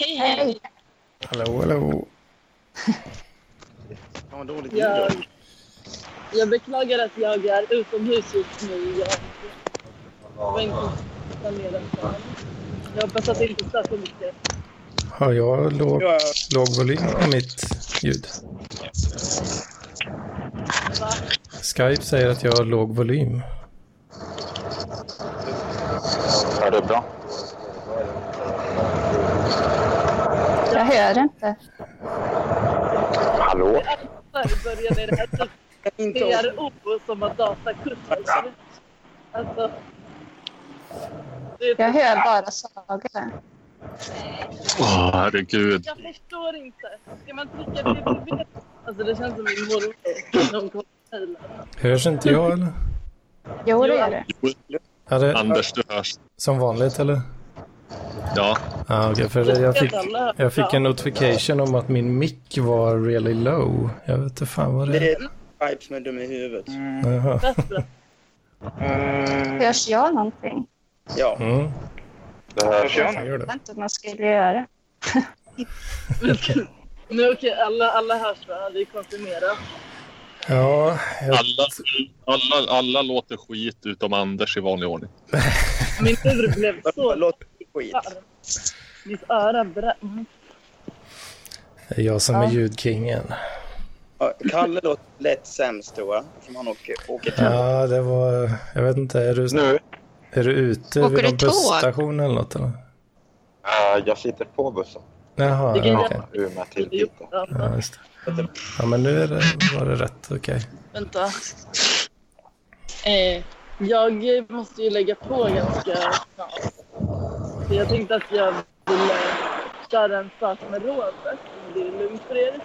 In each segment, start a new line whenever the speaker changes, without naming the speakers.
Hej, hej.
Hallå, hallå.
Ja, dåligt
Jag,
ljud.
jag beklagar att jag är utomhus just nu. Jag, jag var inte planerad för det. Jag hoppas att det inte stör så mycket.
Har jag låg, låg volym på mitt ljud?
Va?
Skype säger att jag har låg volym.
Ja, det är bra.
Jag hör inte.
Hallå?
Varför började det här typ PRO som har datakurs? Alltså.
Jag hör bara Saga.
Åh, herregud.
Jag förstår inte. Ska man trycka www? Alltså det känns som min mormor mejla.
Hörs inte jag eller?
Jo, det gör det.
Ja, det,
Anders, du hörs.
som vanligt eller?
Ja.
Ja, okej, för jag, fick, jag fick en notification om att min mick var really low. Jag vet inte fan vad det
Det
är.
är Skype som är dum i huvudet.
Jaha.
Bättre.
Hörs jag någonting?
Ja.
Mm,
Det hörs
jag
jag.
vet inte vad man skulle göra.
Nu okej, alla, alla hörs va? Det är konfirmerat.
Ja, jag,
Alla, alla, alla låter skit utom Anders i vanlig ordning.
Min ur blev så
Låt skit.
Mitt öra
det är jag som är
Ja.
ljudkingen.
Ja, Kalle låter lätt sämst tror jag. Som han åker, åker till.
Ja, det var... Jag vet inte, är du,
Nu?
är du ute
Åker
vid någon busstation eller något? Eller?
Uh, jag sitter på bussen.
Jaha, okej.
Umeå till Piteå.
Ja, just det. Ja, men nu är det, var det rätt. Okej.
Vänta. Eh, jag måste ju lägga på ganska snart. Så jag tänkte att jag ville köra en sak med Robert. Om det är lugnt för er.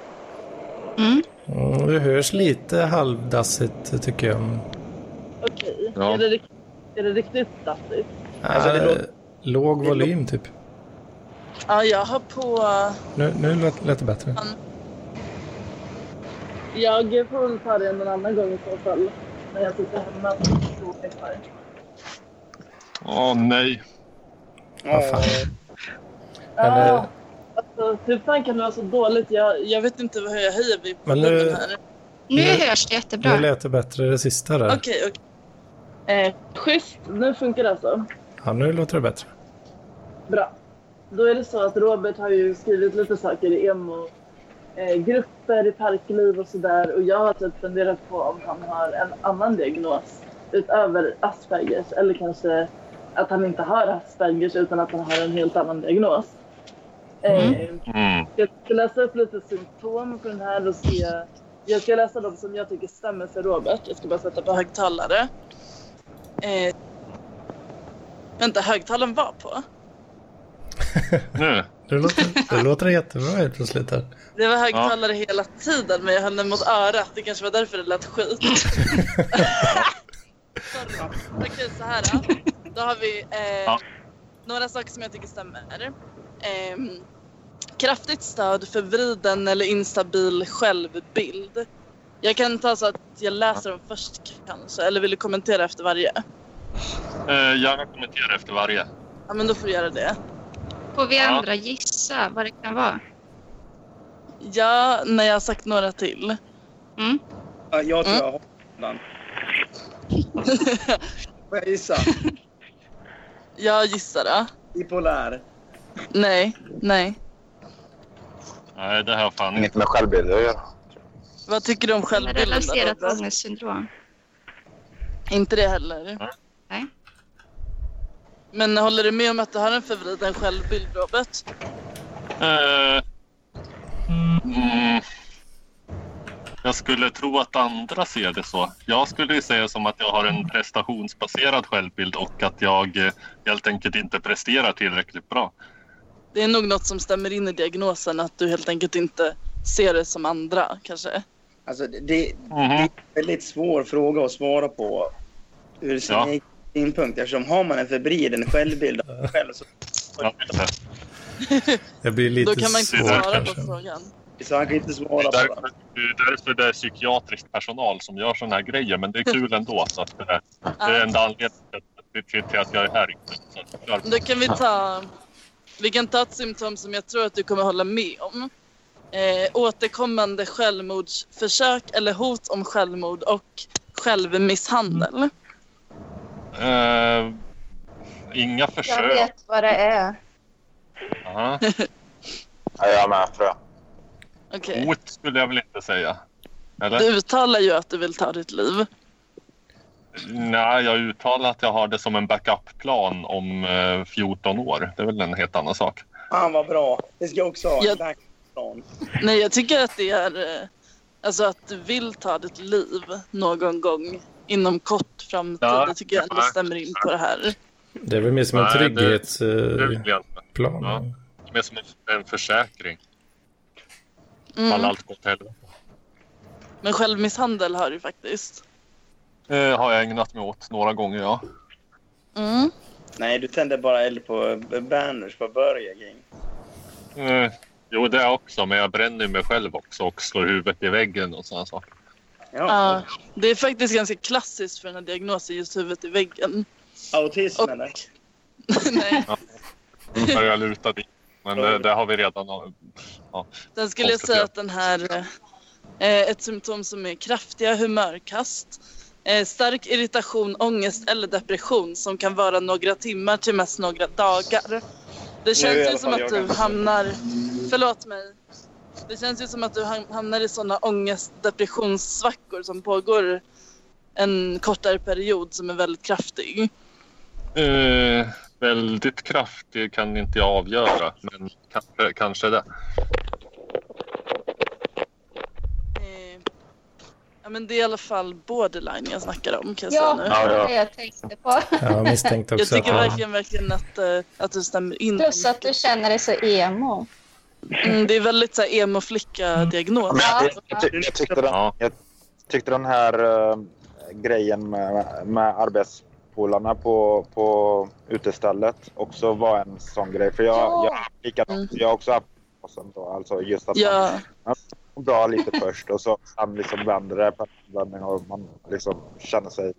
Mm.
Mm, det hörs lite halvdassigt tycker jag.
Okej.
Ja.
Är, det, är det riktigt dassigt?
Alltså, det
Äh,
låter-
Låg volym typ.
Ja, jag har på...
Nu, nu lät, lät det bättre.
Jag får väl ta det någon annan gång i så fall. När jag sitter hemma och.
Åh nej.
Vad fan.
Ja,
Eller-
alltså, hur fan kan det vara så dåligt? Jag, jag vet inte hur jag höjer vid
Men nu-
här.
Nu
Nu-
hörs det
Nu
jättebra.
lät det bättre det sista där.
Okej, okej. Eh, schysst, nu funkar det alltså.
Ja, nu låter det bättre.
Bra. Då är det så att Robert har ju skrivit lite saker i emo. Eh, grupper i parkliv och sådär. Och jag har typ funderat på om han har en annan diagnos utöver Aspergers. Eller kanske att han inte har Aspergers utan att han har en helt annan diagnos. Eh,
Mm.
Jag ska läsa upp lite symptom på den här och se. Jag ska läsa de som jag tycker stämmer för Robert. Jag ska bara sätta på högtalare. Eh, vänta, högtalaren var på?
Nu.
Det låter, det låter jättebra helt plötsligt här.
Det var högtalare hela tiden men jag höll den mot örat. Det kanske var därför det lät skit. Sorry. Okej, så här då. Då har vi eh,
Ja.
några saker som jag tycker stämmer. Ehm, kraftigt stöd för vriden eller instabil självbild. Jag kan ta så att jag läser dem först kanske. Eller vill du kommentera efter varje?
Eh, gärna kommentera efter varje.
Ja men då får du göra det.
Får vi
Ja.
andra gissa vad det kan vara?
Ja, när jag har sagt några till.
Mm.
Ja, jag tror
Mm.
jag har den. Får jag gissa?
Jag gissar då.
Bipolär.
Nej, nej.
Nej, det har fan
Inget med självbild att göra.
Vad tycker du om självbilden?
relaterat ångestsyndrom.
Inte det heller.
Nej.
Men håller du med om att du har en förvriden självbild, Robert?
Eh, mm, jag skulle tro att andra ser det så. Jag skulle ju säga som att jag har en prestationsbaserad självbild och att jag eh, helt enkelt inte presterar tillräckligt bra.
Det är nog något som stämmer in i diagnosen, att du helt enkelt inte ser det som andra, kanske.
Alltså, det, det är
Mhm.
en väldigt svår fråga att svara på ur sin
Ja.
egen synpunkt. Eftersom har man en förvriden självbild av sig själv så,
Ja. Det
blir lite
Då kan man inte svara på frågan.
Så han kan inte
Det
svara
är
på
därför
det.
det är, därför det är psykiatrisk personal som gör sådana här grejer. Men det är kul ändå. Så att det, är, det är enda anledningen till- till att jag är här. Så.
Då kan vi ta Vi kan ta ett symptom som jag tror att du kommer hålla med om. Eh, återkommande självmordsförsök eller hot om självmord och självmisshandel.
Eh, inga
Jag
försök.
vet vad det är.
Aha.
Ja, jag med tror jag.
Okej.
Hot skulle jag väl inte säga. Eller?
Du uttalar ju att du vill ta ditt liv.
Nej, jag uttalar att jag har det som en backup-plan om eh, 14 år. Det är väl en helt annan sak.
Fan vad bra. Det ska jag också ha.
Ja.
Tack. Plan.
Nej, jag tycker att det är eh, alltså att du vill ta ditt liv någon gång inom kort framtid.
Ja.
Det tycker jag ändå stämmer in på det här.
Det är väl mer som en trygghetsplan.
Jag. Ja. Mer som en försäkring.
Mm.
allt går till helvete.
Men självmisshandel har du faktiskt.
Eh, har jag ägnat mig åt några gånger, ja.
Mm.
Nej, du tänder bara eld på banners på Burger King.
Eh, jo, det också. Men jag bränner mig själv också och slår huvudet i väggen och sådana saker.
Ja.
Ja, det är faktiskt ganska klassiskt för den här diagnosen, just huvudet i väggen.
Autism
Och-
eller?
Nej.
Där jag lutar dit. Men det, det har vi redan... Ja.
Sen skulle jag säga att den här eh, ett symptom som är kraftiga humörkast, eh, stark irritation, ångest eller depression som kan vara några timmar till mest några dagar. Det känns ju som att du hamnar, förlåt mig, det känns ju som att du ham- hamnar i sådana ångest depressionssvackor som pågår en kortare period som är väldigt kraftig.
Eh, väldigt kraftig kan inte jag avgöra, men kanske, kanske det.
Eh, ja men det är i alla fall borderline jag snackar om kan jag
Ja,
säga nu.
det var det jag tänkte på.
Jag misstänkte
Jag
också att
tycker verkligen, verkligen att, eh, att du stämmer in.
Plus att du känner dig så emo.
Mm, det är väldigt så här emo-flicka-diagnos.
Men
Ja.
jag, jag, ty- jag, tyckte den,
Ja.
jag tyckte den här eh, grejen med, med arbetspolarna på, på utestället också var en sån grej. För jag,
Ja.
jag, likadant,
Mm.
jag har också haft fasen då, alltså just att
Ja,
man mår bra lite först och så sen liksom vänder det på en vändning och man liksom känner sig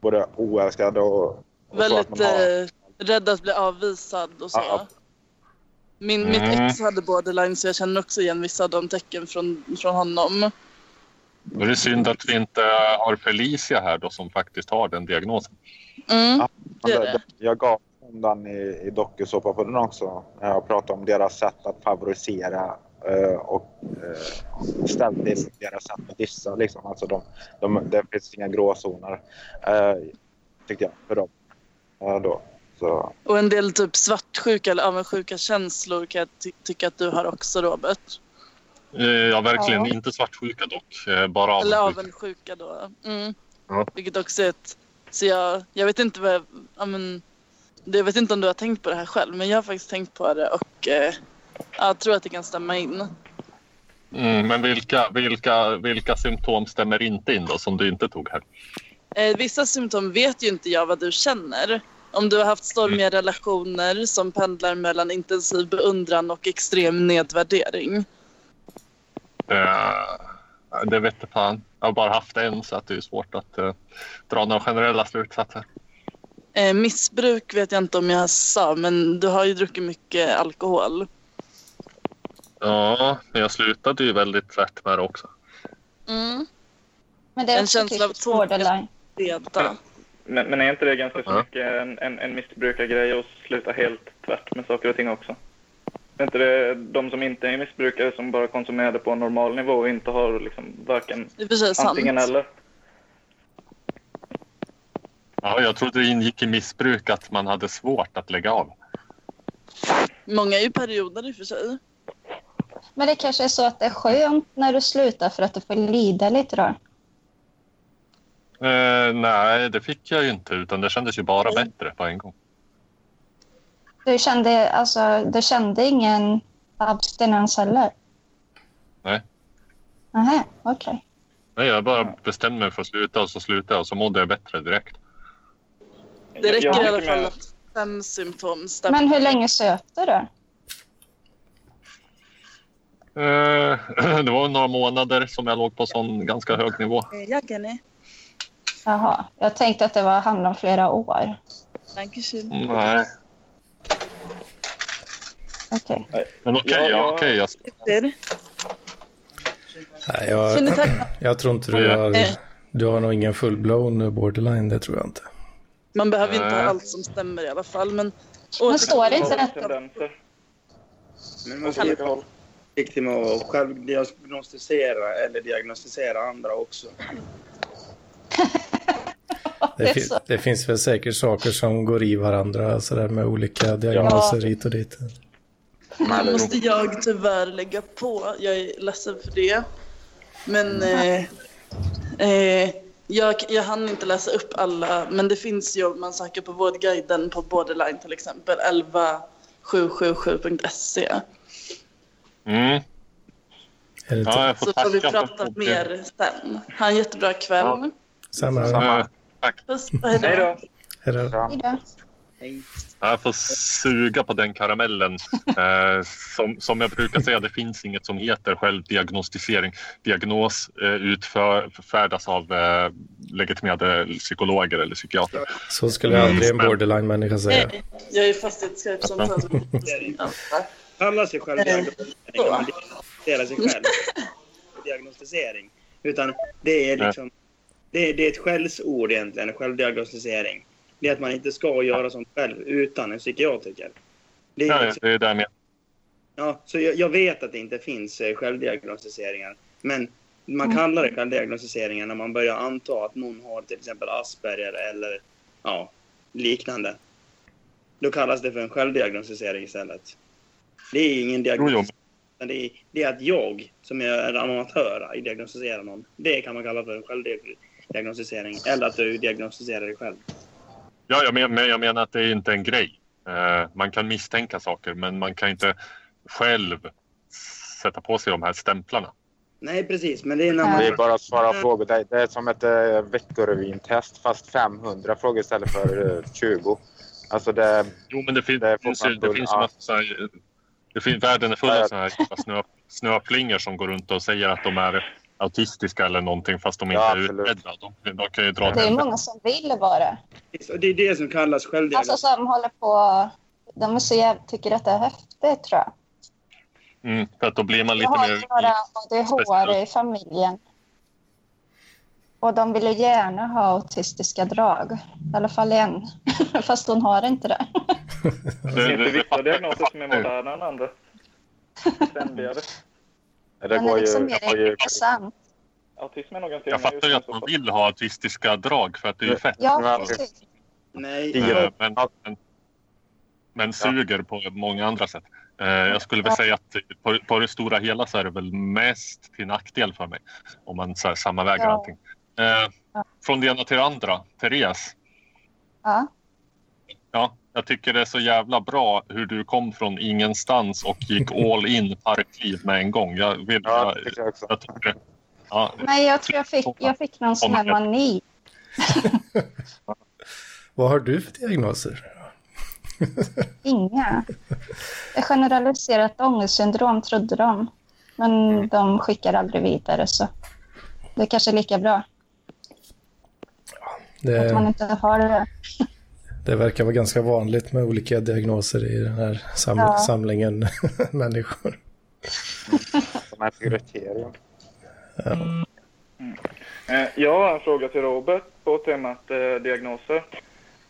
både oälskad och, och
väldigt
man har,
eh, rädd att bli avvisad och så.
Ja.
Min,
Mm.
Mitt ex hade borderline så jag känner också igen vissa av de tecken från, från honom.
Då är det synd att vi inte har Felicia här då som faktiskt har den diagnosen.
Mm.
Ja.
det är
det, jag gav den i, i dokusåpa på den också. När jag pratade om deras sätt att favorisera eh, och uh, ställa till deras sätt att dissa. Liksom. Alltså de, de, det finns inga gråzoner, uh, tyckte jag, för dem. eh, då. Så,
Och en del typ svartsjuka eller avundsjuka känslor kan jag ty- tycka att du har också Robert.
Eh, ja, verkligen.
Ja.
Inte svartsjuka dock. Eh, bara
Eller
avundsjuka.
avundsjuka då. Mm.
Ja.
Vilket också är ett... Så jag, jag vet inte vad jag... Ja, men, det- jag vet inte om du har tänkt på det här själv men jag har faktiskt tänkt på det och eh, jag tror att det kan stämma in.
Mm, men vilka, vilka, vilka symptom stämmer inte in då som du inte tog här?
Eh, vissa symptom vet ju inte jag vad du känner. Om du har haft stormiga relationer som pendlar mellan intensiv beundran och extrem nedvärdering.
Eh, det vet jag fan. Jag har bara haft en så att det är svårt att eh, dra några generella slutsatser.
Eh, missbruk vet jag inte om jag sa men du har ju druckit mycket alkohol.
Ja, men jag slutade ju väldigt tvärt med det också.
Mm.
Men det är
En
också
känsla av. Reda.
Men, men är inte det ganska så mycket en, en, en missbrukargrej att sluta helt tvärt med saker och ting också? Är inte det de som inte är missbrukare som bara konsumerar det på en normal nivå och inte har liksom varken
sig sant.
antingen eller?
Ja, jag trodde det ingick i missbruk att man hade svårt att lägga av.
Många är ju perioder i och för sig.
Men det kanske är så att det är skönt när du slutar för att du får lida lite då.
Eh, nej, det fick jag ju inte utan det kändes ju bara bättre på en gång.
Du kände, alltså, du kände ingen abstinens heller?
Nej.
Nej, okej.
Nej, jag bara bestämde mig för att sluta och så slutade jag och så mådde jag bättre direkt.
Det räcker
Jag
i alla fall
med-
att fem symptom stämmer.
Men hur länge söp du?
Eh, det var några månader som jag låg på sån ganska hög nivå.
Jaha, jag tänkte att det var handlade om flera år.
Nej.
Okej.
Men okej,
Ja,
ja,
ja.
okej. jag-
Nej, jag, jag tror inte du har... Du har nog ingen full-blown borderline, det tror jag inte.
Man behöver inte ha allt som stämmer i alla fall. Men,
Men står det inte detta?
tendenser.
Men man ska vara försiktig med att självdiagnostisera eller diagnostisera andra också.
Det
Det,
är
fi-
så.
det finns väl säkert saker som går i varandra, sådär med olika diagnoser hit och dit.
Det måste jag tyvärr lägga på. Jag är ledsen för det. Men eh, eh, jag, jag hann inte läsa upp alla. Men det finns ju om man söker på Vårdguiden på Borderline till exempel. 11777.se.
Mm. Ja, jag får
Så får vi prata
för
mer sen. Ha en jättebra kväll.
Ja.
Samma.
Eh, Tack.
Puss hej
Hej
då.
då.
Är det?
Hej då.
Jag får suga på den karamellen. Eh, som, som jag brukar säga, det finns inget som heter självdiagnostisering. Diagnos eh, utfärdas av eh, legitimerade psykologer eller psykiatrer.
Så skulle aldrig en borderline-människa säga.
Jag är fast i ett Skype-samtal.
Kalla sig själv diagnostisering. Sig själv. Diagnostisering. Utan det är liksom... Det är, det är ett skällsord egentligen, självdiagnostisering. Det är att man inte ska göra sånt själv utan en psykiatriker. Det är liksom,
det är jag menar.
ja, så jag, jag vet att det inte finns eh, självdiagnostiseringar. Men man kallar det självdiagnostiseringar när man börjar anta att någon har till exempel Asperger eller ja, liknande. Då kallas det för en självdiagnostisering istället. Det är ingen diagnos. Men det är, det är att jag, som är en amatör i diagnostisera någon, det kan man kalla för en självdiagnostisering. Eller att du diagnostiserar dig själv.
Ja, jag, men, men jag menar att det är inte en grej. Eh, man kan misstänka saker, men man kan inte själv sätta på sig de här stämplarna.
Nej, precis. Men det är när
Ja.
man...
Det är bara att svara frågor. Det det är som ett äh, veckorevyn-test fast 500 frågor istället för eh, 20. Alltså det...
Jo, men det, fin-
Det
finns ju, det finns massa så här, det finns, Världen är full
Ja,
av
ja.
såna här snö, snöflingor som går runt och säger att de är autistiska eller någonting fast de inte
Ja,
är utredda. De, de kan ju dra
Det är många som vill vara.
Det är det som kallas självdiagnos.
Alltså som håller på... De är så jävla, tycker att det är häftigt tror jag.
mm, För att då blir man
Jag
lite
har
mer...
ju några ADHD i familjen. Och de vill ju gärna ha autistiska drag. I alla fall en. Fast hon har inte det.
Det- det-
det vissa diagnoser som är modernare än andra? Ständigare.
Det
Den är
går ju...
liksom
Jag
mer
ju
intressant.
Autism är ganska
Jag fattar ju att man vill ha autistiska drag för att det är ju fett.
Ja,
Ja,
precis.
Nej,
Eh,
Ja.
Men, men, men suger på många andra sätt. Eh, Jag skulle väl säga att på, på det stora hela så är det väl mest till nackdel för mig. Om man så här sammanväger
Ja.
allting. Eh,
Ja.
Från det ena till det andra. Therese.
Ja.
Ja, jag tycker det är så jävla bra hur du kom från ingenstans och gick all in parkliv med en gång. Jag vill...
Ja, det tycker jag också.
jag tycker, ja,
Nej, jag tror jag fick, jag fick någon sån här mani.
Vad har du för diagnoser?
Inga. Det är generaliserat ångestsyndrom trodde de. Men de skickar aldrig vidare så det är kanske lika bra att man
Det,
inte har det.
Det verkar vara ganska vanligt med olika diagnoser i den här sam
Ja.
samlingen människor.
Som ett kriterium.
Eh, Jag har en fråga till Robert på temat eh, diagnoser.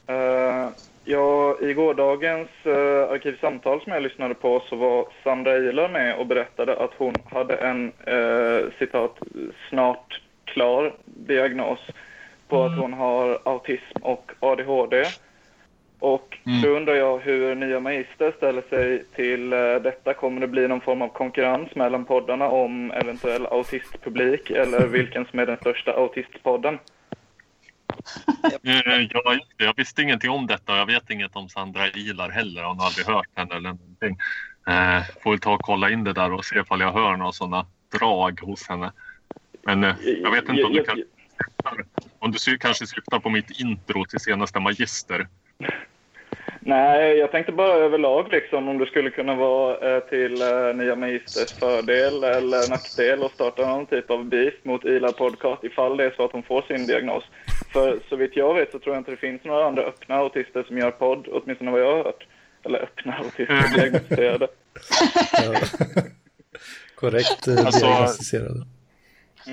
Eh, jag, I gårdagens eh, arkivsamtal som jag lyssnade på så var Sandra Ilar med och berättade att hon hade en eh, citat snart klar diagnos på att hon har autism och ADHD. Och då undrar jag hur Nya Magister ställer sig till eh, detta. Kommer det bli någon form av konkurrens mellan poddarna om eventuell autistpublik eller vilken som är den största autistpodden?
Eh, Jag, jag visste ingenting om detta och jag vet inget om Sandra Ilar heller. Jag har aldrig hört henne eller någonting. Eh, får väl ta och kolla in det där och se ifall jag hör några sådana drag hos henne. Men eh, jag vet inte om du, kan, om du kanske syftar på mitt intro till senaste Magister.
Nej, jag tänkte bara överlag liksom om det skulle kunna vara eh, till eh, Nya Magisters fördel eller nackdel att starta någon typ av beef mot Ila Podcast ifall det är så att hon får sin diagnos. För så vitt jag vet så tror jag inte det finns några andra öppna autister som gör podd, åtminstone vad jag har hört. Eller öppna autister diagnostiserade.
Korrekt eh,
Alltså-
diagnostiserade.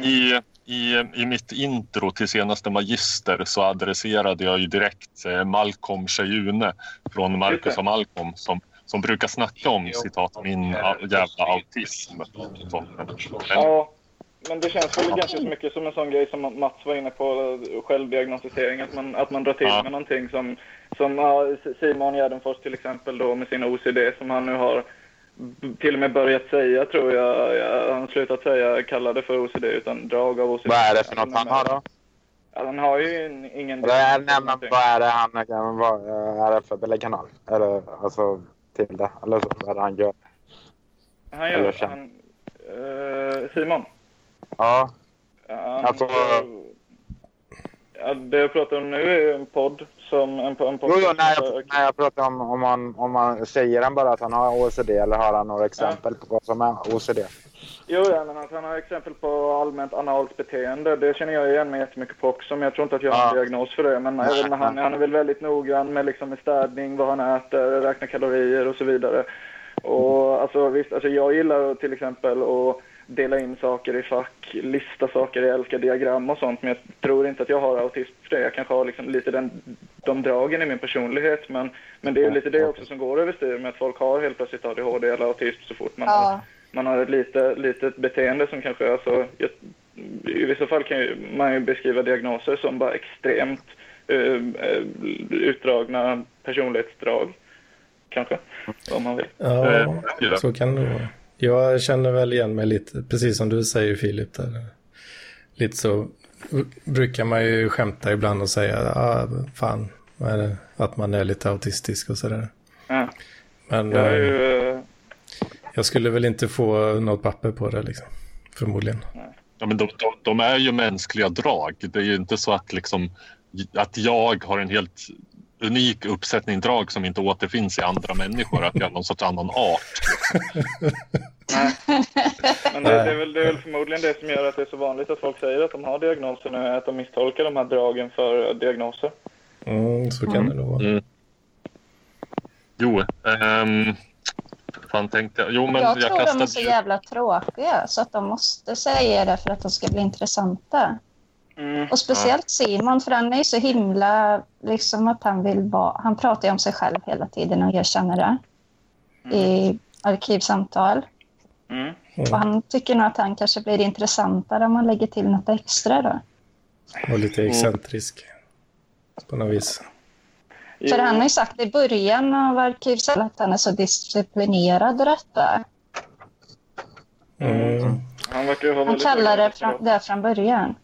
I, i, I mitt intro till senaste Magister så adresserade jag ju direkt eh, Malcolm Schejune från Marcus och Malcolm som, som brukar snacka om citat min jävla autism. Så, men, men,
Ja, men det känns väl ganska så mycket som en sån grej som Mats var inne på, självdiagnostisering. Att man, att man drar till med någonting som, som Simon Gärdenfors till exempel då med sin OCD som han nu har till och med börjat säga tror jag. jag han har slutat säga, kalla det för OCD utan drag av OCD.
Vad är det för något han har då?
Ja, han har ju in- ingen...
Eller, nej, men vad är det han vad är det för belägganal? Eller alltså till det? Eller så, vad är det han gör?
Han gör... Han, eh, Simon?
Ja,
Han,
Alltså-
ja, det jag pratar om nu är ju en podd som... En, en
jo, jo, när jag, när jag pratar om om man, om man säger han bara att han har OCD eller har han några exempel på vad som är OCD?
Jo, ja, men att han har exempel på allmänt analt beteende. Det känner jag igen mig jättemycket på också, men jag tror inte att jag har en
Ja.
diagnos för det. Men vet, inte, han, han är väl väldigt noggrann med, liksom, med städning, vad han äter, räkna kalorier och så vidare. Och alltså, visst, alltså, jag gillar till exempel att dela in saker i fack, lista saker, jag älskar diagram och sånt, men jag tror inte att jag har autism för det. Jag kanske har liksom lite den, de dragen i min personlighet, men, men det är ju lite det också som går överstyr med att folk har helt plötsligt ADHD eller autism så fort man har
Ja,
man har ett lite, litet beteende som kanske, alltså, jag, i vissa fall kan ju, man ju beskriva diagnoser som bara extremt eh, eh, utdragna personlighetsdrag. Kanske, om man vill.
Ja,
ja.
så kan det vara. Jag känner väl igen mig lite, precis som du säger Filip. Där. Lite så brukar man ju skämta ibland och säga, ah, fan, vad är det? att man är lite autistisk och sådär.
Ja.
Men
Jag är
eh,
ju, eh,
jag skulle väl inte få något papper på det liksom. Förmodligen.
ja, men de, de, de är ju mänskliga drag. Det är ju inte så att, liksom, att jag har en helt unik uppsättning drag som inte återfinns i andra människor. Att jag är någon sorts annan art.
men det, det, är väl, det är väl förmodligen det som gör att det är så vanligt att folk säger att de har diagnoser nu, att de misstolkar de här dragen för eh, diagnoser.
Mm, så kan det nog vara.
Mm. Jo, ehm, fan tänkte jag. Jo, men
jag
jag,
tror de är
kastade
så jävla tråkiga så att de måste säga det för att de ska bli intressanta.
Mm.
Och speciellt Simon, för han är ju så himla... Liksom att han vill vara... Han pratar ju om sig själv hela tiden och erkänner det i arkivsamtal.
Mm.
Och han tycker nog att han kanske blir intressantare om man lägger till något extra då.
Och lite excentrisk. På något vis.
För han har ju sagt i början av arkivsamtalet att han är så disciplinerad och detta.
Mm.
Han
Han kallar det från, det från början.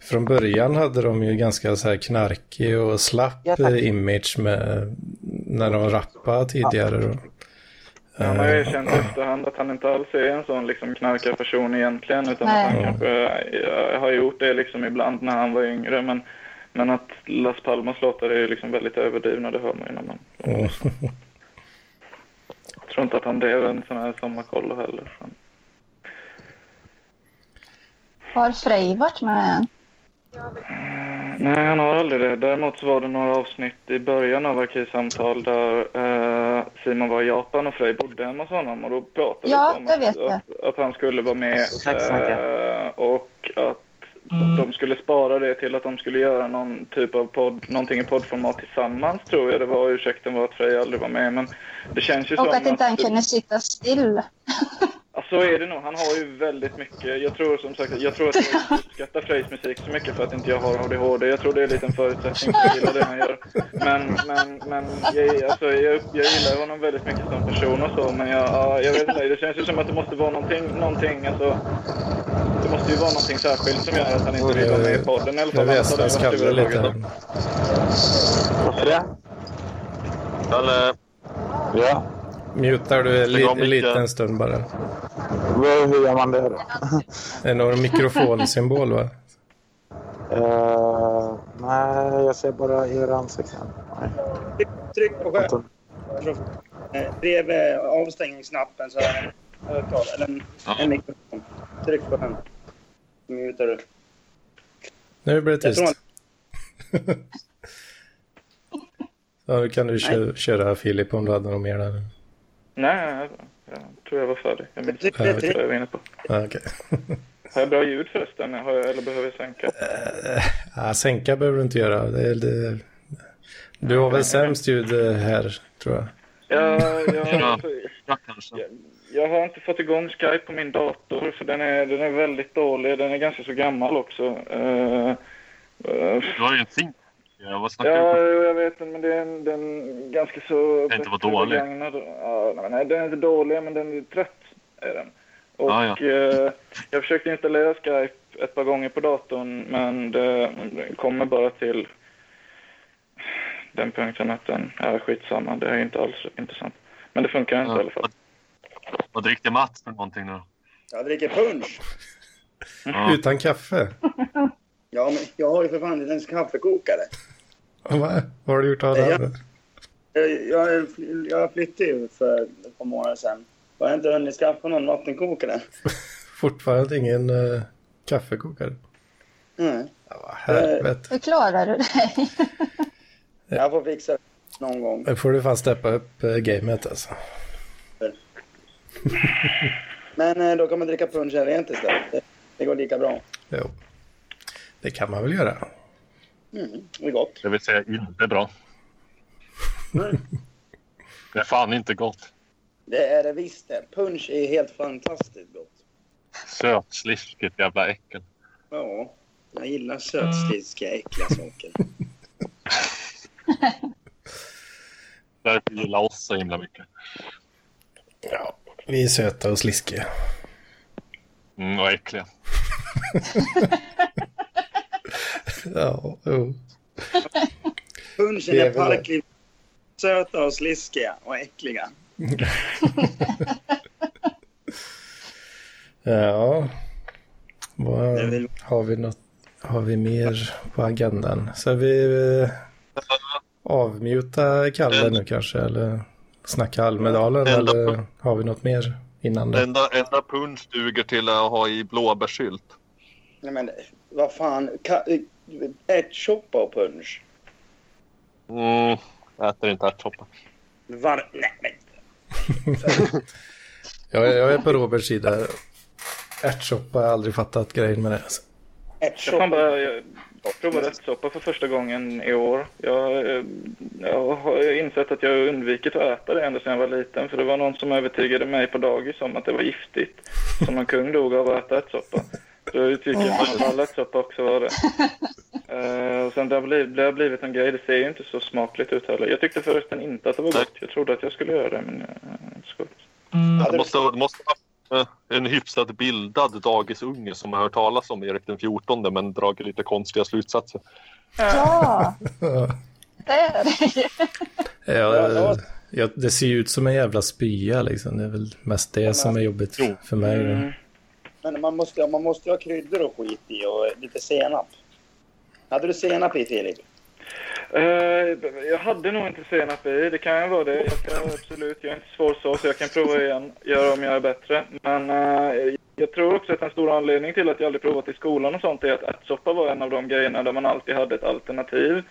Från början hade de ju ganska så här knarkig och slapp
Ja,
eh, image med, när de rappade tidigare. Då.
Han har ju
Eh,
erkänt i efterhand att han inte alls är en sån liksom knarkarperson egentligen utan
Nej.
att han kanske eh, har gjort det liksom ibland när han var yngre men, men att Las Palmas låtar är ju liksom väldigt överdrivna, det hör man ju när man...
mm.
Jag tror inte att han drev en sån här sommarkollo heller. Så.
Har Frej varit med än?
Nej, han har aldrig det. Däremot så var det några avsnitt i början av Arkivsamtal där eh, Simon var i Japan och Frej bodde hemma hos honom och då pratade
Ja,
vi om att, att, att han skulle vara med eh, och att de skulle spara det till att de skulle göra någon typ av podd, någonting i poddformat tillsammans tror jag det var. Ursäkten var att Frej aldrig var med men det känns ju som
Och att inte han kunde sitta still.
Ja, så är det nog. Han har ju väldigt mycket. Jag tror som sagt, jag tror att jag uppskattar Frejs musik så mycket för att inte jag har ADHD. Jag tror det är lite en förutsättning för att gilla det han gör. Men, men, men jag, alltså, jag, jag gillar honom väldigt mycket som person och så. Men jag, ja, jag vet inte, det känns ju som att det måste vara någonting, någonting alltså. Det måste ju vara någonting särskilt som gör att han inte vill vara med i podden i alla fall. Annars hade
hans
det
skalle lite.
Varför det?
Eller,
Ja.
Mutar du en li-
micken.
liten stund bara.
Hur gör man det då?
Det är nog en mikrofonsymbol va?
Eh, nej, jag ser bara er ansikten. Nej.
Tryck på skärmen. Eh, Bredvid avstängningsknappen så är det en högtalare, eller en,
Ja.
en mikrofon. Tryck på den. Mutar du.
Nu blir det tyst. Ja, då kan du kö köra Filip om du hade något mer där.
Nej, jag tror jag var färdig. Jag minns inte vad jag var inne på.
Ja, okej.
Har jag bra ljud förresten? Jag, eller behöver jag sänka?
Ja, sänka behöver du inte göra. Det, det, du har väl sämst ljud eh, här, tror jag.
Jag, jag,
Ja. Ja, kanske.
jag, jag har inte fått igång Skype på min dator för den är, den är väldigt dålig. Den är ganska så gammal också. Uh, uh,
Du har ju en fin. Ja, vad snackar
Ja,
du om?
jag vet inte, men den, den ganska så...
Kan inte vara dålig.
Ja, nej, nej, den är inte dålig, men den är trött. Är den. Och
Ja,
eh, jag försökte installera Skype ett par gånger på datorn, men det, det kommer bara till den punkten att den är skitsamma. Det är inte alls intressant. Men det funkar inte i alla fall.
Vad, vad dricker Mats för någonting nu?
Jag dricker punch.
Ja.
Utan kaffe?
Ja, men jag har ju för fan en kaffekokare.
Va? Vad har du gjort av det?
Jag, jag, jag flyttade ju för ett par månader sedan. Jag har inte hunnit skaffa någon vattenkokare.
Fortfarande ingen uh, kaffekokare?
Mm.
Ja, vad helvete.
Hur klarar du dig?
Jag får fixa det någon gång.
Nu får du fan steppa upp uh, gamet alltså.
Men eh, då kan man dricka punchen rent istället. Det, det går lika bra.
Jo. Det kan man väl göra.
Mm, det är gott.
Det vill säga inte bra.
Mm.
Det är fan inte gott.
Det är det visst det. Punch är helt fantastiskt gott.
Sötsliskigt jävla äckel.
Ja, jag gillar sötsliskiga äckliga saker.
Därför gillar oss så himla mycket.
Ja. Vi är söta och sliskiga.
Mm, och äckliga.
Ja, jo.
Punchen
Det är
parkliv. Söta och sliskiga och äckliga.
Ja.
Väl-
har, vi något, har vi mer på agendan? Ska vi eh, avmuta Kalle nu kanske? Eller snacka Almedalen?
Ända
Eller har vi något mer innan det?
Enda, enda punch duger till att ha i blåbärssylt.
Nej men vad fan. Ka- ärtsoppa och punch.
Mm, äter inte ärtsoppa.
Var... Nej men.
Jag, är- jag är på Roberts sida. Ärtsoppa har jag aldrig fattat grejen med det. Alltså.
Jag, bara, jag provade ärtsoppa för första gången i år. Jag, eh, jag har insett att jag undvikit att äta det ända sedan jag var liten. För det var någon som övertygade mig på dagis om att det var giftigt. Som en kung dog av att äta ärtsoppa. Jag tycker att all ärtsoppa också var det. Eh, och sen det har, blivit, det har blivit en grej. Det ser ju inte så smakligt ut heller. Jag tyckte förresten inte att det var gott. Jag trodde att jag skulle göra det, men jag så gott.
Det måste, det måste vara eh, en hyfsat bildad dagisunge som har hört talas om Erik den 14 men dragit lite konstiga slutsatser.
Ja, det är det.
Ja, ja, det ser ju ut som en jävla spya liksom. Det är väl mest det som är jobbigt
Jo.
för mig.
Mm.
Men man måste, man måste ju ha kryddor och skit i och lite senap. Hade du senap i Filip?
Eh, jag hade nog inte senap i. Det kan vara det. Jag ska absolut. Jag är inte svår så, så jag kan prova igen. Göra om jag är bättre. Men eh, jag tror också att en stor anledning till att jag aldrig provat i skolan och sånt är att ärtsoppa var en av de grejerna där man alltid hade ett alternativ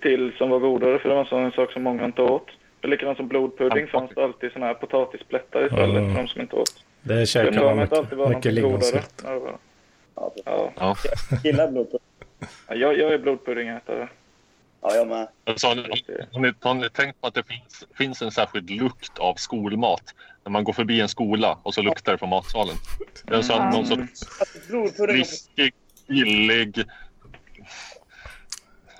till som var godare. För det var en sån sak som många inte åt. Likadant som blodpudding fanns det alltid såna här potatisplättar istället
Mm.
för de som inte åt.
Det
Så
käkar man mycket, mycket lingonsylt.
Ja,
Ja,
Ja,
Ja.
gillar blodpudding.
Ja, jag, jag är blodpuddingätare.
Ja, jag med.
Så har, ni, har, ni, har ni tänkt på att det finns, finns en särskild lukt av skolmat? När man går förbi en skola och så luktar det på matsalen. Det är en sån, någon sorts riskig, billig...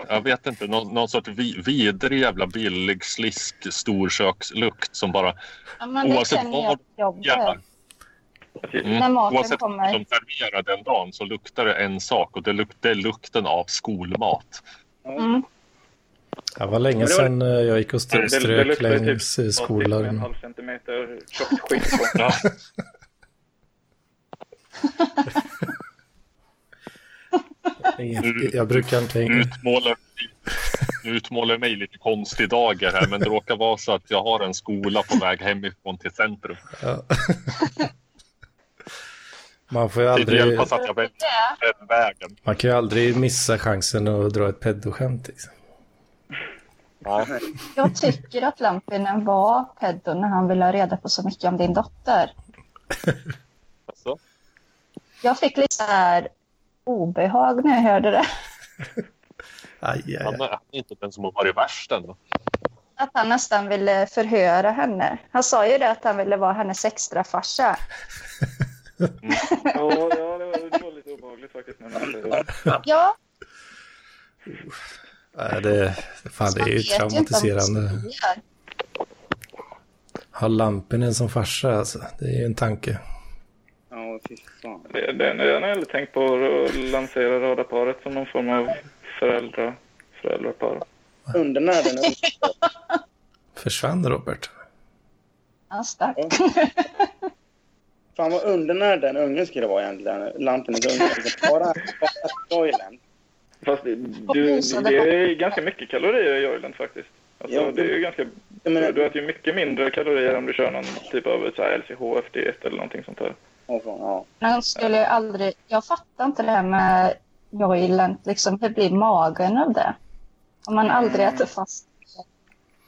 Jag vet inte, någon, någon sorts vi, vidrig jävla billig slisk storkökslukt som bara...
Ja, men det
Oavsett
känner jag
vad jävlar, mm,
När maten
oavsett
kommer.
vad som serverar den dagen så luktar det en sak och det, luk, det är lukten av skolmat.
Mm.
Det var länge
det
sedan eh, jag gick och
Det-
str-
det
strök
luktar ju
längs
Med en
skolan.
halv centimeter tjockt skinn på.
Ja.
Jag brukar inte
Nu utmålar, utmålar jag mig lite konstig dagar här men det råkar vara så att jag har en skola på väg hemifrån till centrum.
Ja. Man får ju
Det
aldrig,
att jag väljer den vägen.
man kan ju aldrig missa chansen att dra ett pedoskämt. Liksom.
Jag tycker att Lampinen var pedo när han ville ha reda på så mycket om din dotter.
Alltså,
Jag fick lite så här obehag när jag hörde det.
Aj, aj,
han
aj.
är inte den som har varit värst ändå.
Att han nästan ville förhöra henne. Han sa ju det att han ville vara hennes extra
Ja, ja det, var, det var lite obehagligt faktiskt. det.
Ja,
Nej, det, fan, det är ju traumatiserande.
det är.
Ha Lampinen som farsa, alltså. Det är ju en tanke.
Ja, fy fan.
Det, det, jag har aldrig tänkt på att lansera radarparet som någon form av föräldra, föräldrapar.
Under den unge,
Försvann Robert?
Han stack.
fan vad undernärd den ungen skulle vara egentligen. Unge. Alltså, Bara, bara Joyland.
Fast det, du, det är ganska mycket kalorier i Joyland faktiskt. Alltså,
Ja.
det är ju ganska,
Jag menar,
du äter ju mycket mindre kalorier om du kör någon typ av LCHF-diet eller någonting sånt där.
ja, fan, ja.
Han skulle aldrig... Jag fattar inte det här med Joyland. Liksom, hur blir magen av det? Om man aldrig äter fast.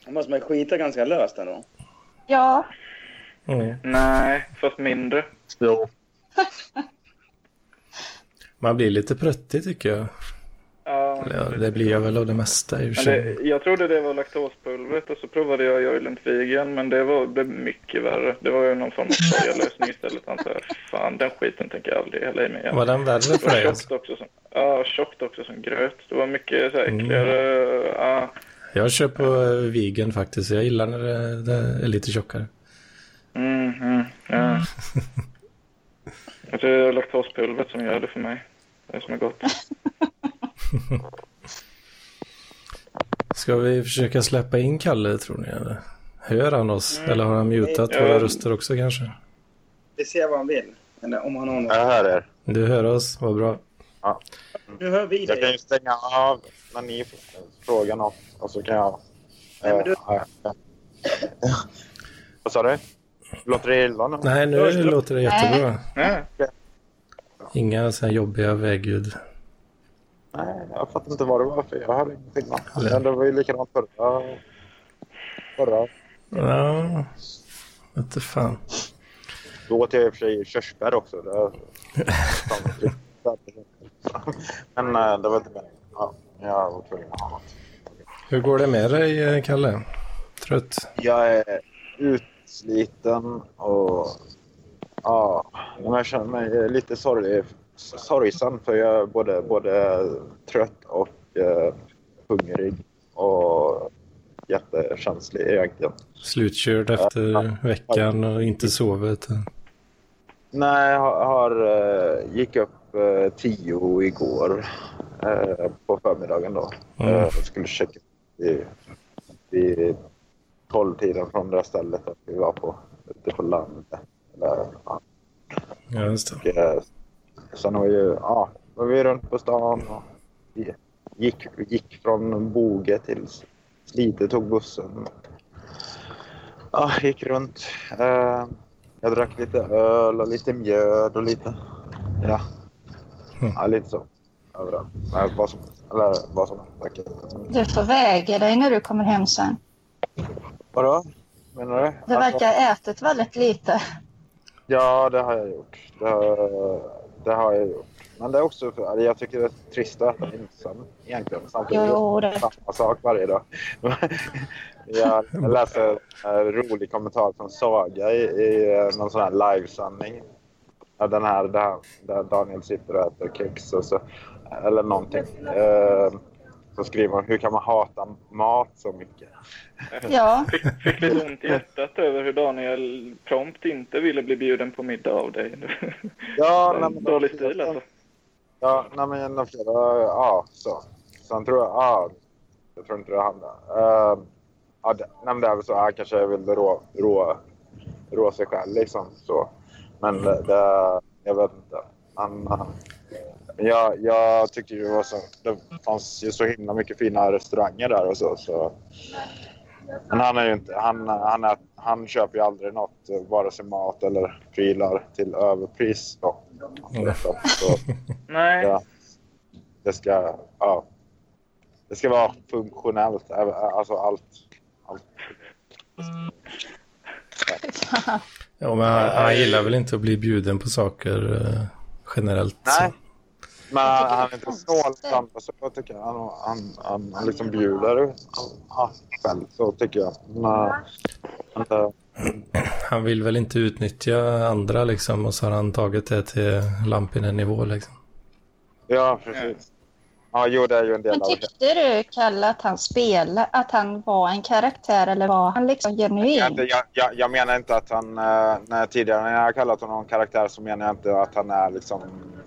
Då måste man skita ganska löst ändå.
Ja,
Mm.
Nej, fast mindre.
Jo.
Man blir lite pruttig tycker jag.
Ja,
Eller, det blir jag väl av det mesta i och
det, jag trodde det var laktospulvret och så provade jag Joyland Vegan men det var blev mycket värre. Det var ju någon form av sojalösning istället antar jag. Fan, den skiten tänker jag aldrig hälla i mig igen.
Var den värre
Det
för dig?
tjockt
Alltså?
också som, ja, tjockt också som gröt. Det var mycket så här
Mm.
äckligare. Ja,
Jag kör på vegan faktiskt. Jag gillar när det, det är lite tjockare.
Mm, mm, ja. Jag tror det är laktospulvret som gör det för mig. Det är som är gott.
Ska vi försöka släppa in Kalle tror ni? Eller? Hör han oss? Eller har han mutat
Ja.
våra röster också kanske?
Vi ser vad han vill. Eller om han har något.
Jag hör er.
Du hör oss, vad bra.
Nu hör vi
Jag kan
dig.
ju stänga av när ni frågar något och så kan jag...
Nej, men du-
eh, ja. Vad sa du? Låter det illa nu?
Nej, nu
det?
låter det jättebra.
Ja.
Inga så här jobbiga vägljud.
Nej, jag fattar inte vad det var för. Jag hörde ingenting. Men det var ju likadant förra... Förra.
Ja, vete fan.
Då åt jag i och för sig körsbär också. Det... Men eh, det var inte meningen. Ja, jag var tvungen att ha något.
Hur går det med dig, eh, Kalle? Trött?
Jag är utsliten och ja, men jag känner mig lite sorglig, sorgsen för jag är både, både trött och eh, hungrig och jättekänslig egentligen.
Slutkörd efter veckan och inte sovit?
Nej, jag har, har, eh, gick upp eh, tio igår eh, på förmiddagen då.
Mm.
Jag skulle checka vid, vid tolvtiden från det stället att vi var på ute på landet. Eller, ja.
Ja, just det.
Och, eh, sen var, ju, ja, var vi runt på stan och vi gick, vi gick från Boge till Slite, tog bussen. Ja, gick runt. Eh, jag drack lite öl och lite mjöd och lite... Ja,
Mm.
ja lite så. Överallt. Nej, vad som Eller vad som tack.
du får väga dig när du kommer hem sen.
Vadå? Menar du?
Du verkar ha ätit väldigt lite.
Ja, det har jag gjort. Det har, det har jag gjort. Men det är också för, eller jag tycker det är trist att äta ensam egentligen. Samtidigt
Jo, det.
samma sak varje dag. jag läste en rolig kommentar från Saga i, i eh, någon sån här livesändning. Den här där, där Daniel sitter och äter kex och så, eller någonting. Eh, så skriver hon, hur kan man hata mat så mycket?
Ja,
Fick, fick lite ont i hjärtat över hur Daniel prompt inte ville bli bjuden på middag av dig.
Ja, nej, men-
Dålig stil alltså.
Ja, nej men de flera, ja så. Sen tror jag, ja, jag tror inte det handlar. Uh, ja, det, nej men det är väl så, han kanske vill rå, rå, rå sig själv liksom så. Men det, det jag vet inte. Han, han, jag, jag tycker ju så, det fanns ju så himla mycket fina restauranger där och så. så. Men han är ju inte, han, han, är, han köper ju aldrig något, vare sig mat eller prylar till överpris. Då.
Mm.
Så, så,
Nej,
Ja. Det ska, ja. det ska vara funktionellt. Alltså allt. allt.
Ja, men han, han gillar väl inte att bli bjuden på saker eh, generellt.
Nej. Men
Jag
han är inte snål andra så jag tycker han, han, han, han liksom bjuder själv så tycker jag. Men, äh, inte,
Han vill väl inte utnyttja andra liksom och så har han tagit det till Lampinen-nivå liksom.
ja, precis. Ja, jo, det är ju en del
Men tyckte du, Kalle, att han spelade, att han var en karaktär eller var han liksom genuin?
Jag, jag, jag, jag menar inte att han, eh, när tidigare när jag har kallat honom karaktär så menar jag inte att han är liksom,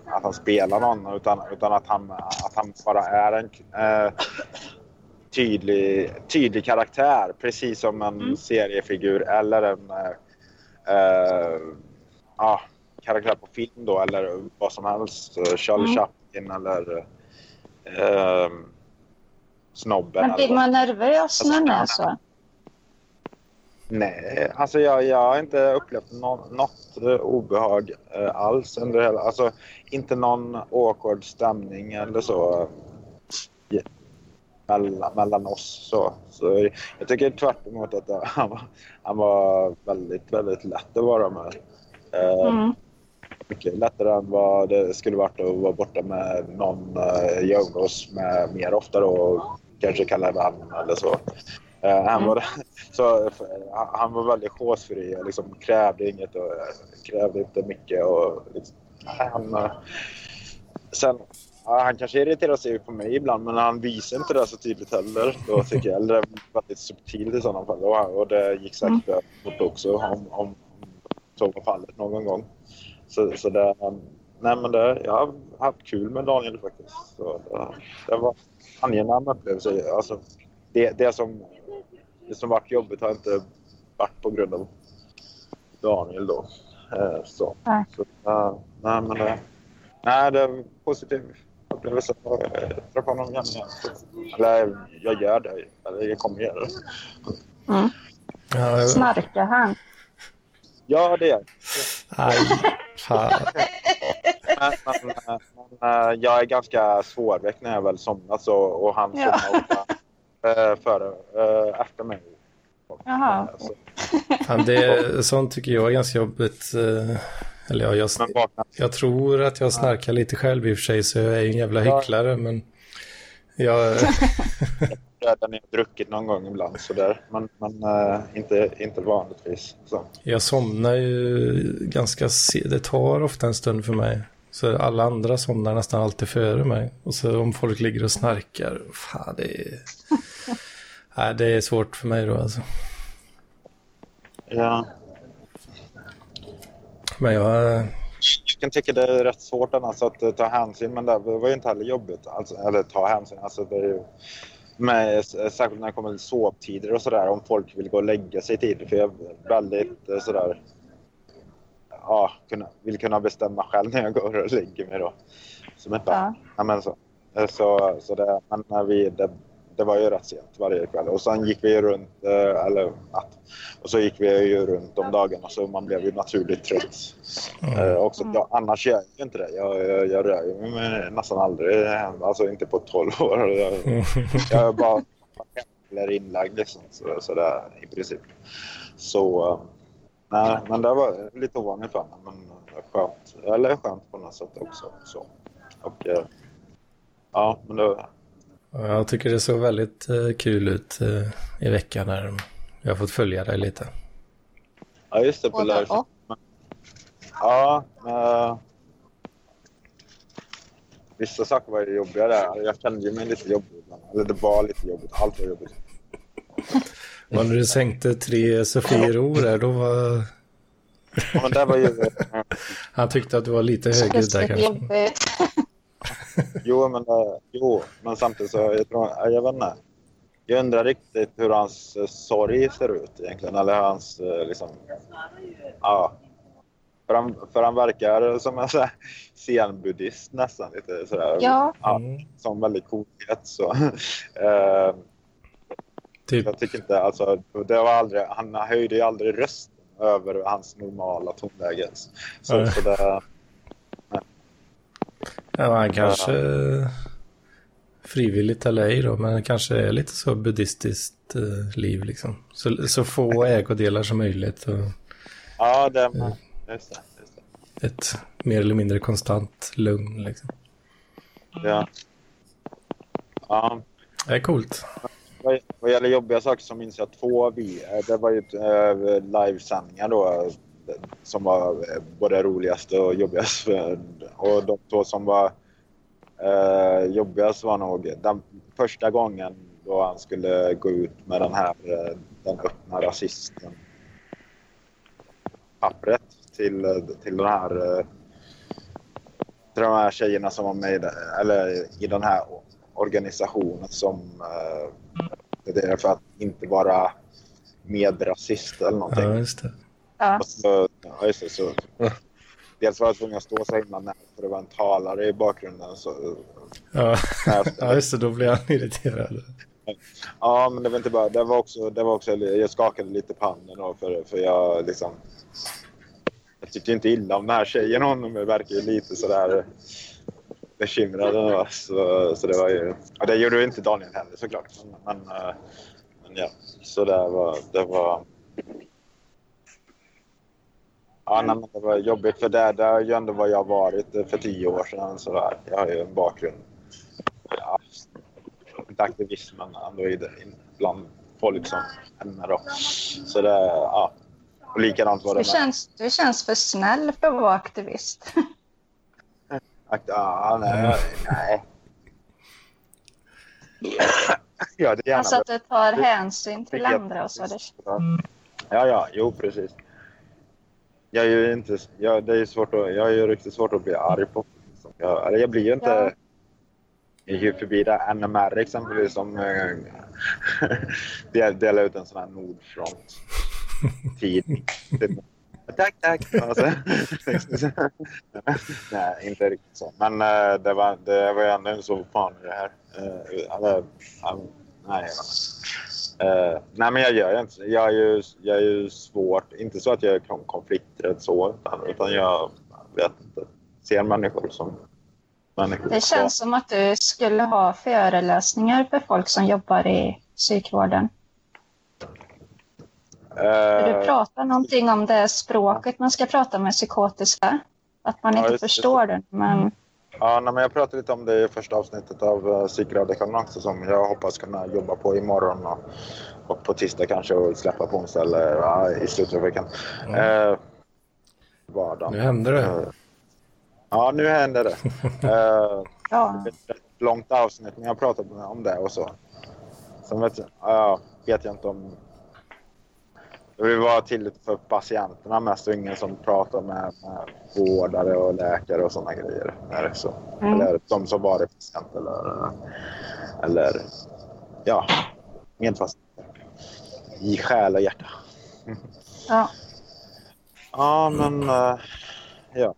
att han spelar någon utan, utan att, han, att han bara är en eh, tydlig, tydlig karaktär. Precis som en seriefigur eller en eh, ja, karaktär på film då eller vad som helst. Eh, Charlie
Mm.
Chaplin eller eh, Snobben.
Men blir
vad-
man nervös när
Alltså,
man är så?
Nej, alltså jag, jag har inte upplevt nå, något eh, obehag eh, alls under hela, alltså inte någon awkward stämning eller så eh, mellan, mellan oss så. så jag tycker tvärt emot att han, var- han var väldigt, väldigt lätt att vara med. Eh,
Mm.
Mycket lättare än vad det skulle varit att vara borta med någon uh, jag umgås med mer ofta då och kanske kallar vän eller så. Eh, han, var, så eh, han var väldigt chosefri och liksom krävde inget och eh, krävde inte mycket. Och, liksom, han, eh, sen, han kanske irriterar sig på mig ibland men han visar inte det så tydligt heller. Då tycker jag. Eller väldigt subtilt i sådana fall. Och, och det gick säkert mm. fort också om, om så var fallet någon gång. Så, så det, nej men det, jag har haft kul med Daniel faktiskt. Så det, det var angenäm upplevelse. Alltså, det, det, som, det som varit jobbigt har inte varit på grund av Daniel då. Eh, Så,
Nej.
så nej men det, nej, det är positiv upplevelse. Jag träffar honom igen. Eller jag gör det. Eller jag kommer göra det.
Mm. Snarkar han?
Ja, det gör jag.
Fan.
Men, men, men, eh, jag är ganska svårväckt när jag väl somnar så, och han
Ja.
somnar ofta eh, före, eh, efter mig.
Jaha.
Så,
fan det, sånt tycker jag är ganska jobbigt. Eller ja, jag,
men vaknar
jag tror att jag snarkar lite själv i och för sig så jag är en jävla hycklare men jag,
när jag druckit någon gång ibland sådär. Men, men eh, inte, inte vanligtvis. Så.
jag somnar ju ganska se- Det tar ofta en stund för mig. Så alla andra somnar nästan alltid före mig. Och så om folk ligger och snarkar, fan det är... Nej, det är svårt för mig då alltså.
Ja.
Men jag...
Kan tycka det är rätt svårt annars att eh, ta hänsyn men det var ju inte heller jobbigt. Alltså, eller ta hänsyn. Alltså, det är ju, med, särskilt när det kommer till sovtider och sådär. Om folk vill gå och lägga sig tidigt. För jag är väldigt eh, sådär... Ja, kunna, vill kunna bestämma själv när jag går och lägger mig då. Som ett barn.
Ja.
Ja, men så. Eh, Så, så det, men när vi, det, det var ju rätt sent varje kväll. Och sen gick vi ju runt, eh, eller natt. Och så gick vi ju runt om dagarna så man blev ju naturligt trött. Eh, också, jag, annars gör jag ju inte det. Jag, jag, jag rör mig nästan aldrig, alltså inte på 12 år. Jag, jag är bara eller inlagd liksom. Så, så det, i princip. Så, eh, nej, men det var lite ovanligt för mig. Men skönt, eller skönt på något sätt också. Så. Och, eh, ja, men det,
Jag tycker det såg väldigt eh, kul ut eh, i veckan när jag har fått följa dig lite.
Ja, just det. På lördag. Ja, eh, vissa saker var ju jobbiga där. Jag kände ju mig lite jobbig. Eller det var lite jobbigt. Allt var jobbigt.
Och när du sänkte tre Sofiero där, då var...
Ja, men det var ju...
Han tyckte att du var lite högljudd där kanske.
Jo, men, eh, jo, men samtidigt så... Jag, tror, jag vet inte. Jag undrar riktigt hur hans eh, sorg ser ut egentligen. Eller hans... eh, Liksom, ja. För han, för han verkar som en zen-buddhist nästan. Lite sådär.
Ja.
ja
Mm.
som väldigt coolhet. Så. Eh,
Typ,
Jag tycker inte, alltså, det var aldrig, han höjde ju aldrig rösten över hans normala tonläge. Så, så det,
ja, han kanske eh, frivilligt eller ej då, men kanske är lite så buddhistiskt eh, liv liksom. Så, så få ägodelar som möjligt och
Ja, det, just det. Just det.
ett mer eller mindre konstant lugn liksom.
Ja. Ja,
Det är coolt.
vad, gäller jobbiga saker så minns jag två vi. eh, Det var ju livesändningar då eh, som var eh, både roligast och jobbigast. Och de två som var eh, jobbigast var nog den första gången då han skulle gå ut med den här eh, den öppna rasisten pappret till, till den här eh, till de här tjejerna som var med i eller i den här organisationen som eh, det är för att inte vara medrasist eller någonting.
Ja, just det.
Ja.
Och så, ja, just det, så, dels var jag tvungen att stå så himla nära för det var en talare i bakgrunden. Så,
Ja. ja, just det. Då blir han irriterad.
Ja, men det var inte bara... Det var också... Det var också jag skakade lite på handen då för, för jag liksom... Jag tyckte inte illa om den här tjejen. Hon verkar ju lite sådär bekymrad. Så, så det var ju... Och det gjorde ju inte Daniel heller såklart. Men, men, eh, men ja, så det var... Det var... Ja, nej, men det var jobbigt för det, är ju ändå vad jag varit för tio år sedan. Så där. Jag har ju en bakgrund. Ja, inte aktivismen ändå i det, bland folk som henne då. Så det, ja. Och likadant var det
Du känns, du känns för snäll för att vara aktivist.
Akt, ja, nej, nej. Ja, det är gärna.
Alltså att du tar hänsyn till andra och så. Det,
Ja, ja, jo precis. Jag är ju inte, jag, det är svårt att, jag är ju riktigt svårt att bli arg på. liksom. Jag, eller jag blir ju inte,
Ja.
jag gick förbi där NMR exempelvis som eh, del, delar ut en sån här Nordfront tid. Tack, tack. Och så- Nej, inte riktigt så. Men eh, det var, det var ju ändå så fan i det här. Eh, eller, ja, nej, Eh, nej, men jag gör inte Jag är ju, jag är ju svårt, inte så att jag är kon- konflikträdd så, utan, utan jag vet inte. Ser människor som människor.
det känns som att du skulle ha föreläsningar för folk som jobbar i psykvården.
Eh,
du pratar någonting om det språket man ska prata med psykotiska. Att man
Ja,
inte
det.
förstår det. Men
Ja, nej, men jag pratade lite om det i första avsnittet av uh, Psykradikalen också som jag hoppas kunna jobba på imorgon och, och på tisdag kanske och släppa på onsdag eller ja, i slutet av veckan. Eh, vardagen.
Nu händer det.
Eh, ja, nu händer det. Eh,
ja,
Det är ett långt avsnitt, men jag pratade om det och så. Sen vet jag, ja, vet jag inte om... Det vill vara till för patienterna mest och ingen som pratar med, med vårdare och läkare och sådana grejer. Är det så?
Mm.
Eller de som varit patient eller, eller ja, medpatienter. I själ och hjärta.
ja.
Ja, men eh, ja.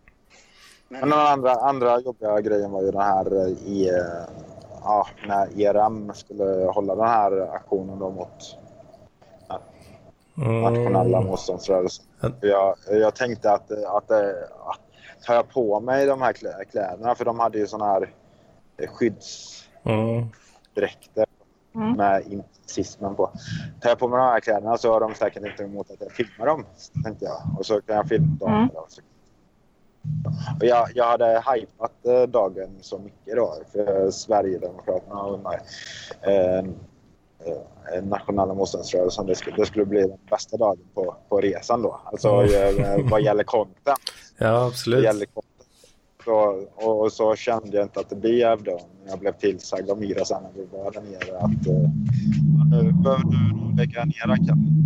Men den andra, andra jobbiga grejen var ju den här eh, i, eh, ja, när ERM skulle hålla den här aktionen då mot nationella
Mm.
motståndsrörelsen. Jag, jag tänkte att, att, eh, att tar jag på mig de här klä- kläderna, för de hade ju såna här eh, skyddsdräkter
Mm.
Mm.
med incismen på. Tar jag på mig de här kläderna så har de säkert inte emot att jag filmar dem, tänkte jag. Och så kan jag filma dem.
Mm.
Och jag, jag hade hypat eh, dagen så mycket då för Sverigedemokraterna och de här, eh, eh, nationella motståndsrörelsen. Det skulle, det skulle bli den bästa dagen på, på resan då. Alltså
Mm.
eh, vad gäller content.
Ja,
Vad
absolut.
gäller content. Så, och, och så kände jag inte att det blev då. Jag blev tillsagd av Mira sen när vi var där nere att eh, nu behöver du nog lägga ner raketten.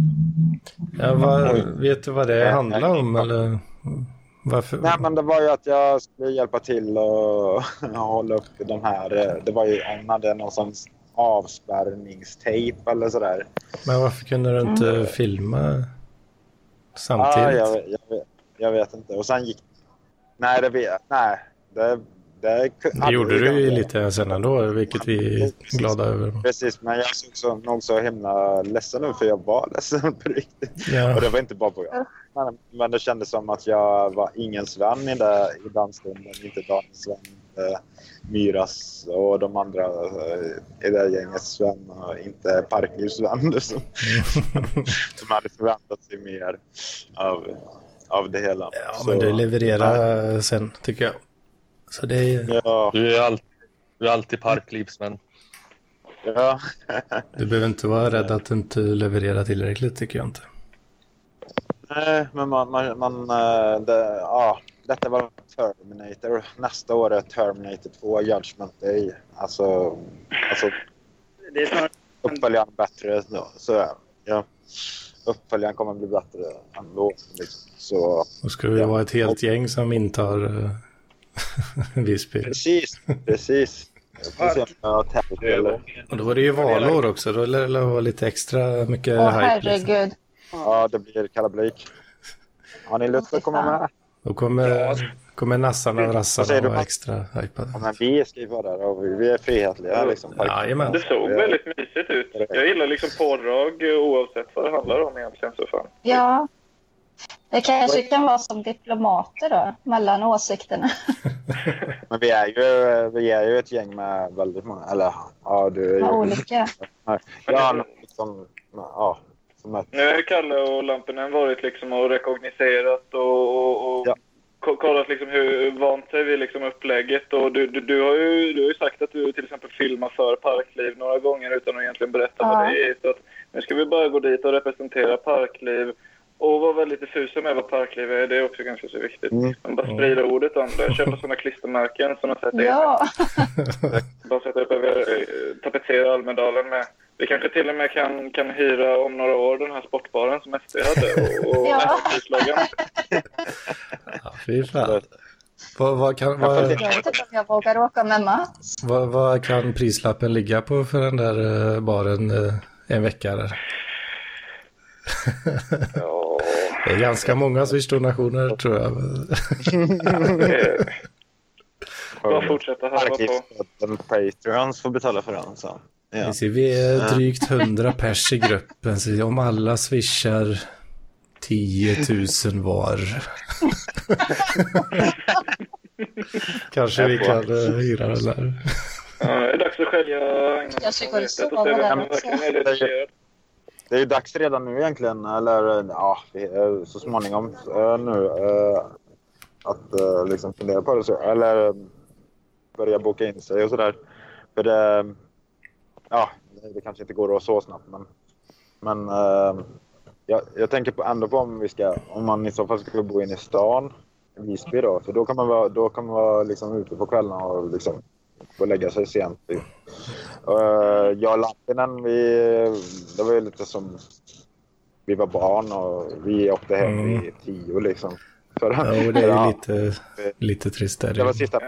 Ja, vad, vet du vad det handlar om eller varför?
Nej, men det var ju att jag skulle hjälpa till och hålla upp den här. eh, Det var ju, han hade någon sån avspärrningstejp eller sådär.
Men varför kunde du inte filma
Ja,
samtidigt?
jag, vet- jag, vet, jag vet inte. Och sen gick... Nej, det vet Nej, det... Det,
Det gjorde du ju lite sen ändå, vilket vi är glada över.
Precis, men jag såg så, nog så himla ledsen nu för jag var ledsen på riktigt.
Ja.
Och det var inte bara på men, men det kändes som att jag var ingen Sven i, det, i den stunden, inte Daniels vän. Eh, Myras och de andra eh, i det gänget Sven och inte Parklivs-Sven som, som hade förväntat sig mer av, av det hela.
Ja,
Så-
men du levererar sen tycker jag. Så det är,
Ja,
Du är alltid, du är alltid parklivsmän.
ja.
du behöver inte vara rädd att du inte levererar tillräckligt tycker jag inte.
Nej, men man, man, man eh, det, ja, detta var Terminator. Nästa år är Terminator 2 Judgment Day. Alltså, alltså
Det är snarare
uppföljaren bättre. då, Så, är det. ja. Uppföljaren kommer bli bättre ändå. Liksom. Så,
Då ska vi
Ja.
vara ett helt gäng som intar uh, Visby.
precis, precis. Har.
Och då var det ju valår också. Då lär det vara lite extra mycket
Åh
hype. Liksom.
herregud.
Ja, det blir kalabalik. Har ni lust att komma med?
Då kommer, kommer nassarna och
säger du,
vara extra hypade.
Ja, men vi ska ju vara där och vi, vi är frihetliga. Liksom.
Jajamän.
Det såg väldigt mysigt ut. Jag gillar liksom pådrag eh, oavsett vad det handlar om egentligen. Så fan.
Ja. Det kanske kan vara som diplomater då, mellan åsikterna.
Men vi är, ju, vi är ju ett gäng med väldigt många, eller ja du är
Med
ju...
olika.
Ja, liksom, ja, som ett,
Nu har Kalle och Lampinen varit liksom och rekogniserat och, och, och
Ja.
ko- kollat liksom hur vant sig vid liksom upplägget. Och du, du, du, har ju, du har ju sagt att du till exempel filmar för Parkliv några gånger utan att egentligen berätta
Ja.
vad det är. Så att nu ska vi bara gå dit och representera Parkliv och vara väldigt diffusa med vad Parkliv är. Det är också ganska så viktigt.
Mm.
Men bara sprida ordet om det. Köpa sådana klistermärken som de sätter in.
Ja,
Bara sätta upp över, eh, tapetsera Almedalen med. Vi kanske till och med kan, kan hyra om några år den här sportbaren som SD hade och, och
Ja.
Ja, fy fan. Vad, vad, kan,
Jag
vad,
jag vet inte om jag vågar åka med Mats.
vad, vad kan prislappen ligga på för den där eh, baren eh, en vecka? Där?
Ja,
Det är ganska många Swish-donationer tror jag.
bara fortsätta på.
Arkivstöden Patreons får betala för den. Så. Ja.
Vi ser, Vi är drygt 100 pers i gruppen, så om alla swishar 10 000 var. Kanske vi kan eh, hyra den där.
Ja, det är dags att skölja
Jag också.
verkligen är dedikerad.
Det är ju dags redan nu egentligen, eller ja, så småningom eh, nu eh, att liksom fundera på det. Så, eller börja boka in sig och sådär. För det, ja, det- kanske inte går så snabbt men, men eh, jag, jag tänker på, ändå på om vi ska, om man i så fall skulle bo inne i stan, i Visby då, för då kan man vara, då kan man vara liksom ute på kvällarna och liksom gå och lägga sig sent. Typ. Uh, jag och Lappinen, vi, det var ju lite som... Vi var barn och vi åkte hem
Mm.
vid tio liksom. För,
Ja, och det är ju lite, lite trist där.
Det var sista...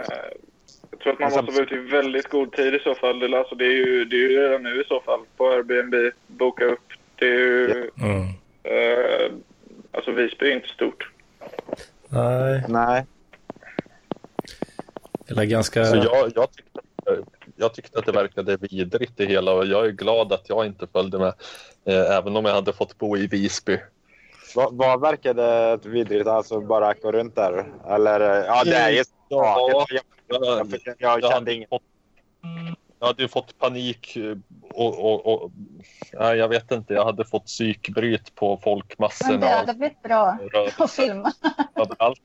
Eh, tror att man måste vara ute i väldigt god tid i så fall. Det- Alltså, det, är ju, det är ju redan nu i så fall på Airbnb. Boka upp. Det är ju...
Mm.
Eh, alltså Visby är inte stort.
Nej,
Nej.
eller ganska...
Så jag, jag, tyckte, jag tyckte att det verkade vidrigt det hela och jag är glad att jag inte följde med. Eh, även om jag hade fått bo i Visby.
Vad, vad verkade vidrigt? Alltså bara gå runt där? Eller ja, det är ju... Ja, jag,
jag,
kände
hade
inget.
fått, jag hade ju fått panik eh, och, och, och nej, jag vet inte, jag hade fått psykbryt på
Men
folkmassorna
det hade blivit bra att filma.
överallt.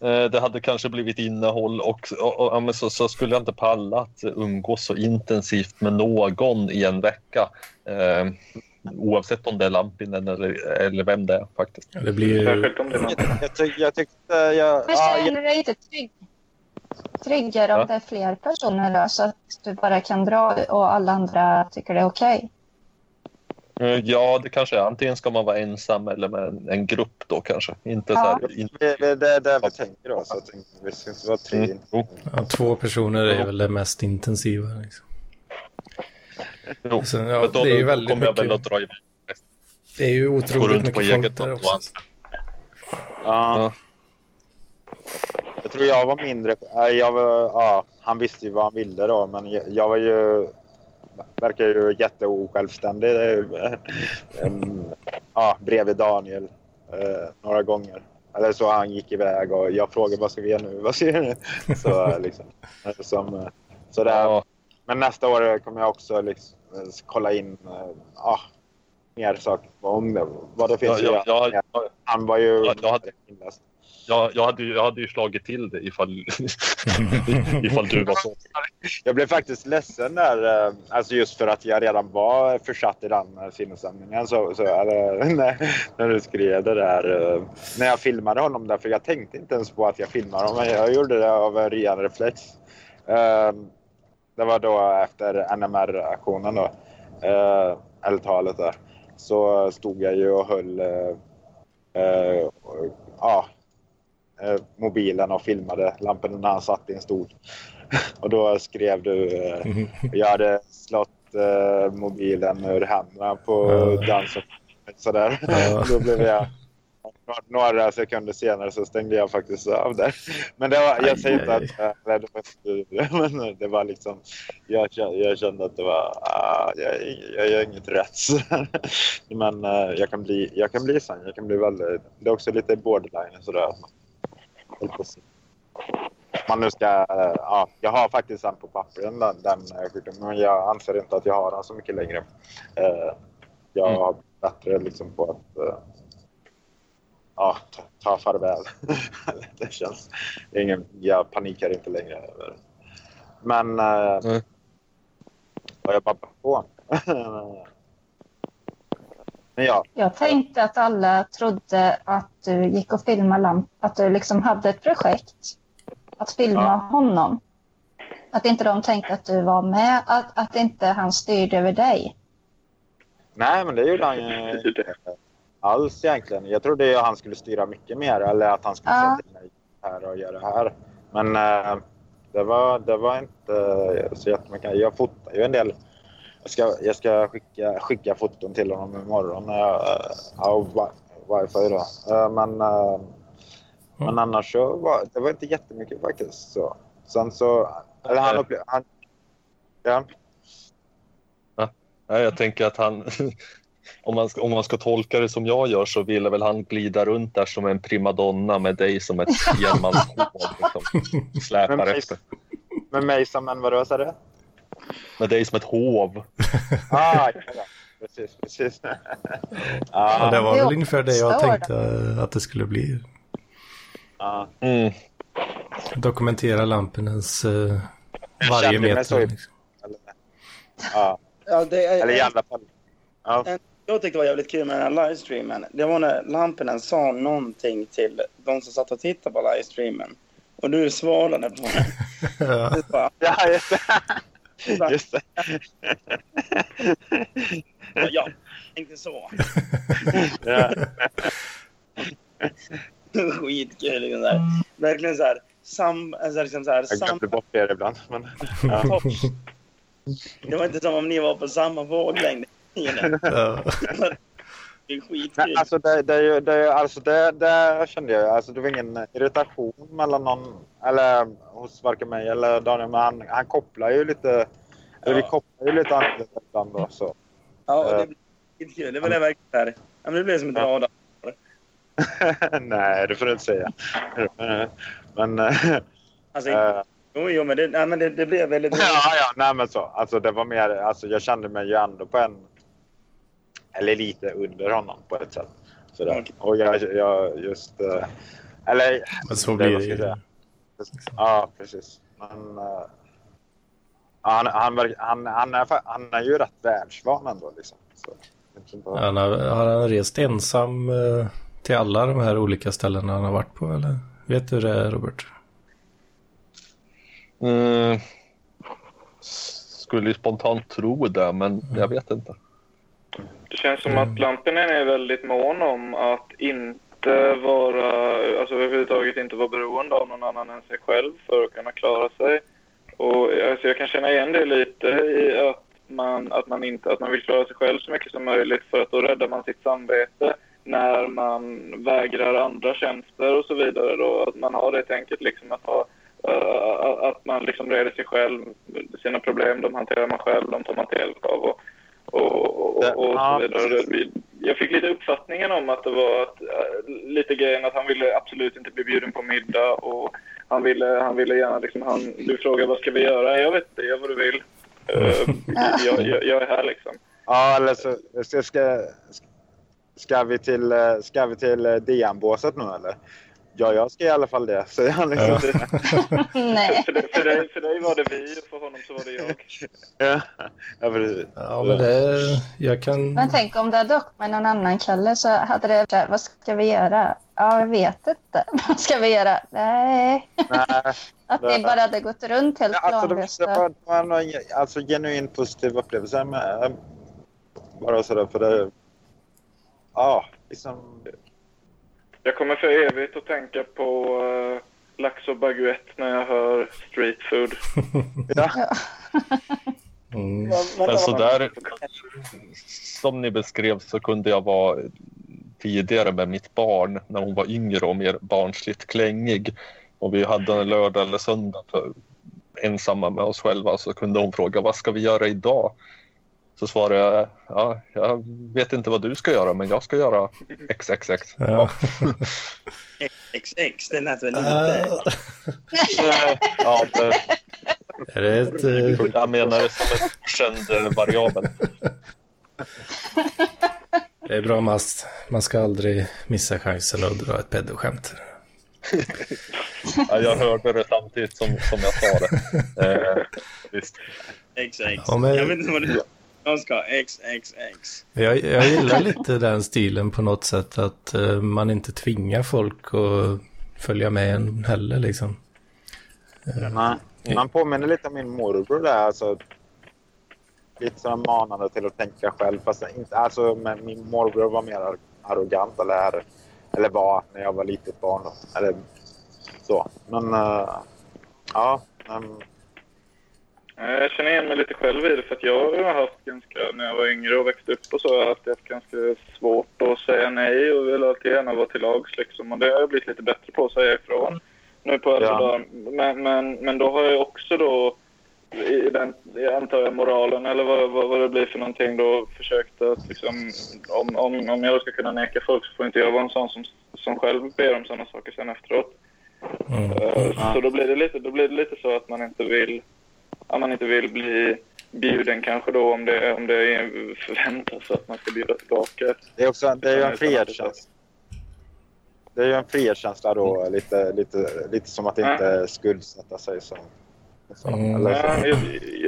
Eh, Det hade kanske blivit innehåll och, och, och ja, men så, så skulle jag inte palla att umgås så intensivt med någon i en vecka. Eh, oavsett om det är Lampinen eller, eller vem det är faktiskt.
Det blir.
Särskilt om det är.
Jag, jag, jag tyckte... Jag,
Men
ja, jag,
känner du dig inte trygg? Tryggare om
Ja.
det är fler personer då, så att du bara kan dra och alla andra tycker det är okej?
Eh, Ja, det kanske är. Antingen ska man vara ensam eller med en, en grupp då kanske. Inte
Ja.
så här, inte,
det, det, det är vi tänker då. Så tänkte, vi ska inte vara tre.
mm,
Ja, två personer är väl det mest intensiva. Liksom.
jo.
Sen, ja,
då,
det är ju väldigt
kommer jag väl
mycket-
att dra iväg.
Det är ju otroligt mycket folk där också.
Ja.
Ja.
Jag tror jag var mindre... Jag var, ja, han visste ju vad han ville då, men jag, jag var ju... Verkar ju jätteosjälvständig. Ja, bredvid Daniel eh, några gånger. Eller så han gick iväg och jag frågade vad ska vi göra nu? Vad ska vi göra nu? Så, liksom, som, eh, så där.
Ja,
Men nästa år kommer jag också liksom, eh, kolla in eh, ja, mer saker om det. Vad det finns
ja,
att
ja,
göra.
ja,
Han var ju
Ja, jag hade-
inläst
jag, jag, hade, ju- jag hade ju slagit till det ifall, ifall du var så.
Jag blev faktiskt ledsen där, eh, alltså just för att jag redan var försatt i den eh, sinnesstämningen. Så, så, eller, eh, när, när du skrev det där, när jag filmade honom där, för jag tänkte inte ens på att jag filmade honom. Jag gjorde det av en ren reflex. Det var då efter NMR-aktionen då, eller talet där. Så stod jag ju och höll ja, mobilen och filmade lamporna när han satt i en stol. Och då skrev du, eh, jag hade slått eh, mobilen ur händerna på dansen. Sådär. Då blev jag, några sekunder senare så stängde jag faktiskt av där. Men det var, jag säger inte att eh, nej, det var men det var liksom, jag, kände- jag kände att det var, ah, jag, jag gör inget rätt. Men eh, jag kan bli, jag kan bli sån, jag kan bli väldigt, det är också lite borderline sådär. Man- nu ska, ja, jag har faktiskt den på pappren den, den men jag anser inte att jag har den så mycket längre. Eh, Jag
Mm.
har bättre liksom på att eh, ja, ta, ta farväl. det känns, ingen, jag panikar inte längre. över. Men
Mm.
vad jag bara på. Men ja,
Jag tänkte att alla trodde att du gick och filmade lamp, att du liksom hade ett projekt att filma
Ja.
honom. Att inte de tänkte att du var med, att, att inte han styrde över dig.
nej men det gjorde han ju inte alls egentligen. Jag trodde ju han skulle styra mycket mer eller att han skulle
Ja.
säga till mig här och göra det här. Men eh, det, var, det var inte så jättemycket. Jag fotar ju en del. Jag ska, jag ska skicka, skicka foton till honom imorgon när jag eh, har wifi då. Eh, Men, eh, men annars så var det var inte jättemycket faktiskt. Så. Sen så, eller han upplevde, han, ja.
Nej, jag tänker att han, om man, ska, om man ska tolka det som jag gör så ville väl han glida runt där som en primadonna med dig som ett enmanshov. Liksom. Släpar efter.
Med mig som en, vadå sa du?
Med dig som ett hov.
Ah, ja, ja. precis, precis.
Ja,
ah,
det var väl ungefär det jag
det.
tänkte att det skulle bli.
ah.
Mm.
Dokumentera Lampinens eh,
Jag
varje meter. Liksom.
Eller, ja,
Ja, det är,
eller i alla fall. Ja.
Jag tyckte det var jävligt kul med den här livestreamen. Det var när Lampinen sa någonting till de som satt och tittade på livestreamen. Och du svarade på det.
Ja.
Du bara,
ja, just det. Just det.
ja, jag tänkte så.
Ja.
Skitkul liksom där. Verkligen så här. Sam, alltså liksom så här,
Jag glömde bort det ibland. Men, ja.
det var inte som om ni var på samma våglängd.
Ja.
Det är skitkul.
Men alltså, det, det, det, alltså det, det kände jag. Alltså, det var ingen irritation mellan någon, eller hos varken mig eller Daniel. Men han, han kopplar ju lite, eller vi kopplar ju lite annorlunda ibland då. Så.
Ja, och det blev skitkul. Det var det verkligen här. Ja, men det blev som ett
Ja.
radar.
Nej, det får du inte säga. Men, eh,
Alltså,
eh,
jo, jo, men det, nej, men det, det blev väldigt
ja, ja, nej men så. Alltså det var mer, alltså jag kände mig ju ändå på en, eller lite under honom på ett sätt. Sådär. Och jag, jag just, eh, eller
Men så
det,
blir det ju.
Säga? Ja, precis. Men, eh, han, han, han, han, är, han är ju rätt världsvan ändå. Liksom. Så, vad-
Han har, har han rest ensam eh, till alla de här olika ställena han har varit på eller? Vet du det Robert?
Mm. Skulle ju spontant tro det, men jag vet inte.
Det känns som att Lampinen är väldigt mån om att inte vara, alltså överhuvudtaget inte vara beroende av någon annan än sig själv för att kunna klara sig. Och alltså, jag kan känna igen det lite i att man, att man inte, att man vill klara sig själv så mycket som möjligt för att då räddar man sitt samvete när man vägrar andra tjänster och så vidare då. Att man har det tänket liksom att ha eh, att man liksom reder sig själv, sina problem, de hanterar man själv, de tar man till hjälp av och, och, och, och, och så vidare. Jag fick lite uppfattningen om att det var att, eh, lite grejen att han ville absolut inte bli bjuden på middag och han ville, han ville gärna liksom, han, du frågar vad ska vi göra? Jag vet inte, gör vad du vill. Eh, jag, jag, jag är här liksom.
Ja, eller så ska, ska, vi till, eh, ska vi till DN-båset nu eller? Ja, jag ska i alla fall det, säger han liksom.
Nej.
För, det, för, dig, för dig var det vi och för honom så var det jag.
Ja, ja precis.
Ja, men det, jag kan...
Men tänk om det hade åkt med någon annan kille så hade det varit, vad ska vi göra? Ja, jag vet inte. Vad ska vi göra? Nej.
Nej,
Att ni bara hade gått runt helt
alltså, det,
planlöst.
det var, det var nog en alltså, genuint positiv upplevelse med eh, bara sådär för det... Ja, liksom...
Jag kommer för evigt att tänka på uh, lax och baguette när jag hör street food.
Ja.
Mm.
Men så där, som ni beskrev så kunde jag vara tidigare med mitt barn när hon var yngre och mer barnsligt klängig. Och vi hade en lördag eller söndag för ensamma med oss själva så kunde hon fråga vad ska vi göra idag? Så svarade jag, ja, jag vet inte vad du ska göra men jag ska göra XXX.
Ja.
XX, det lät väl inte...
Ja, det,
Är det ett... eh,
jag menar det som en känd eh, variabel.
Det är bra Mast. Man ska aldrig missa chansen att dra ett pedoskämt.
Ja, jag hörde det samtidigt som, som jag sa det. Eh, visst.
XX.
Ja, men-
Jag vet inte vad det Jag ska XXX.
Jag, jag gillar lite den stilen på något sätt. Att eh, man inte tvingar folk att följa med en heller liksom.
Man, man påminner lite om min morbror där. Alltså, lite sådär manande till att tänka själv. Fast inte, alltså, men min morbror var mer ar- arrogant eller, eller var när jag var litet barn. Då. Eller så. Men eh, ja. men,
Eh, Jag känner igen mig lite själv i det för att jag har haft ganska, när jag var yngre och växte upp och så, har jag haft haft ganska svårt att säga nej och vill alltid gärna vara till lags liksom. Och det har jag blivit lite bättre på att säga ifrån nu på äldre
Ja.
dagar. Men, men, men då har jag också då, i den, jag antar jag moralen eller vad, vad, vad det blir för någonting då, försökt att liksom, om, om, om jag ska kunna neka folk så får inte jag vara en sån som, som själv ber om sådana saker sen efteråt.
Mm.
Eh, Så då blir, det lite, då blir det lite så att man inte vill, att man inte vill bli bjuden kanske då om det, om det är förväntas att man ska bjuda tillbaka.
det är, också, det är ju en frihetskänsla. Det är ju en frihetskänsla då. Lite, lite, lite som att inte skuldsätta sig. Som, som,
Mm.
eller
Ja,
så.
jag,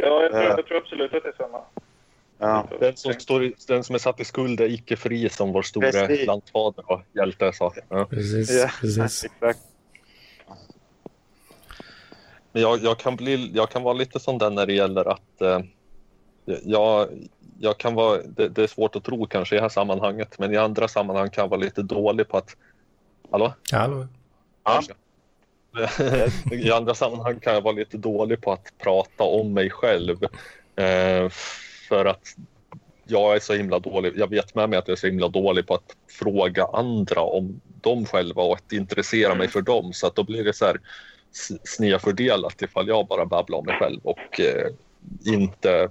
ja, jag, tror, jag tror absolut att det är samma.
Ja.
Den som, står, den som är satt i skuld är icke fri som vår store
Precis.
landsfader och hjälte sa. Ja.
Precis,
Ja,
precis.
exakt.
Men jag, jag, kan bli, jag kan vara lite sån där när det gäller att eh, jag, jag kan vara, det, det är svårt att tro kanske i det här sammanhanget, men i andra sammanhang kan jag vara lite dålig på att... Hallå?
Hallå?
Ja. I andra sammanhang kan jag vara lite dålig på att prata om mig själv. Eh, för att jag är så himla dålig. Jag vet med mig att jag är så himla dålig på att fråga andra om dem själva och att intressera mig för dem. Så att då blir det så här snedfördelat ifall jag bara babblar om mig själv och eh, inte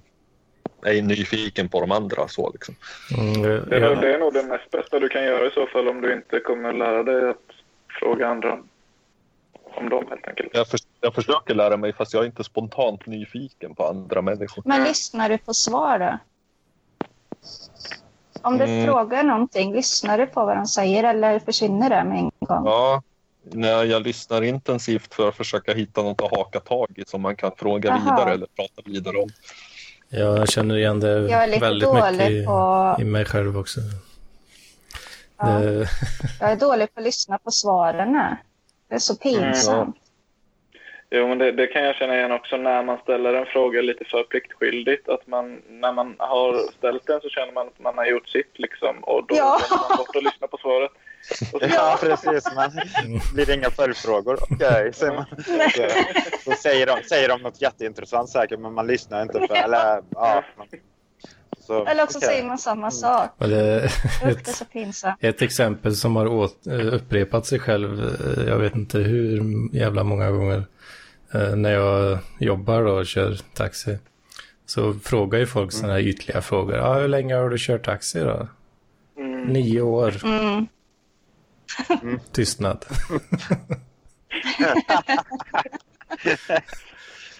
är nyfiken på de andra. Så liksom.
Mm,
Det är,
ja.
nog- det är nog det näst bästa du kan göra i så fall om du inte kommer lära dig att fråga andra om dem helt enkelt.
jag, för, jag försöker lära mig fast jag är inte spontant nyfiken på andra människor.
Men lyssnar du på svar då? Om du
Mm.
frågar någonting, lyssnar du på vad de säger eller försvinner det med en gång?
Ja, när jag lyssnar intensivt för att försöka hitta något att haka tag i som man kan fråga
Jaha.
vidare eller prata vidare om.
Jag känner igen det
Jag är lite
väldigt mycket
dålig
i,
på-
i mig själv också.
Ja.
Det,
Jag är dålig på att lyssna på svaren här. Det är så pinsamt.
Jo, men det, det kan jag känna igen också när man ställer en fråga lite för pliktskyldigt. Att man, när man har ställt den så känner man att man har gjort sitt liksom. Och då
Ja.
man bort och lyssnar på svaret. Så,
Ja, precis. Men blir det inga följdfrågor? Okej, säger man. Okej. Då säger de, säger de något jätteintressant säkert, men man lyssnar inte för... Eller, ja. Så,
Eller också
okej.
säger man samma sak.
och det, ett,
så pinsamt.
ett exempel som har åt, upprepat sig själv, eh, jag vet inte hur jävla många gånger, eh, när jag jobbar och kör taxi. Så frågar ju folk sådana här ytliga frågor. Ja, hur länge har du kört taxi då?
mm,
Nio år
Mm.
tystnad.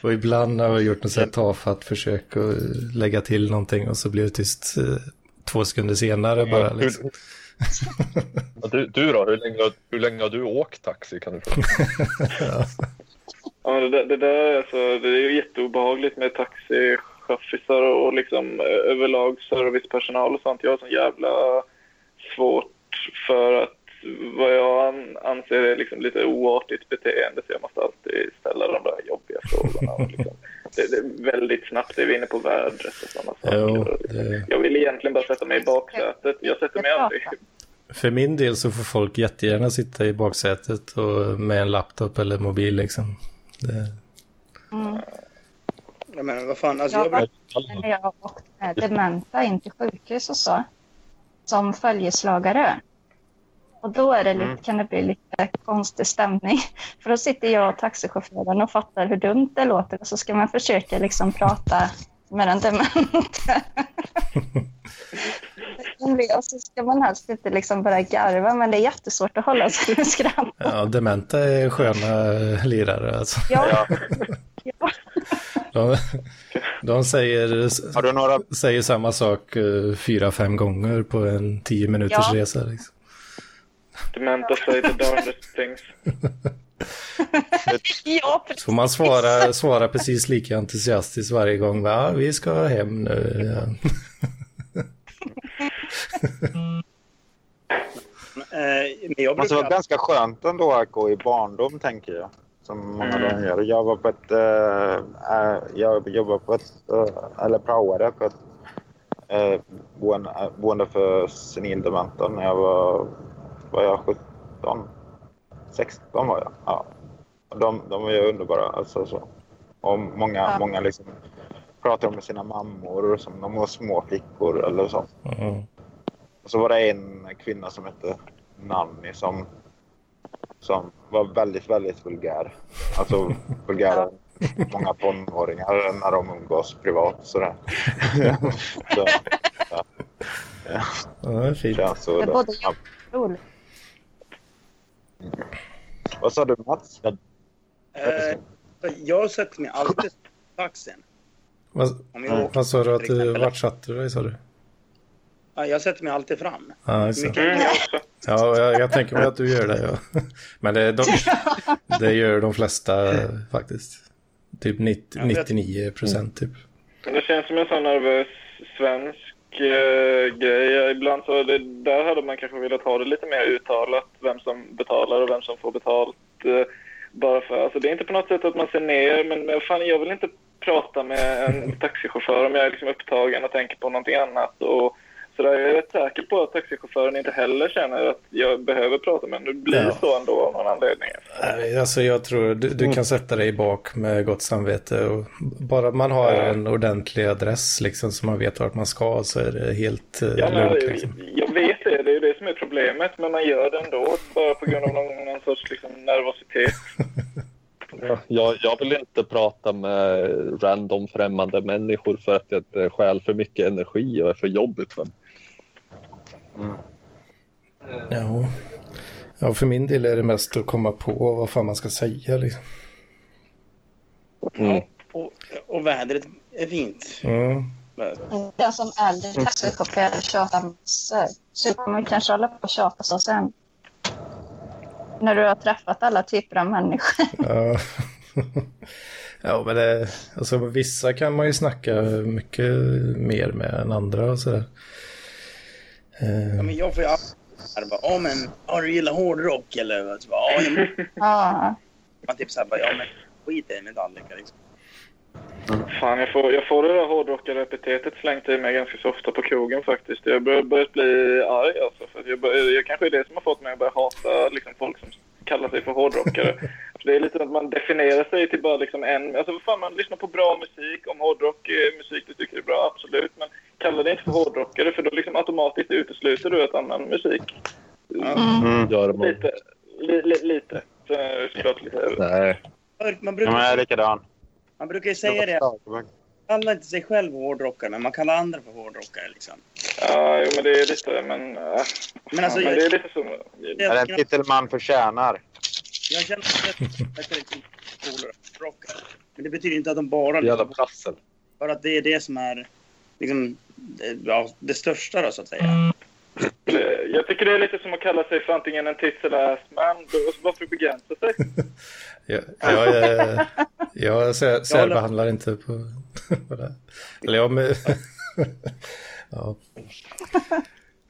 och ibland har jag gjort något så här tafatt försök att lägga till någonting och så blir det tyst eh, två sekunder senare bara. Liksom.
Du, du då? Hur länge, har- hur länge har du åkt taxi? Kan du fråga?
Ja.
Ja, det, där- det där är alltså, det är ju jätteobehagligt med taxichaffisar och liksom eh, överlag servicepersonal och sånt. Jag har så jävla svårt för att vad jag an, anser är liksom lite oartigt beteende så jag måste alltid ställa de där jobbiga frågorna. Liksom, det, det är väldigt snabbt är vi inne på vädret och sådana
Jo,
saker.
det,
Jag vill egentligen bara sätta mig i baksätet. Jag sätter mig aldrig...
för min del så får folk jättegärna sitta i baksätet och med en laptop eller mobil liksom. Det,
Mm.
Jag menar, vad fan, alltså
Jag
jag
var
brukar...
när jag har åkt med dementa in till sjukhus och så. Som följeslagare. Och då är det lite,
Mm.
kan det bli lite konstig stämning. För då sitter jag och taxichauffören och fattar hur dumt det låter. Och så ska man försöka liksom prata med den demente. och så ska man helst inte liksom börja garva. Men det är jättesvårt att hålla sig med skratt.
ja, dementa är sköna lirare alltså.
Ja, ja.
De, de säger,
Har du några
säger samma sak eh, fyra, fem gånger på en tio minuters
Ja.
resa. Liksom.
Dementa say the darndest things.
ja precis.
Så man svarar, svarar precis lika entusiastiskt varje gång. Va? Vi ska hem nu. Ja.
Eh, men jag
Alltså, det var
brukar...
ganska skönt ändå att gå i barndom, tänker jag. Som många mm. gör. Jag var på ett... eh, jag jobbade på ett... eh, eller praoade på ett uh, boende, boende för senildementa när jag var... Var jag 17? 16 var jag. Ja. De, de var ju underbara. Alltså, så. Och många,
Ja.
många liksom pratar med sina mammor som de var små flickor eller så.
Mm.
Och så var det en kvinna som hette Nanny som, som var väldigt, väldigt vulgär. Alltså vulgärare än många tonåringar när de umgås privat sådär. så, ja. Ja,
Ja, det är fint.
känns så.
Det är
då. Ja. Vad sa du Mats?
Eh, jag sätter mig alltid i taxin.
Vad,
jag
vad sa du att du, vart satte du dig sa du?
Ja, jag sätter mig alltid fram.
Ja.
Mycket,
Mm, jag också.
ja jag, jag tänker mig att du gör det. Ja. Men det, de, det gör de flesta faktiskt. Typ 90,
Jag vet.
99 procent typ.
Det känns som en sån nervös svensk eh. Ibland så det, där hade man kanske velat ha det lite mer uttalat, vem som betalar och vem som får betalt. Eh, bara för, alltså det är inte på något sätt att man ser ner, men, men fan, jag vill inte prata med en taxichaufför om jag är liksom upptagen och tänker på någonting annat. Och, så där, jag är rätt säker på att taxichauffören inte heller känner att jag behöver prata med honom. Det blir
Ja.
så ändå av någon anledning.
Nej, Alltså jag tror du, du kan sätta dig bak med gott samvete. Och bara man har en ordentlig adress liksom så man vet vart man ska så är det helt eh,
Ja, men,
lugnt.
jag,
Liksom.
jag vet det, det är ju det som är problemet, men man gör det ändå bara på grund av någon, någon sorts liksom, nervositet.
Ja, jag, jag vill inte prata med random främmande människor för att det stjäl för mycket energi och är för jobbigt. Men
Ja. ja, för min del är det mest att komma på vad fan man ska säga. Liksom.
Mm.
Och, och vädret är fint.
Mm.
Den som äldre taxichaufför tjatar massor. Så kommer man kanske hålla på och tjata så sen. När du har träffat alla typer av människor.
Ja. ja, men det, alltså, vissa kan man ju snacka mycket mer med än andra och sådär.
Ja, men jag får ju alltid bara, ja men, ja du gillar hårdrock eller? Så bara, ja, men,
Ja,
man typ såhär bara, ja men skit i Metallica liksom.
Fan, jag får, jag får det där hårdrockare-epitetet slängt i mig ganska så ofta på krogen faktiskt. Jag börjar börjat bli arg alltså. För jag, bör, jag kanske är det som har fått mig att börja hata liksom, folk som kallar sig för hårdrockare. för det är lite att man definierar sig till bara liksom en... Alltså fan, man lyssnar på bra musik. Om hårdrock är musik du tycker är bra, absolut. Men kalla det inte för hårdrockare för då liksom automatiskt utesluter du ett annan musik.
Mm.
man...
Lite. Li, li, lite. Så, eh, såklart lite.
Nej.
Man brukar,
jag är likadan.
man brukar ju säga det, kallar inte sig själv hårdrockare, men man kallar andra för hårdrockare liksom.
Ja, jo, men det är lite, men... äh,
Men alltså,
ja, men
jag-
det är lite så.
Det
Är en titel man förtjänar?
Jag känner att det är liksom rockare. Men det betyder inte att de bara...
Jävla prassel.
För att det är det som är liksom, det- ja, det största då, så att säga.
Jag tycker det är lite som att kalla sig för antingen en tits eller ass man. Då- Varför begränsa sig?
Jag, jag, jag sär, särbehandlar inte på. Eller jag med... ja.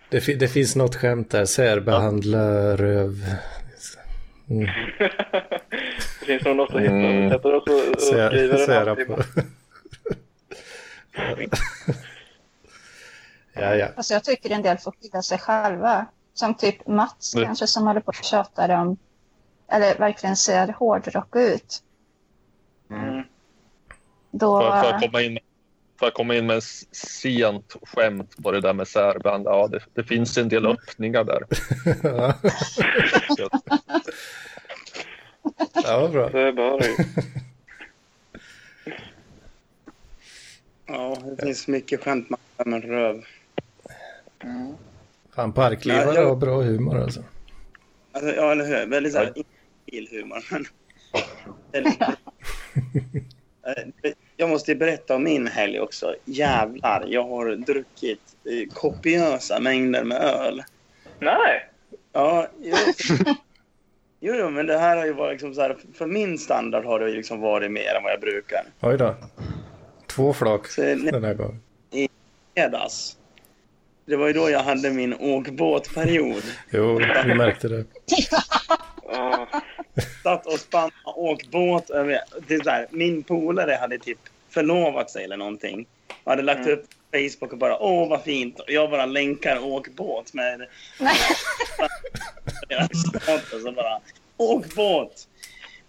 det, fi- det finns något skämt där, särbehandla röv. Mm.
Det finns nog något att hitta.
Mm.
Sätter oss och, och
Sär,
skriver en
sära
halvtimme.
ja, ja.
Alltså jag tycker en del får skydda sig själva. Som typ Mats
Mm.
kanske som håller på och tjatar om, eller verkligen ser hårdrock ut.
Mm.
Då,
För, för, att komma in, för att komma in med sent skämt på det där med särband, ja det, det finns en del öppningar där.
ja. ja, vad bra.
Det är bara.
Ja, det finns mycket skämt man kan röv.
Fan, parklivare
Ja, jag-
har bra humor alltså.
Alltså, ja, eller hur? Väldigt såhär infantil humor. Men... jag måste berätta om min helg också. Jävlar, jag har druckit eh, kopiösa mängder med öl.
Nej!
Ja, jo, jo, jo, men det här har ju varit liksom så här, för min standard har det ju liksom varit mer än vad jag brukar.
Oj då. Två flak
Så,
den här gången.
fredags. Det var ju då jag hade min åkbåtperiod.
Jo, vi märkte det.
Satt och spann och åkt båt över... Det är så här, min polare hade typ förlovat sig eller någonting. Och hade lagt upp på Facebook och bara åh vad fint. Och jag bara länkar med
nej,
deras status och bara åkbåt.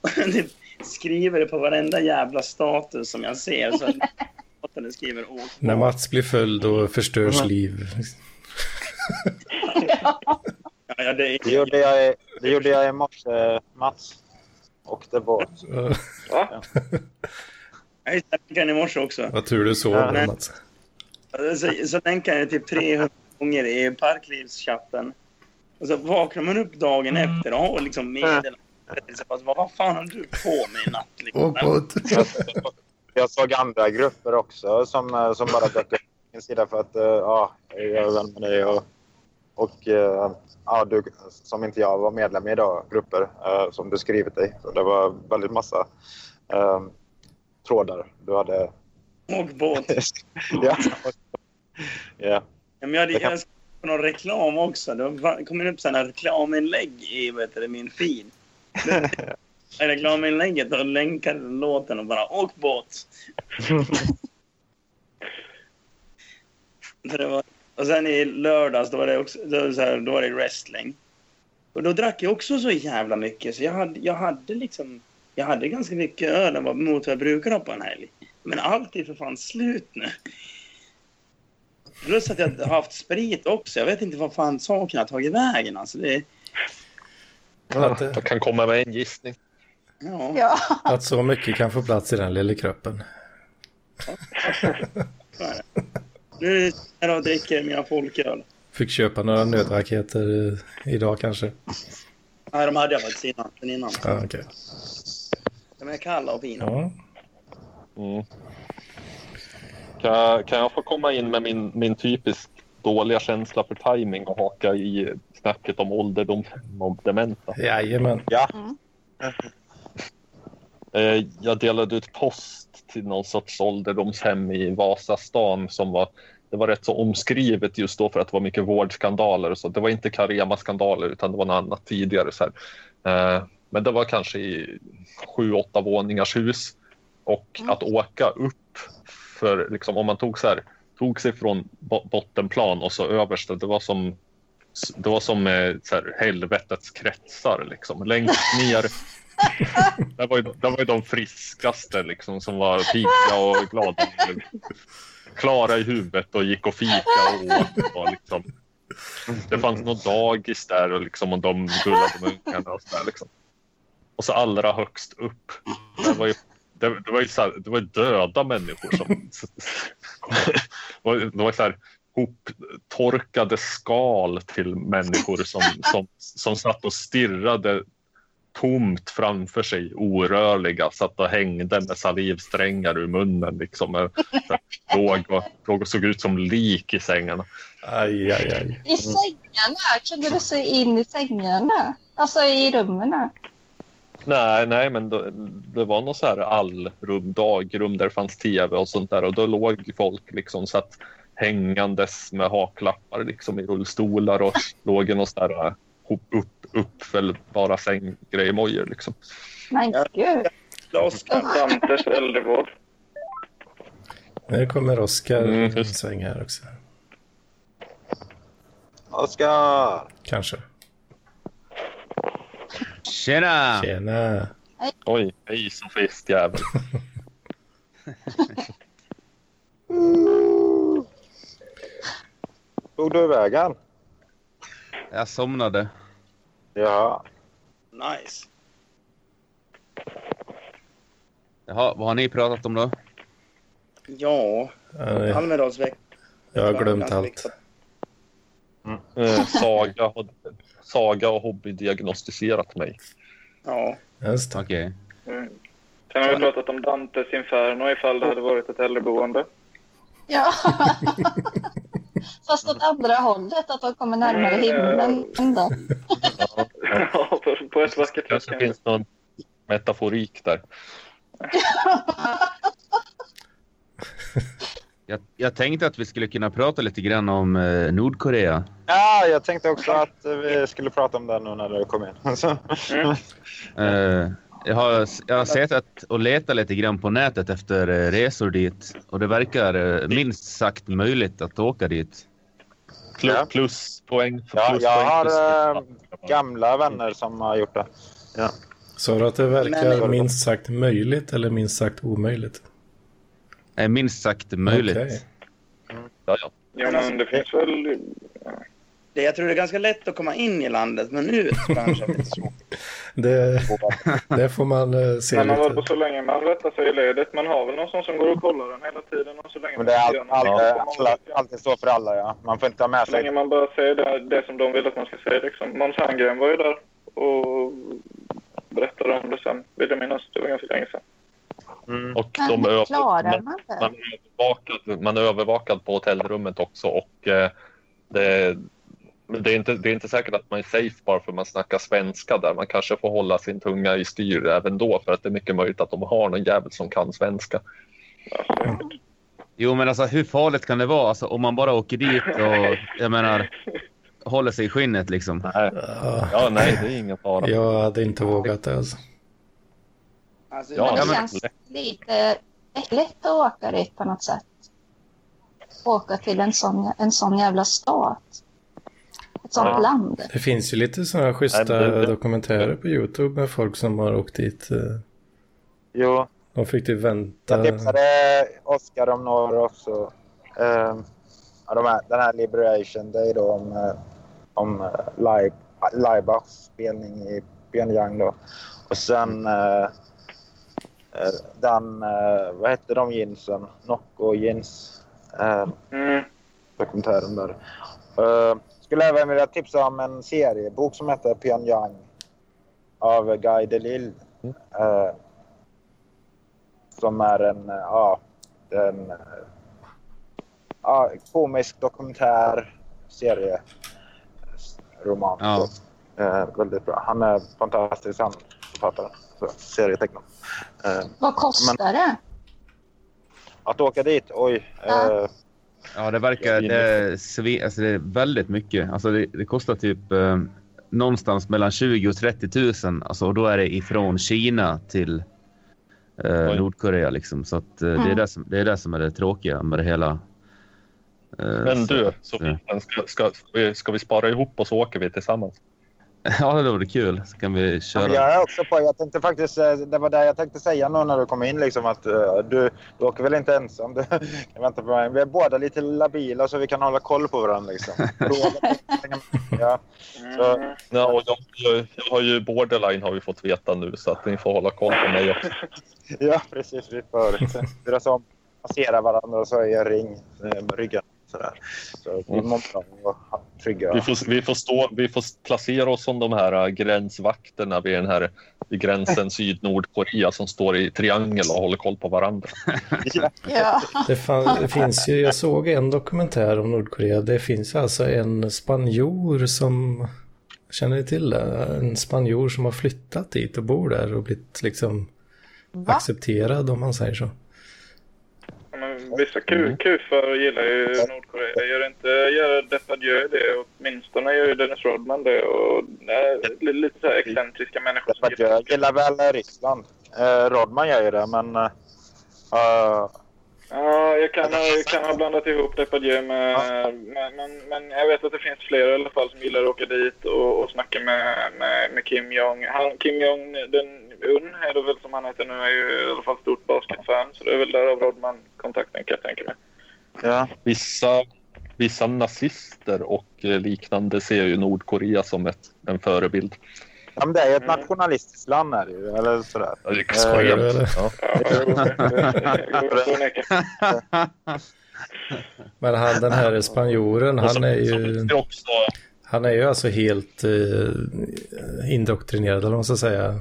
Och typ skriver det på varenda jävla status som jag ser. Så att båten skriver åkbåt.
När Mats blir full då förstörs liv.
Ja, ja, det
Det gjorde jag, i- det gjorde jag i morse, Mats. Och det var...
Va?
jag länkade i morse också.
Vad tur du sov
Ja,
men-
Mats.
Så, så länkade jag typ 300 gånger i parklivschatten. Och så vaknar man upp dagen efter och har liksom meddelat. Alltså, vad fan har du på med i natt? Liksom?
Jag såg andra grupper också som, eh, som bara dök upp på min sida för att eh, ja, jag är vän med dig och, och eh, ja, du, som inte jag var medlem i då, grupper eh, som du skrivit i. Så det var väldigt massa eh, trådar du hade.
Åk båt.
ja. ja.
Ja, men jag hade
kan-
på någon reklam också. Det kom upp sådana reklaminlägg i heter det, min feed. I reklaminlägget och länkade låten och bara åk båt. Så det var, och sen i lördags då var det, också, då var det, så här, då var det wrestling. Och då drack jag också så jävla mycket så jag hade, jag hade liksom jag hade ganska mycket öl än vad- mot vad jag brukar ha på en helg. Men allt är för fan slut nu. Plus att jag har haft sprit också. Jag vet inte vad fan saken har tagit vägen. Alltså det,
Att,
Jag kan komma med en gissning.
ja.
ja.
att så mycket kan få plats i den lilla kroppen.
Nu är här och dricker mina folköl.
Fick köpa några nödraketer idag kanske.
Nej, de hade jag faktiskt innan. Den innan.
Ja, okej.
De är kalla och fina.
Ja.
Mm. Kan, jag, kan jag få komma in med min, min typiskt dåliga känsla för timing och haka i snacket om ålderdom och dementa?
Jajamän.
ja.
Eh, Jag delade ut post till någon sorts ålderdomshem i Vasastan som var det var rätt så omskrivet just då för att det var mycket vårdskandaler och så. Det var inte Carema-skandaler utan det var något annat tidigare. Så här. Eh, Men det var kanske i sju, åtta våningars hus. Och att åka upp för liksom, om man tog så här, tog sig från bo- bottenplan och så överst, det var som det var som eh, så här, helvetets kretsar liksom. Längst ner det var, ju, det var ju de friskaste liksom, som var pigga och glada. Klara i huvudet och gick och fika och åt. Och, liksom. Det fanns något dagis där och, liksom, och de gullade med ungarna och så där, liksom. Och så allra högst upp, det var ju, det, det var ju så här, det var ju döda människor som... det var, det var så här hoptorkade skal till människor som, som, som satt och stirrade tomt framför sig, orörliga, satt och hängde med salivsträngar ur munnen. Liksom. Låg, och, låg och såg ut som lik i sängarna.
Aj, aj, aj.
I sängarna? Kunde du se in i sängarna? Alltså i rummen?
Nej, nej, men det, det var något så här allrum, dagrum där det fanns tv och sånt där och då låg folk liksom så att hängandes med haklappar liksom i rullstolar och låg i någon sån där äh, upp, uppfällbara sänggrejmojor liksom.
Men gud.
Dantes äldrevård.
Nu kommer Oskar
Mm,
sväng här också.
Oskar!
Kanske.
Tjena!
Tjena!
Oj, hej sofistjävel.
Tog du vägen?
Jag somnade.
Ja.
Nice.
Jaha, vad har ni pratat om då?
Ja, Almedalsveckan.
jag har glömt allt.
Eh, Saga, har, Saga har hobbydiagnostiserat mig.
Ja.
Just det.
Okej.
Mm. Sen har vi pratat om Dantes Inferno ifall det hade varit ett äldreboende.
Ja. Fast åt andra hållet, att de kommer närmare himlen.
Ja, på- på ett vackert sätt.
kanske finns någon metaforik där.
Jag, jag tänkte att vi skulle kunna prata lite grann om eh, Nordkorea.
ja, jag tänkte också att vi skulle prata om det nu när du kom in.
Eh, jag, har, jag har sett och letat lite grann på nätet efter eh, resor dit och det verkar eh, minst sagt möjligt att åka dit.
Plus,
Ja.
Pluspoäng. För
Ja, jag har
för-
äh, gamla vänner som har gjort det. Ja.
Sa du att det verkar
Men-
minst sagt möjligt eller minst sagt omöjligt?
Eh, minst sagt möjligt.
Okej.
Ja, ja.
Ja, men det finns väl...
Det, jag tror det är ganska lätt att komma in i landet, men ut kanske.
Det, det får man eh, se
Men man
lite.
så länge man rättar sig i ledet. Man har väl någon sån som går och kollar den hela tiden. Och så länge
Men det är
man
all, all, all,
man-
alltid så för alla, ja. Man får inte ha med
Så länge
sig...
man bara säger det, det som de vill att man ska säga. Liksom. Måns Herngren var ju där och berättade om det sen. Vill jag minnas. Det var ganska länge sedan.
Mm.
Och
Men
de över,
klarar
man,
man det?
man, är övervakad, man är övervakad på hotellrummet också och eh, det, det, är inte, det är inte säkert att man är safe bara för att man snackar svenska där. Man kanske får hålla sin tunga i styr även då för att det är mycket möjligt att de har någon jävel som kan svenska.
Jo, men alltså hur farligt kan det vara? Alltså, om man bara åker dit och jag menar håller sig i skinnet liksom.
Nej,
Ja,
ja, nej det är ingen fara.
jag hade inte vågat det alltså.
Alltså,
Ja,
det
men-
känns lite lätt att åka dit på något sätt. Åka till en sån, en sån jävla stat. Ett sånt
Ja.
land.
Det finns ju lite sådana schyssta
Nej, det-
dokumentärer på YouTube med folk som har åkt dit. eh,
Jo,
De fick typ vänta.
jag tipsade Oskar om några också. Ja, de här, den här Liberation Day då om, eh, om uh, live, Laibachs spelning i Pyongyang då. Och sen eh, eh, den, eh, vad hette de jeansen? Nocco jeans. Eh,
Mm.
dokumentären där. Uh, skulle även vilja tipsa om en seriebok som heter Pyongyang av Guy Delisle. Uh, som är en, uh, ja, en uh, ja, komisk dokumentär serie roman.
Ja.
Uh, väldigt bra. Han är fantastisk han författare. Så, serietecknare. Uh,
Vad kostar det?
att åka dit, oj.
Ja.
eh,
Ja, det verkar det är, sve, alltså det är väldigt mycket. Alltså det, det kostar typ eh, någonstans mellan 20 och 30 000. Alltså, och då är det ifrån Kina till eh. Nordkorea. Liksom. Så att, eh, det, är
Mm.
det, som, det är det som är det tråkiga med det hela. Eh,
Men du, så ska, ska, ska, vi, ska vi spara ihop och så åker vi tillsammans?
Ja, det vore kul. Så kan vi
Ja,
köra.
men jag är också på. Jag tänkte faktiskt, eh, det var det jag tänkte säga nu när du kom in. Liksom, att uh, du, du åker väl inte ensam? Du, jag väntar på mig. Vi är båda lite labila så vi kan hålla koll på varandra. Liksom. ja. Så,
Ja, och jag, jag, jag har ju borderline har vi fått veta nu så att ni får hålla koll på mig också.
ja, precis. Vi får turas om, passera varandra och så är jag ring eh, med ryggen. Sådär. Så vi
Mm.
mår bra och trygga.
Vi får, vi, får stå, vi får placera oss som de här äh, gränsvakterna vid den här vid gränsen Syd-Nordkorea som står i triangel och håller koll på varandra.
Ja.
Det, fan, det finns ju, jag såg en dokumentär om Nordkorea. Det finns alltså en spanjor som, känner ni till det? En spanjor som har flyttat dit och bor där och blivit liksom
Va?
accepterad om man säger så.
Vissa ku- kufar gillar ju Nordkorea. Gör inte Gerard Depardieu det? Åtminstone gör ju Dennis Rodman det. Och, nej, li- lite så här excentriska människor som gillar
väl Ryssland. Uh, Rodman gör ju det, men... Uh,
Ja, jag kan, jag kan ha blandat ihop Depardieu med... Men, men, men jag vet att det finns fler i alla fall som gillar att åka dit och, och snacka med, med, med Kim Jong. Han, Kim Jong, den Un är det väl som han heter nu, är ju i alla fall stort basketfan. Så det är väl därav Rodman-kontakten kan jag tänka mig.
ja.
Vissa, vissa nazister och eh, liknande ser ju Nordkorea som ett, en förebild.
ja, men det är ju ett nationalistiskt land är det ju. Eller sådär.
Jag
Skojar du eller?
Ja.
Ja, det neka.
Men han den här spanjoren, han är ju...
det
Han är ju alltså helt eh, indoktrinerad, eller vad man ska säga.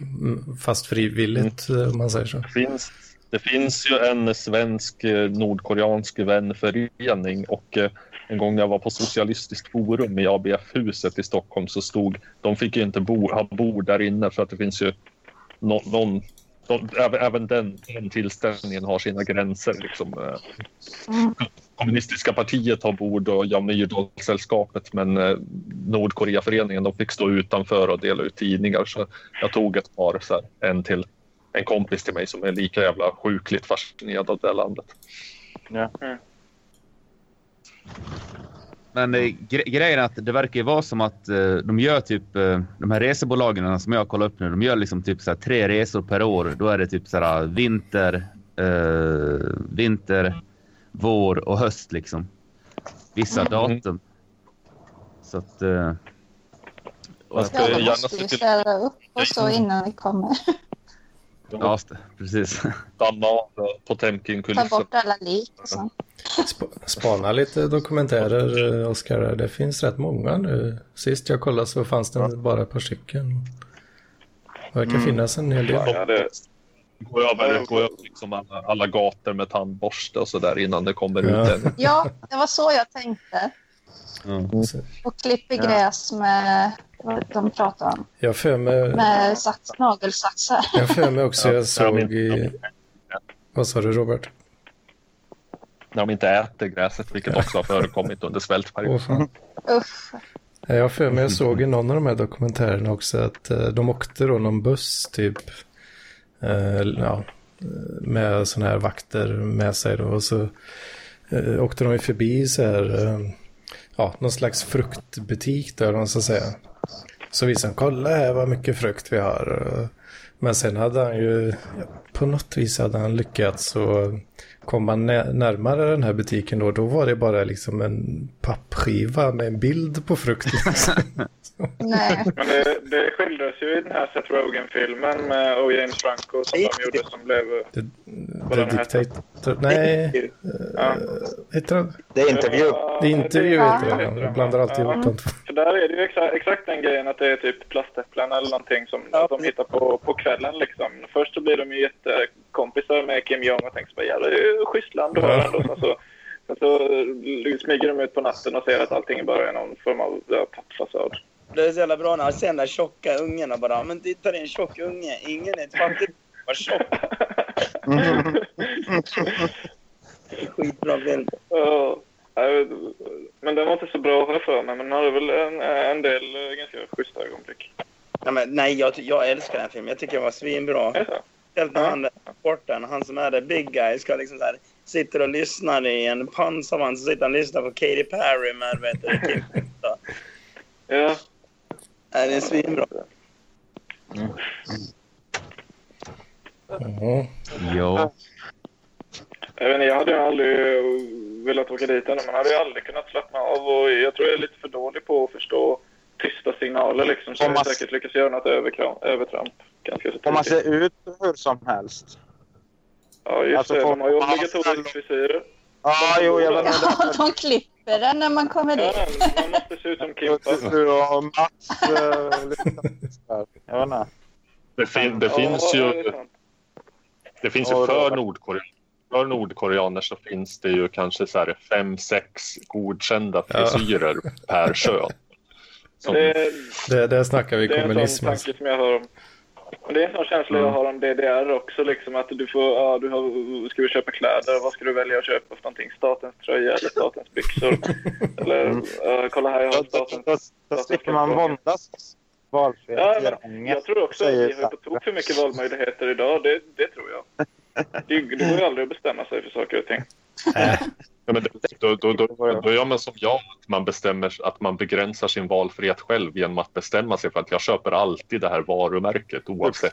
Mm, Fast frivilligt, eh, om man säger så.
Det finns, det finns ju en svensk eh, nordkoreansk vänförening och eh, en gång när jag var på Socialistiskt forum i ABF-huset i Stockholm så stod, de fick ju inte bo, ha bord där inne för att det finns ju nå- någon, de, även, även den, den tillställningen har sina gränser. Liksom. eh.
Mm.
Kommunistiska partiet har bord och Jan Myrdal-sällskapet men eh, Nordkoreaföreningen de fick stå utanför och dela ut tidningar så jag tog ett par, så här, en till en kompis till mig som är lika jävla sjukligt fascinerad av det landet.
Men eh, gre grejen är att det verkar ju vara som att eh, de gör typ eh, de här resebolagen som jag kollar upp nu. De gör liksom typ så här, tre resor per år. Då är det typ så här vinter, eh, vinter, vår och höst liksom. Vissa
Mm.
datum. Så att. Eh, och
Jag ska
Ja, då
gärna
måste
se
vi
till
ställa upp och så innan vi kommer.
ja, precis.
av eh,
Ta bort alla lik och så.
Sp- spana lite dokumentärer, eh, Oskar. Det finns rätt många nu. Sist jag kollade så fanns det bara ett par stycken. Det verkar finnas en hel del.
Ja, det,
Gå över, gå över liksom alla, alla gator med tandborste och så där innan det kommer
Ja.
ut en.
Ja, det var så jag tänkte.
Så
Och klipp i gräs med vad de pratar om.
Jag för mig,
Med sax, nagelsaxar.
jag för mig också
Ja,
jag såg i... Vad sa du Robert?
När de inte äter gräset, vilket också har förekommit under svältperioden.
fan.
Usch.
Jag för mig jag såg i någon av de här dokumentärerna också att eh, de åkte då någon buss typ. Eh, ja, eh, med sådana här vakter med sig då. Och så eh, åkte de ju förbi så här, eh, ja, någon slags fruktbutik där, man ska säga. Så visade han, kolla här vad mycket frukt vi har. Men sen hade han ju, på något vis hade han lyckats och komma nä- närmare den här butiken då, då var det bara liksom en pappskiva med en bild på frukt.
Nej.
men det, det skildras ju i den här Seth Rogen-filmen med O. James Franco som de gjorde som blev...
The,
Vad
the
den heter?
Dictator, nej,
Ja.
heter den?
Det är intervju.
Det är intervju
Ja.
heter den, jag blandar alltid ihop de två.
För där är det ju exakt, exakt den grejen att det är typ plastäpplen eller någonting som de hittar på, på kvällen liksom. Först så blir de ju jättekompisar med Kim Jong och tänker så bara, ja det är ju schysst land har
Ja.
ändå. Sen så, sen så smyger de ut på natten och ser att allting bara är någon form av ja, pappfasad.
Det är så jävla bra när han ser den där tjocka ungen och bara men titta det är en tjock unge, ingen är ett fattigt vad tjock. Skitbra film.
Ja, men den var inte så bra har jag för mig, men den hade väl en, en del eh, ganska schyssta ögonblick.
Nej, men, nej jag, jag älskar den filmen. Jag tycker den var svinbra.
Är det så?
Speciellt när han, sporten, han som är the big guy, ska liksom så här, sitter och lyssnar i en pansarvagn, så sitter han och lyssnar på Katy Perry med vet du, Kim. Så.
Ja,
Nej, det är svinbra.
Mhm.
Ja.
Jag, vet inte, jag hade ju aldrig velat åka dit ännu. Man hade ju aldrig kunnat slappna av. Och jag tror jag är lite för dålig på att förstå tysta signaler. Liksom, så
Om
jag
man-
säkert lyckats göra något överkram, övertramp. Ganska så
Om man ser ut hur som helst.
Ja, just
alltså,
det. De har ju
man-
obligatorisk frisyr.
Ja, jo, jag vet inte.
Ja, de klipper den när man kommer
Ja,
dit.
man måste se ut som Kimpa.
Du och Mats. Jag vet inte.
Det, fin, det finns
Ja,
ju,
det
finns
Ja,
ju för, Nordkorea, för nordkoreaner så finns det ju kanske så här fem, sex godkända
Ja.
frisyrer per kön.
Det,
Det, det snackar vi
det är en sån
kommunism.
tanke som jag har om... Men Det är en sån känsla jag har om DDR också. Liksom, att du får, ja, du har, ska du köpa kläder? Vad ska du välja att köpa för någonting? Statens tröja eller statens byxor? eller ja, kolla här, jag har statens...
då, då slipper man våndas. Valfrihet
Ja, men jag tror också att vi har på tok för mycket valmöjligheter idag. Det, det tror jag. Det, det går ju aldrig att bestämma sig för saker och ting.
Ja, men då, då, då, då gör man som jag, att man, bestämmer, att man begränsar sin valfrihet själv genom att bestämma sig för att jag köper alltid det här varumärket oavsett.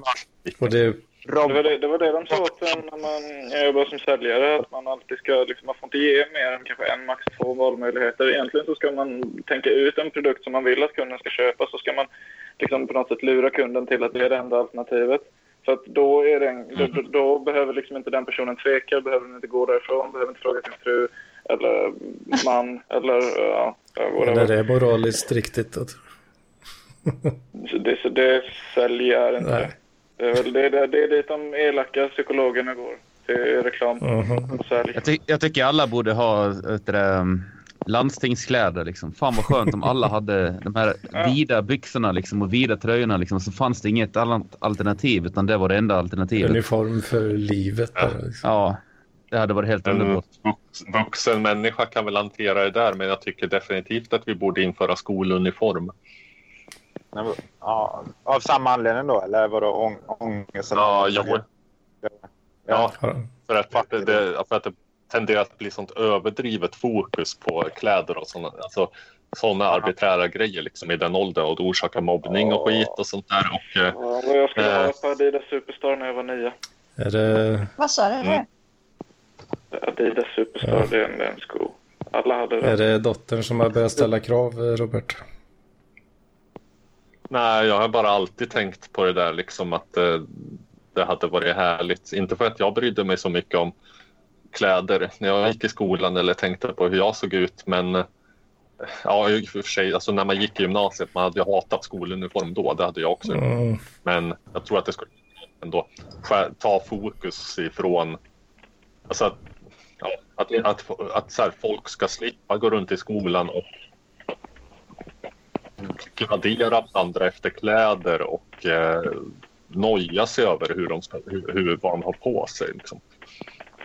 Och det,
Det var det, det var det de sa åt när man jobbar som säljare. Att man alltid ska, liksom, man får inte ge mer än kanske en, max två valmöjligheter. Egentligen så ska man tänka ut en produkt som man vill att kunden ska köpa. Så ska man liksom på något sätt lura kunden till att det är det enda alternativet. För att då, är det en, då, då, då behöver liksom inte den personen tveka, behöver den inte gå därifrån, behöver inte fråga sin fru eller man eller ja,
när det är moraliskt riktigt. Att,
Så det, så det säljer inte.
Nej.
Det är väl det, det, det är dit de elaka psykologerna går. Till reklam
Mhm.
och sälj.
Jag, ty jag tycker alla borde ha ett, um, landstingskläder. Liksom. Fan vad skönt om alla hade de här vida byxorna liksom, och vida tröjorna. Liksom, så fanns det inget annat alternativ utan det var det enda alternativet.
uniform för livet. Bara, liksom.
Ja, det hade varit helt
En
underbart.
vux, vuxen människa kan väl hantera det där, men jag tycker definitivt att vi borde införa skoluniform.
ja, av samma anledning då? Eller var det ång, ångest?
Ja, jo. Ja,
Ja.
för att, för att, det, för att det tenderar att bli sånt överdrivet fokus på kläder och såna, alltså, såna arbiträra grejer liksom, i den åldern och det orsakar mobbning och skit och sånt där. Och, eh,
Ja, jag skulle
Eh.
ha på Adidas Superstar när jag var nio.
Är det,
Vad sa du?
Mm.
Adidas Superstar,
Ja.
det är en, det är en sko. Alla hade
är
det.
det dottern som har börjat ställa krav, Robert?
nej, jag har bara alltid tänkt på det där liksom att eh, det hade varit härligt. Inte för att jag brydde mig så mycket om kläder när jag gick i skolan eller tänkte på hur jag såg ut, men eh, Ja, i och för sig, alltså när man gick i gymnasiet, man hade ju hatat skoluniform då, det hade jag också.
Mm.
Men jag tror att det skulle ändå ta fokus ifrån... Alltså att, ja, att, att, att så här, folk ska slippa gå runt i skolan och gradera andra efter kläder och eh, noja sig över hur de ska, hur, hur, vad de har på sig. Liksom.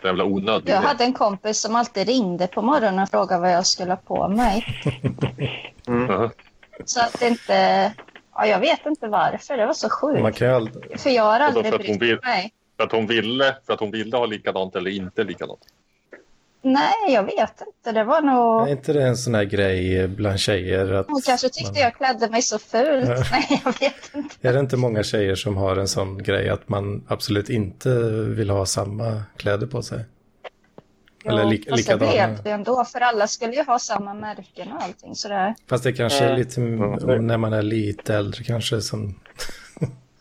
Jävla onödigt.
Jag hade en kompis som alltid ringde på morgonen och frågade vad jag skulle ha på mig.
Mhm.
Så att det inte... Ja, jag vet inte varför. Det var så
Man
sjukt.
kan ju aldrig...
För jag har aldrig
för att hon
brytt
vill-
mig.
För att hon ville, för att hon ville ha likadant eller inte likadant.
Nej, jag vet inte. Det var nog...
Är inte det en sån här grej bland tjejer? Att
Hon kanske tyckte
man,
jag klädde mig så fult.
Ja.
Nej, jag vet inte.
Är det inte många tjejer som har en sån grej att man absolut inte vill ha samma kläder på sig? Eller
Jo,
li-
fast det blev det ändå. För alla skulle ju ha samma märken och allting sådär.
Fast det kanske är
Eh.
lite m- när man är lite äldre kanske som,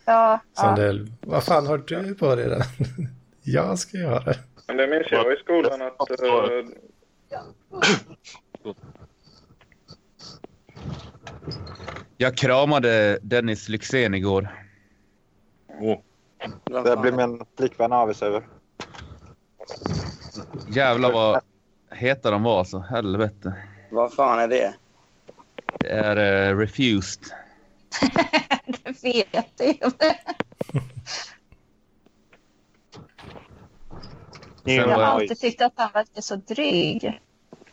Ja,
som
ja.
det. Vad fan har du på dig den? Jag ska göra det.
Men det minns jag i skolan att... eh,
Jag kramade Dennis Lyxzén igår.
Oh,
Det blir min flickvän avis över.
Jävlar vad heta de var alltså. Helvete.
Vad fan är det?
Det är uh, refused.
det vet jag ju.
Sen
Jag har alltid tyckt att han verkar så dryg.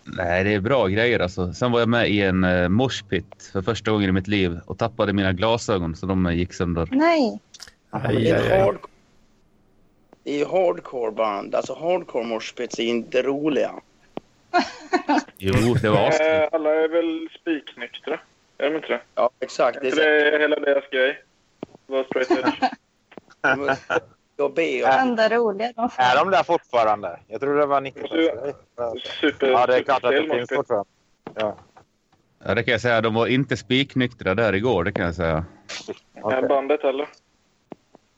nej, det är bra grejer alltså. Sen var jag med i en uh, moshpit för första gången i mitt liv och tappade mina glasögon så de gick sönder.
Nej.
Aj,
Det är
aj, aj.
ju hardcore band. Alltså hardcore moshpits är inte roliga.
Jo, det var
eh, alla är väl spiknyktra. Är de inte det?
Ja, exakt.
Det är, det är hela deras grej. Var straight edge.
Jag ber
Det enda roliga.
Är de där fortfarande? Jag tror det var 90-talsgrej.
Super,
Ja, det är klart att det finns fortfarande. Ja.
Ja, det kan jag säga. De var inte spiknyktra där igår, det kan jag säga.
Är bandet eller?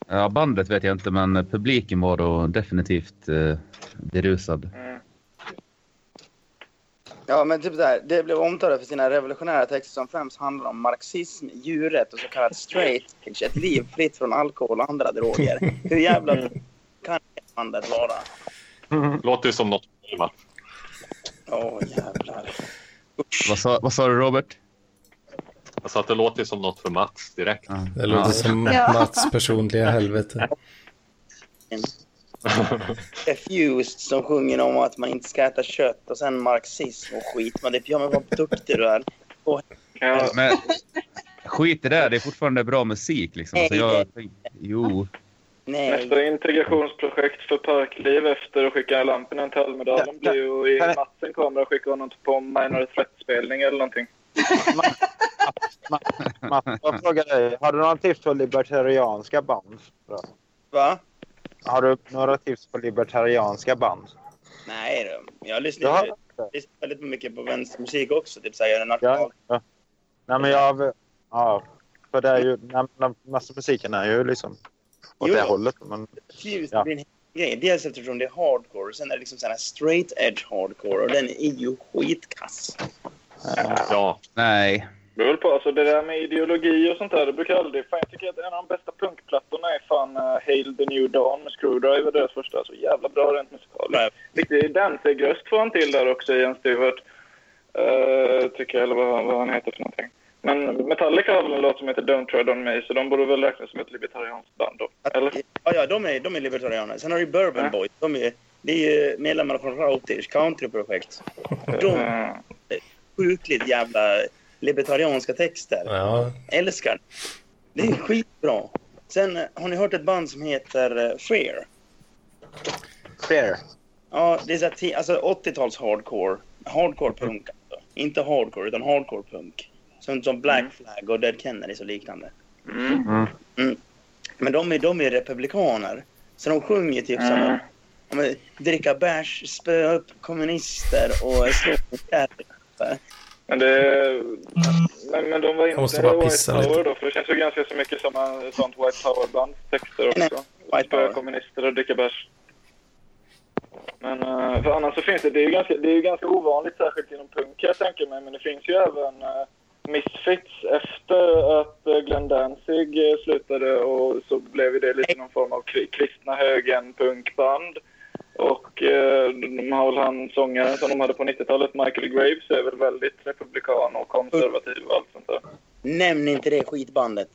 Ja, bandet vet jag inte, men publiken var då definitivt eh, berusad.
Ja, men typ där. Det blev omtalat för sina revolutionära texter som främst handlar om marxism, djurrätt och så kallat straight edge. Ett liv fritt från alkohol och andra droger. Hur jävla kan bandet vara?
Låter ju som något.
Åh, jävlar.
Vad sa, vad sa du, Robert?
Alltså att det låter som något för Mats direkt.
Det låter som
Ja.
Mats personliga helvete.
Refused som sjunger om att man inte ska äta kött och sen marxism och skit. Men det ja, men vad duktig du är.
Ja,
Men skit i det, det är fortfarande bra musik liksom. Alltså, jag, jo.
Nej.
Nästa integrationsprojekt för Parkliv efter att skicka Lampinen till Almedalen blir ju i
kan jag-
Matsen kamera skicka honom på Minor Threat-spelning eller någonting.
Matt, jag frågar dig. Har du några tips på libertarianska band?
Va?
Har du några tips på libertarianska band?
Nej då. Jag lyssnar,
Ja.
jag lyssnar väldigt mycket på vänstermusik också. Typ såhär,
Ja.
national...
ja. Nej, men jag... Ja, för det är ju... Massa musiken är ju liksom åt
Jo.
det hållet. Men, Ja.
hel grej. Dels eftersom det är hardcore. Sen är det liksom sån här straight edge hardcore. Och den är ju skitkass.
Ja,
Nej.
Det på. Alltså det där med ideologi och sånt där, det brukar aldrig... Fan, jag tycker att en av de bästa punkplattorna är fan uh, Hail the New Dawn med Screwdriver, deras första. Så jävla bra rent musikaliskt. Riktig Danzig-röst får han till där också, Ian Stewart. Uh, tycker jag, eller vad, vad han heter för någonting. Men Metallica har väl en låt som heter Don't Tread On Me, så de borde väl räknas som ett libertarianskt band då. Eller?
Ja, ja de, är, de är libertarianer. Sen har du Bourbon
Ja.
Boys. De är, det är ju medlemmar från Routish countryprojekt. De
Eh,
sjukligt jävla libertarianska texter.
Ja,
Älskar det. är skitbra. Sen eh, har ni hört ett band som heter eh, Fear?
fair.
Ja, det är så här, alltså 80-tals hardcore. Hardcore punk alltså. Inte hardcore, utan hardcore punk. Som, som Black Flag och Dead Kennedys och liknande.
mm.
Mm. Men de är, de är republikaner. Så de sjunger typ som
Mm.
om att dricka bärs, spöa upp kommunister och slå på kärringar.
Men, det, men, men de var inte
måste bara
White Power
lite.
då, för det känns ju ganska så mycket som en sånt White Power-bands texter också.
White
Spöa
Power.
kommunister och dricka bärs. Men eh, för annars så finns det, det är ju ganska, det är ju ganska ovanligt särskilt inom punk jag tänker mig, men det finns ju även uh, Misfits efter att uh, Glenn Danzig slutade och så blev ju det lite någon form av kri- kristna högen punkband. Och eh, de har väl han sångaren som de hade på 90-talet, Michael Graves, är väl väldigt republikan och konservativ och allt sånt där.
Nämn inte det skitbandet.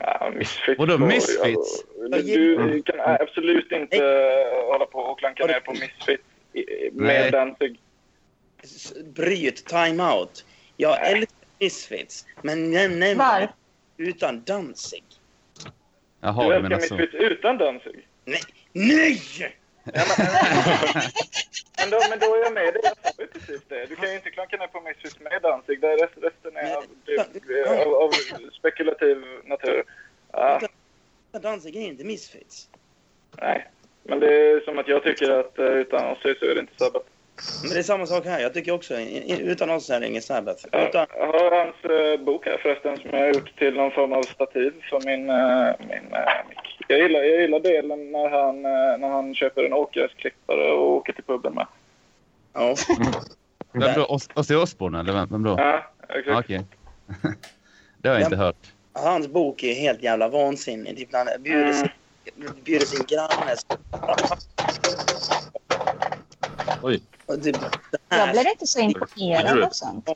Ja, Misfits.
Vadå, Misfits?
alltså, Du, du kan absolut inte eh, hålla på och klanka ner på Misfits med
Nej.
Danzig.
Bryt, time out. Jag älskar Misfits, men nämn
Var?
utan Danzig.
Jaha,
Du älskar
menar så.
Misfits utan Danzig?
Nej! Nej!
Ja, men, men, då, men då är jag med dig. Jag sa ju precis det. Du kan ju inte klanka ner på Misfits med Danzig. Där rest, resten är av, av, av spekulativ natur. Ja,
Danzig är inte Misfits.
nej. Men det är som att jag tycker att eh, utan oss så är det inte Sabbath.
Men det är samma sak här. Jag tycker också, utan oss är det ingen Sabbath. Utan,
Jag har hans eh, bok här förresten som jag har gjort till någon form av stativ för min, uh, min uh, mick. Jag gillar, jag gillar delen när han, eh, när han köper en åkgräsklippare och åker till puben med.
ja.
Vem då? Ozzy Osbourne eller vem, vem då?
Ja, exakt.
Okej. det har jag inte hört.
Hans bok är helt jävla vansinnig. Typ när han bjuder sin, bjuder sin granne.
oj.
Typ, det
Jag blir inte så imponerad av sånt.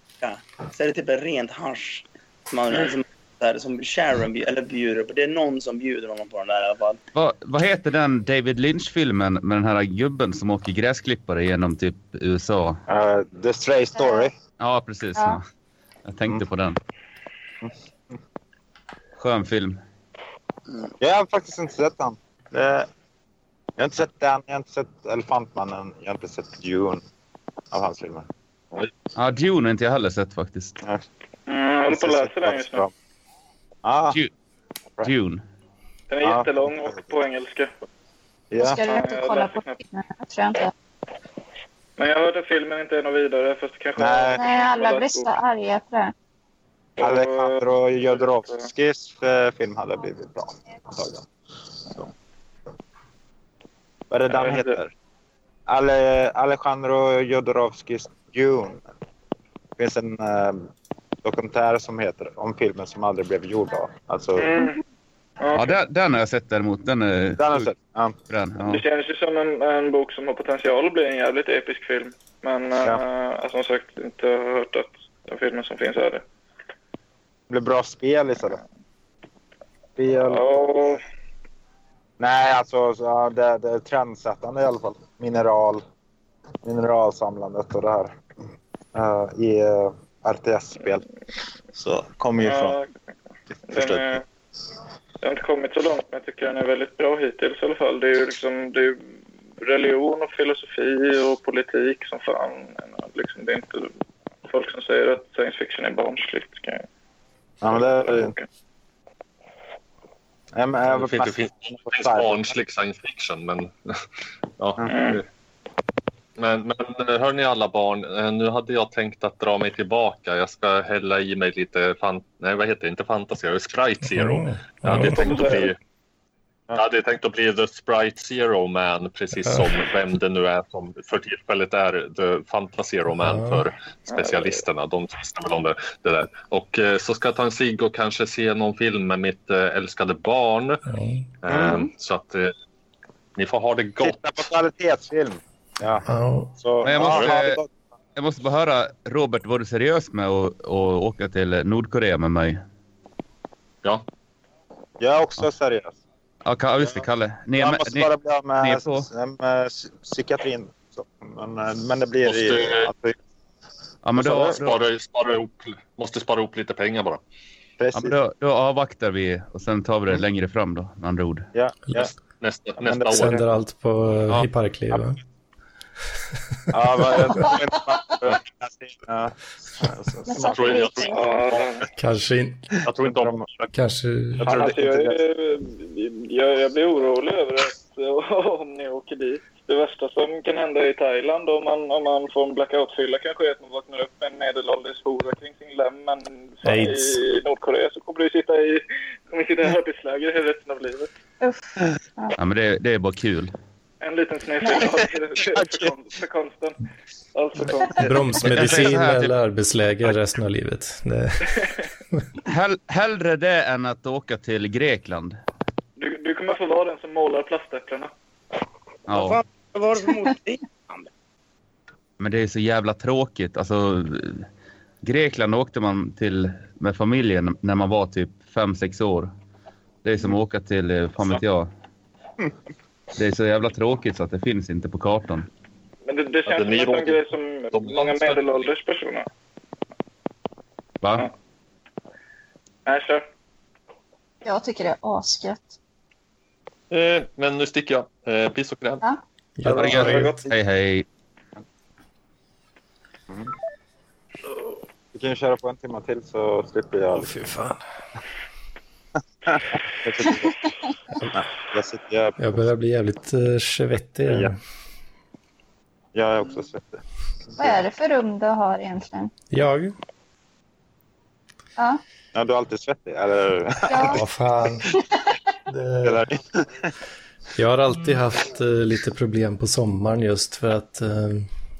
Så är det typ en rent hasch. Som, man, som, här, som Sharon eller bjuder på. Det är någon som bjuder honom på den där i alla fall.
Vad, vad heter den David Lynch-filmen med den här gubben som åker gräsklippare genom typ USA?
Uh, the Stray Story.
Ja, precis.
Ja.
Ja. Jag tänkte på den. Skön film.
Jag har faktiskt inte sett den. Det, jag har inte sett den, jag har inte sett Elefantmannen, jag har inte sett Dune av hans filmer.
Ja, Dune har inte jag heller sett faktiskt.
Mm, håller på att läsa den just nu.
Ah,
Ju- Dune.
Den är
Ja.
jättelång och på engelska.
ja.
Ska du inte
jag
kolla på filmen? Jag tror inte.
Men jag hörde att filmen inte är något vidare. Fast det kanske
Nej.
Nej, alla blir så arga på det.
Alejandro Jodorowskis eh, film hade blivit bra. Så. Vad är det
inte.
heter? Ale, Alejandro Jodorowskis Dune. Det finns en eh, dokumentär som heter om filmen som aldrig blev gjord. Då. Alltså,
Mm.
Ja, den, den har jag sett däremot. Den är
den har jag sett. Ja.
den,
Det
ja.
känns ju som en, en bok som har potential att bli en jävligt episk film. Men
Ja.
ja. alltså, som sagt, inte har hört att den filmen som finns är det.
Det blir bra spel istället. Spel.
Ja,
Nej, alltså så, det, det är trendsättande i alla fall. Mineral, mineralsamlandet och det här. Eh, I uh, RTS-spel. Så kommer ju från
ja, den är, har inte kommit så långt, men jag tycker den är väldigt bra hittills i alla fall. Det är ju liksom, det är religion och filosofi och politik som fan. Liksom, det är inte folk som säger att science fiction är barnsligt. Kan jag,
Ja, men det är... Nej, men jag
Det finns, det finns, det finns barnslig science fiction, men... ja.
Mm.
Men, men hörni alla barn, eh, nu hade jag tänkt att dra mig tillbaka. Jag ska hälla i mig lite, fan, nej vad heter det, inte Fantasy, Sprite Zero.
Mm.
Jag hade, tänkt att bli, jag hade tänkt att bli The Sprite Zero Man, precis som vem det nu är som för tillfället är The Fanta Zero Man
Ja.
för specialisterna. De tvistar väl om det, det där. Och eh, så ska jag ta en cigg och kanske se någon film med mitt eh, älskade barn.
Ja.
Eh, Så att eh, ni får ha det gott.
Titta på kvalitetsfilm. Ja.
Ja.
Så,
Men jag måste-. Jag måste bara höra, Robert, var du seriös med att, att åka till Nordkorea med mig?
Ja,
Jag är också seriös.
Ja, ja, just det, Kalle. Ni är
Jag
med,
måste
ni,
bara bli av med, med, med psykiatrin. Så, men, eh, men det blir i...
Måste-
Alltså,
ja, men då, då,
spara, spara ihop, måste spara ihop lite pengar bara.
ja,
precis.
men då, då avvaktar vi och sen tar vi det längre fram då, med andra ord.
Ja, ja.
Nästa, nästa år.
Sänder allt på
Ja.
i Parkliv.
Ja, Ja.
Men
Jag tror, jag, tror,
Kanske, in,
jag tror inte om...
kanske...
Jag tror
alltså, jag,
inte
är, jag, jag blir orolig över att om ni åker dit. Det värsta som kan hända i Thailand om man, om man får en blackout-fylla kanske är att man vaknar upp med en medelålders hora kring sin lem. Men
Aids.
i Nordkorea så kommer du sitta i, kommer sitta i arbetsläger resten av livet.
Uff.
Ja, men det, det är bara kul.
En liten snedfil för, för konsten. Allt för konsten.
Bromsmedicin
typ-
eller arbetsläge resten av livet. Det,
Hell, hellre det än att åka till Grekland.
Du, du kommer få vara den som målar plastäpplena.
Ja,
fan vad var det för motstånd?
men det är så jävla tråkigt. Alltså, Grekland åkte man till med familjen när man var typ 5-6 år. Det är som att åka till, eh, fan vet jag. Det är så jävla tråkigt så att det finns inte på kartan.
Men det, det
Ja,
känns
det
som
är
en grej som
de
många medelålders personer.
Va?
Nej, kör.
Jag tycker det är asgött.
Eh, men nu sticker jag. Eh, piss och kräm.
Ja.
ja,
det
det,
gott.
Hej hej.
Vi kan ju köra på en timme till så slipper jag.
fy fan.
Jag sitter, jag, sitter, jag,
Jag börjar bli jävligt uh, svettig.
Ja.
Ja.
jag är också svettig.
Vad är det för rum du har egentligen?
Jag?
Ja.
Ja, du är alltid svettig, eller?
ja.
Vad fan. Det, jag har alltid haft eh, lite problem på sommaren just för att eh,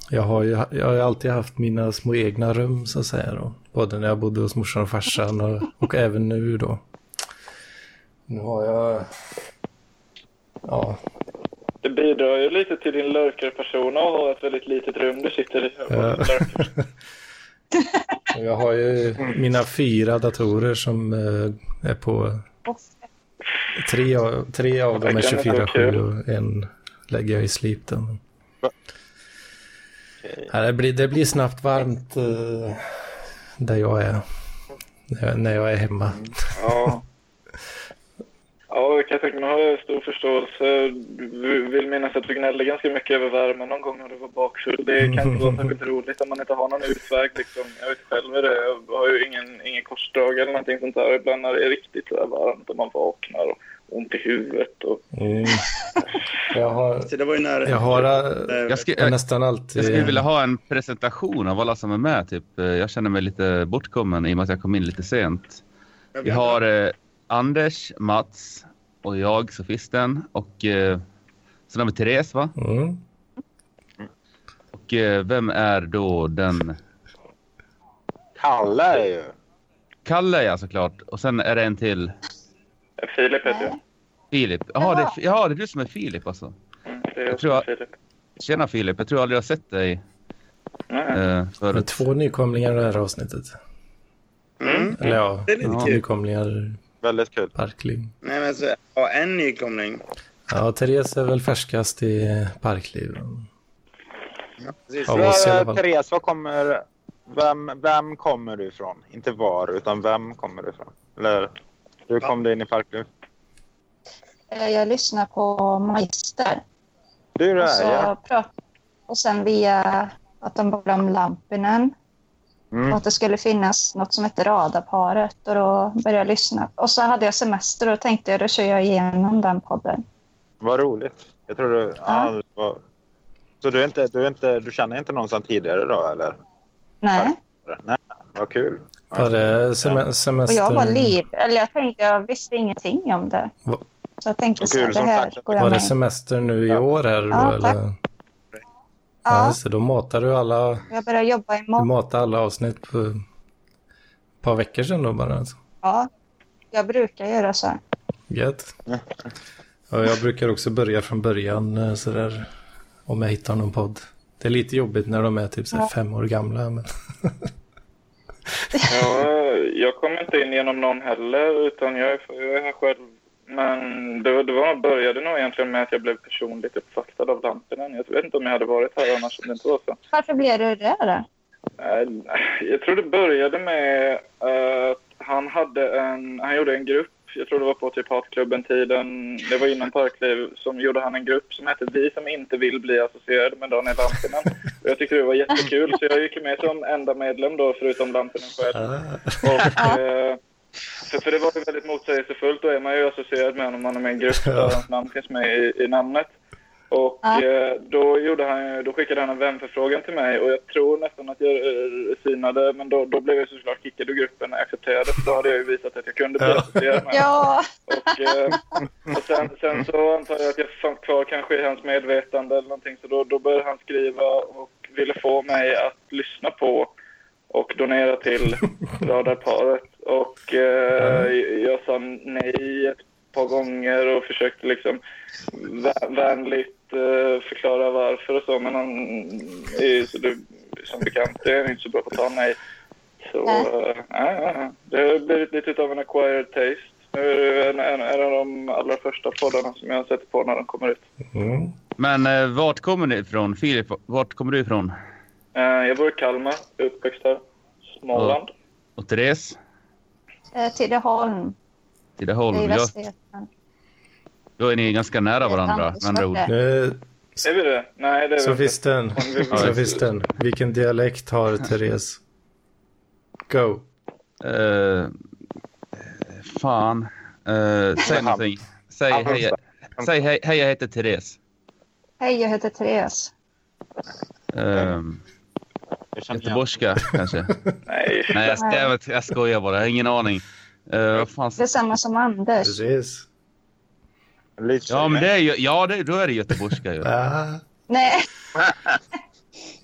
jag, har ju, jag har alltid haft mina små egna rum så att säga. Då. Både när jag bodde hos morsan och farsan och, och även nu då. Nu har jag... Ja,
Det bidrar ju lite till din lurker-persona att ha ett väldigt litet rum du sitter i.
Ja. jag har ju mina fyra datorer som eh, är på... Tre av, tre av dem är
Det kan vara
24-7
kul.
och en lägger jag i. Ja, det, blir, det blir snabbt varmt eh, där jag är. När jag är hemma.
Ja. Ja. Jag har stor förståelse. Du vill minnas att du gnällde ganska mycket över värmen någon gång när du var bakfull. Det kan inte vara särskilt roligt om man inte har någon utväg. Liksom. Jag vet själv hur det är. Jag har ju ingen, ingen korsdrag eller någonting sånt där. Ibland när det är riktigt så varmt och man vaknar och ont i huvudet. Och...
Mm. Jag har,
Så det var ju när...
jag har
Eh,
Jag, skulle,
jag
jag,
nästan alltid...
jag skulle vilja ha en presentation av alla som är med. Typ. Eh, Jag känner mig lite bortkommen i och med att jag kom in lite sent. Vi har eh, Anders, Mats och jag, sofisten. Och eh, sen har vi Therese, va?
Mm.
Och eh, vem är då den...
Kalle är ju...
Kalle, ja såklart. Och sen är det en till.
Filip heter jag.
Filip. Jaha, det, är- ja, det är du som är Filip alltså.
Mm, det är
Jag
jag
tror
som är
jag-
Filip.
Tjena Filip, jag tror aldrig jag har sett dig
Det är
förut.
två nykomlingar i det här avsnittet.
Mm.
Eller ja,
Det är lite kul.
nykomlingar,
Väldigt kul.
Parkliv.
Nej, men så, ja, en nykomling.
Ja, Therese är väl färskast i Parkliv.
Ja, precis.
Av oss i fall.
Therese, var kommer... Vem, vem kommer du ifrån? Inte var, utan vem kommer du ifrån? Eller hur kom du in i Parkliv?
Eh, Jag lyssnar på Magister.
Du är
Och, så
ja.
och sen via att de pratade om Lampinen
Mm.
och att det skulle finnas något som hette Radarparet och då började jag lyssna. Och så hade jag semester och tänkte jag då kör jag igenom den podden.
Vad roligt. Jag tror du... Ja. det var... Så du, är inte, du, är inte, du känner inte någon sedan tidigare då, eller?
Nej,
Nej, vad kul.
Var det sem-
och
semester?
jag var liv. Eller jag tänkte, jag visste ingenting om det.
Va-
Så jag tänkte
Och
så det här går jag
Var det
med.
semester nu i
Ja.
år här
Ja, tack.
Ja,
Ja,
det. Då matar du alla,
jag började jobba
du
imorgon.
matar alla avsnitt på ett par veckor sedan då bara. Alltså.
Ja, jag brukar göra så. här.
Gött. Ja, jag brukar också börja från början eh, sådär. Om jag hittar någon podd. Det är lite jobbigt när de är typ så här
Ja.
fem år gamla. Men...
Ja, jag kom inte in genom någon heller, utan jag är, jag är här själv. Men det, var- det var, började nog egentligen med att jag blev personligt uppvaktad av Lampinen. Jag vet inte om jag hade varit här annars om det inte var så.
Varför blev du det då?
Eh, Jag tror det började med att han hade en, han gjorde en grupp, jag tror det var på typ Hatklubben-tiden, det var innan Parkliv, som gjorde han en grupp som hette Vi som inte vill bli associerade med Daniel Lampinen. Och jag tyckte det var jättekul, så jag gick med som enda medlem då, förutom Lampinen själv. Och, eh, för, för det var ju väldigt motsägelsefullt. Då är man ju associerad med honom om man är med i en grupp där hans namn finns med i, i namnet. Och
Ja.
eh, då, gjorde han, ju- då skickade han en vänförfrågan till mig och jag tror nästan att jag eh, synade men då, då blev jag såklart kickad ur gruppen när jag accepterade för då hade jag ju visat att jag kunde bli associerad med.
Ja,
Och, eh, och sen, sen så antar jag att jag fanns kvar kanske i hans medvetande eller någonting så då, då började han skriva och ville få mig att lyssna på och donera till radarparet. Och eh, jag sa nej ett par gånger och försökte liksom vä- vänligt eh, förklara varför och så. Men han är så det, som bekant det är inte så bra på att ta nej. Så eh, det har blivit lite av en acquired taste. Nu är det en, en, en av de allra första poddarna som jag sätter på när de kommer ut.
Mm.
Men eh, vart kommer ni ifrån? Filip, vart kommer du ifrån?
Eh, jag bor i Kalmar, uppväxt här. Småland.
Och Therese?
eh, Tidaholm
Tidaholm.
i
Ja,
Västergötland.
då är ni ganska nära varandra med andra ord.
Är vi det? Nej, det är
sofisten,
Ja,
sofisten. Vilken dialekt har Therese? Go.
Eh, fan. Eh, säg någonting. Säg hej, säg hej, hej, jag heter Therese.
Hej, jag heter Therese.
Uh,
igen.
Göteborgska kanske?
Nej.
Nej, jag, jag, jag skojar bara. Jag har ingen aning. Uh, vad fan?
Det är samma som Anders.
Precis.
Lite
Ja, men det är ju, ja, det, då är det göteborgska ju.
Ah,
Nej,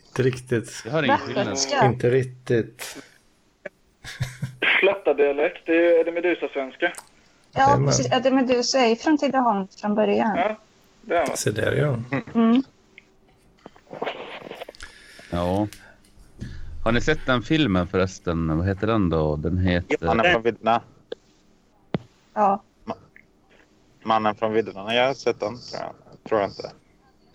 inte riktigt.
Jag har ingen skillnad.
Inte riktigt.
Flattadialekt, det är, är det Medusa-svenska.
Ja, precis. Ja, det- Men du säger från Tidaholm från början.
Ja, det är man.
Se där ja.
Mm.
Ja. Har ni sett den filmen förresten? Vad heter den då? Den heter...
Mannen från vidderna.
Ja.
Mannen från vidderna. Jag har sett den, tror jag. Tror jag inte.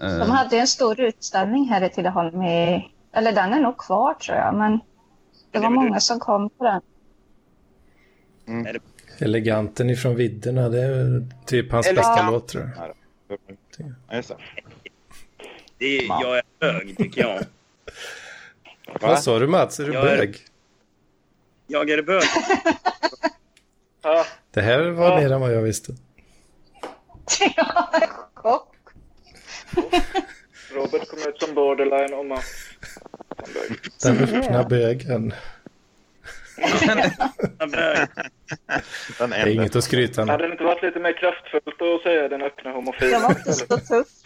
eh,
De hade en stor utställning här i Tidaholm. I, eller den är nog kvar tror jag. Men det var många som kom på den.
Eleganten ifrån vidderna, det är typ hans
Elegant.
bästa låt tror jag.
Ja. Det
är, jag är hög, tycker jag.
Vad sa du Mats? Är du
Jag är-
bög?
Jag är bög.
Ja,
Det här var mer än vad jag visste.
Chock.
Robert kom ut som borderline och Mats som bög.
Den öppna bögen.
Jag är bög.
Den
Det är inget att skryta med.
Hade det inte varit lite mer kraftfullt att säga den öppna homofilen?
var inte så tufft.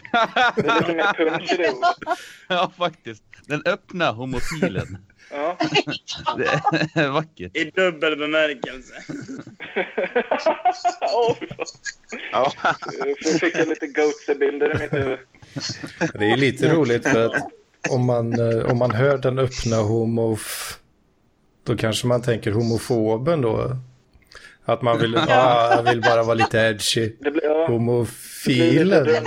Det är lite mer punch i det ordet.
Ja, faktiskt. Den öppna homofilen.
Ja.
Det är vackert.
I dubbel bemärkelse.
Fan.
Ja.
Så fick jag lite goatse-bilder i mitt huvud.
Det är lite roligt för att om man, eh, om man hör den öppna homof... Då kanske man tänker homofoben då. Att man vill, ah, vill bara vara lite edgy.
Det blir, ja, det blir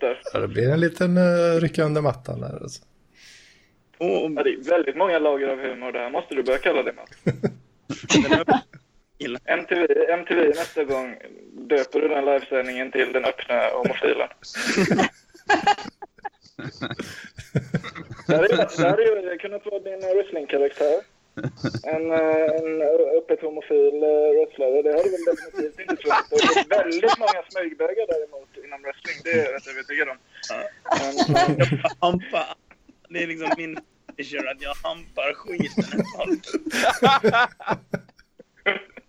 där.
Ja, det blir en liten uh, rycka under mattan där. Alltså.
Och
Ja, det är väldigt många lager av humor. Det här måste du börja kalla det, Mats. MTV, MTV nästa gång döper du den livesändningen till den öppna homofilen. Det hade ju kunnat vara din wrestlingkaraktär. En, eh, en öppet homofil eh, wrestlare. Det hade väl definitivt inte trott. Det är väldigt många smygbögar däremot inom wrestling. Det är jag rätt övertygad om. Men,
hampa. Det är liksom min finisher att jag hampar skiten.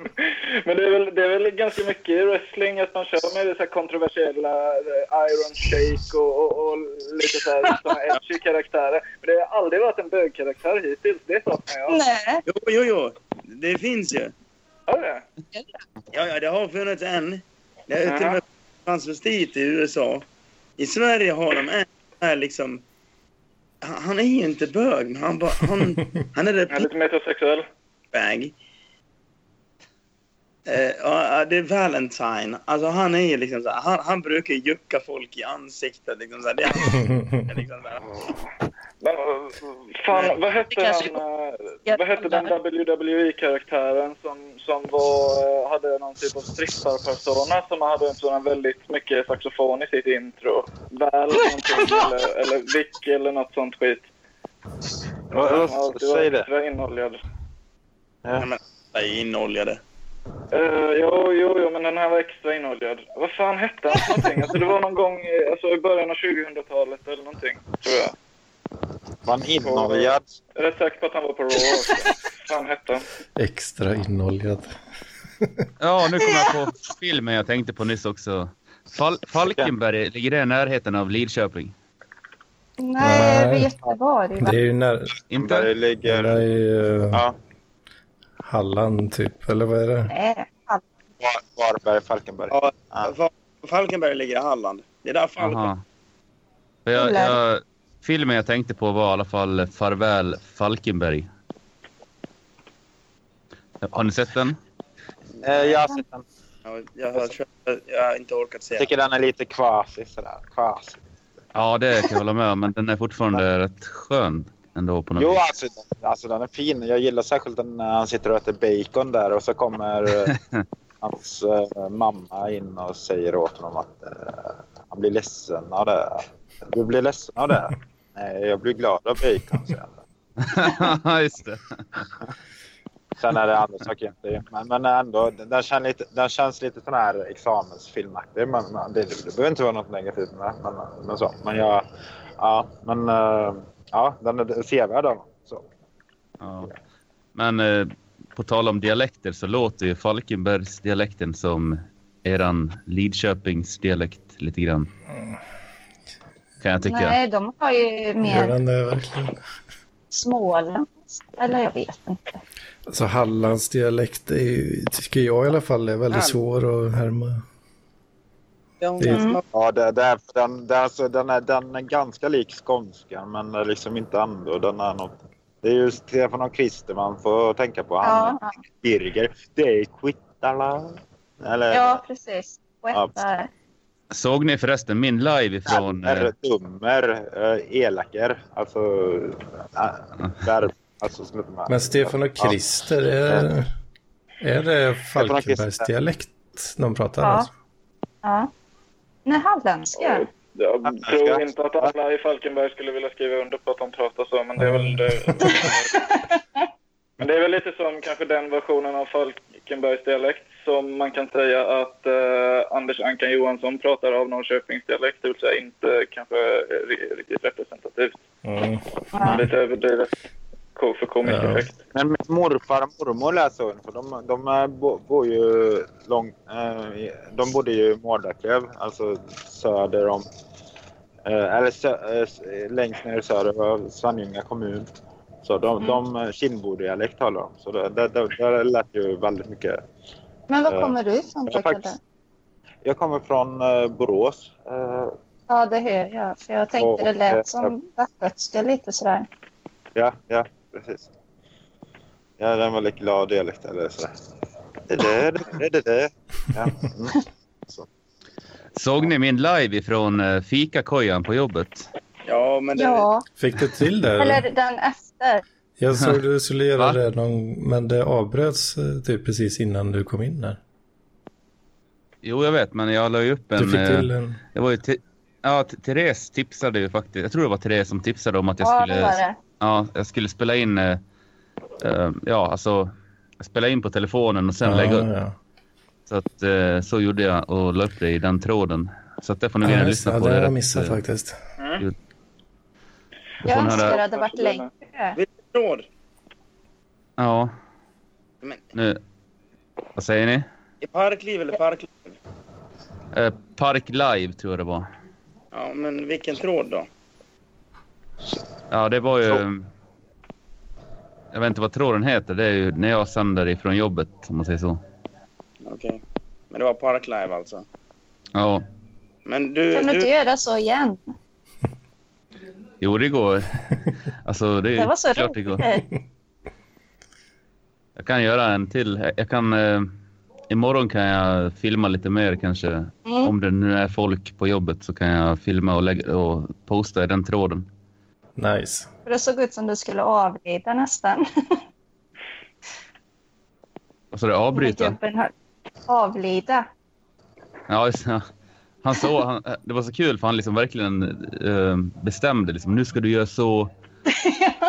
men det, är väl, det är väl ganska mycket i wrestling att man kör med det så här kontroversiella eh, Iron Shake och, och, och lite så här edgy karaktärer. Men det har aldrig varit en bögkaraktär hittills. Det saknar jag.
Nej.
Jo, jo, jo. Det finns ju.
Har det?
Ja, ja, det har funnits en. Det är till och med transvestit i USA. I Sverige har de en som är liksom... Han, han är ju inte bög, men han, bara, han, han är
Jag är
det
lite metrosexuell.
bag. Eh, ja, det är Valentine. Alltså han är ju liksom så här, han, han brukar jucka folk i ansiktet. Liksom så här. Det är liksom så här.
Men, fan, vad hette,
kanske-
han, eh, vad hette den WWE-karaktären som, som var, eh, hade någon typ av stripparpersona som hade en sån väldigt mycket saxofon i sitt intro? Någonting eller, eller Vic eller något sånt skit.
Vad- vad-
Ja, det var
Säg det.
extra innehållad.
Ja, men, jag är inoljade.
Uh, jo, jo, jo, men den här var extra innehållad. Vad fan hette han någonting? Alltså, det var någon gång alltså, i början av 2000-talet eller någonting, tror jag.
Var han inoljad?
Jag är rätt säker på att han var på Raw också. Vad fan hette han?
Extra inoljad.
Ja, nu kommer jag på filmen jag tänkte på nyss också. Fal Falkenberg, ligger det i närheten av Lidköping?
Nej, jag vet det var det.
Det är ju när...
Där
Inte?
Det
ligger...
är ju
Ja,
Halland typ, eller vad är det?
Nej,
Var- Varberg, Falkenberg.
Ja. Fa- Falkenberg ligger i Halland. Det är där Falkenberg...
Jag, jag, filmen jag tänkte på var i alla fall Farväl Falkenberg. Har ni sett den?
Eh, jag har sett den.
Ja, jag, har, jag har inte orkat se
Jag tycker den är lite kvasi sådär. Kvasi.
Ja, det kan jag hålla med om, men den är fortfarande rätt skön ändå på något
Jo,
vis.
alltså, alltså den är fin. Jag gillar särskilt när han sitter och äter bacon där och så kommer eh, hans eh, mamma in och säger åt honom att eh, han blir ledsen av det. Du blir ledsen av det? Nej, jag blir glad av bacon, säger han.
Just det.
Sen är det andra saker inte. Men, men ändå, den, känns lite, den känns lite sån här examensfilmaktig. Men, det, det behöver inte vara något negativt med. Men, men så. Men jag... Ja, men... eh, Ja, den är sevärd. Så.
Ja. Men eh, på tal om dialekter så låter ju Falkenbergs dialekten som eran Lidköpings dialekt lite grann. Kan jag tycka.
nej, de har ju
Gör
mer
det verkligen?
Småland. Eller jag vet inte.
Alltså Hallands dialekt är ju, tycker jag i alla fall, är väldigt svår att härma. Är,
Ja, det, det är, den, det är, alltså, den, är, den är ganska lik skånska, men liksom inte ändå. Den är något, det är ju Stefan och Christer man får tänka på. Han,
Ja,
Birger. Det är Quittala. Eller?
ja precis. Etta,
Såg ni förresten min live ifrån... Eh,
Dummer, dummer, äh, elaker. Alltså... Äh, där, alltså
men Stefan och Christer, är, Är det Falkenbergs dialekt de pratar?
Ja.
Alltså?
Ja. Nej, halländska.
Jag tror inte att alla i Falkenberg skulle vilja skriva under på att de pratar så, men det är väl det. Men det är väl lite som kanske den versionen av Falkenbergs dialekt som man kan säga att eh, Anders Ankan Johansson pratar av Norrköpings dialekt, det vill säga inte kanske ri- riktigt representativt.
Mm.
Lite överdrivet för komisk
Ja.
effekt.
Men min morfar och mormor lät så. För de, de eh, bo, bor ju långt... Eh, de bodde ju i Mårdaklev, alltså söder om... Eh, eller sö, längst ner söder av Svenljunga kommun. Så de, de eh, Kindbo-dialekt talar de. Så det, det, det, det lät ju väldigt mycket.
Men var kommer du ifrån?
jag faktiskt-? Jag kommer från Borås.
Ja, det hör jag. För jag tänkte
Och,
det lät som västgötska lite sådär.
ja, ja, precis. Ja, den var lite glad dialekt eller så. Det där, det det där. Ja. Mm.
Såg ni min live ifrån eh, fikakojan på jobbet?
Ja, men det...
Ja,
Fick du till det?
eller den efter.
Jag såg du skulle göra
Va?
det någon, men det avbröts eh, typ precis innan du kom in där.
Jo, jag vet, men jag la ju upp en...
Du fick
eh,
till en...
Det var ju te- ja, Therese tipsade ju faktiskt. Jag tror det var Therese som tipsade om att jag
Ja,
skulle...
det var det.
Ja, jag skulle spela in... eh, eh, ja, alltså... Spela in på telefonen och sen
Ja,
lägga upp.
ja.
Så att eh, så gjorde jag och la upp det i den tråden. Så att det får ni gärna
Ja,
lyssna
ja,
på.
det har jag
rätt,
missat
eh,
faktiskt.
Då
Jag önskar det hade varit längre.
Vilken tråd?
Ja,
Men,
nu... Vad säger ni?
I Parkliv eller Parkliv?
Eh, Park Live tror jag det var.
Ja, men vilken tråd då?
Ja, det var ju... Jag vet inte vad tråden heter. Det är ju när jag sänder ifrån jobbet, om man säger så.
Okej. Men det var Parklive alltså?
Ja,
Men du...
Kan du inte göra så igen?
jo det går. Alltså det är
Det var så
klart det går.
roligt.
Jag kan göra en till. Jag kan... Eh, imorgon kan jag filma lite mer kanske.
Mm.
Om det nu är folk på jobbet så kan jag filma och, lägga, och posta i den tråden.
Nice.
För det såg ut som du skulle avlida nästan.
Och så det avbryta.
Avlida.
Ja, just, ja. Han så, han, det var så kul för han liksom verkligen eh, bestämde liksom, nu ska du göra så.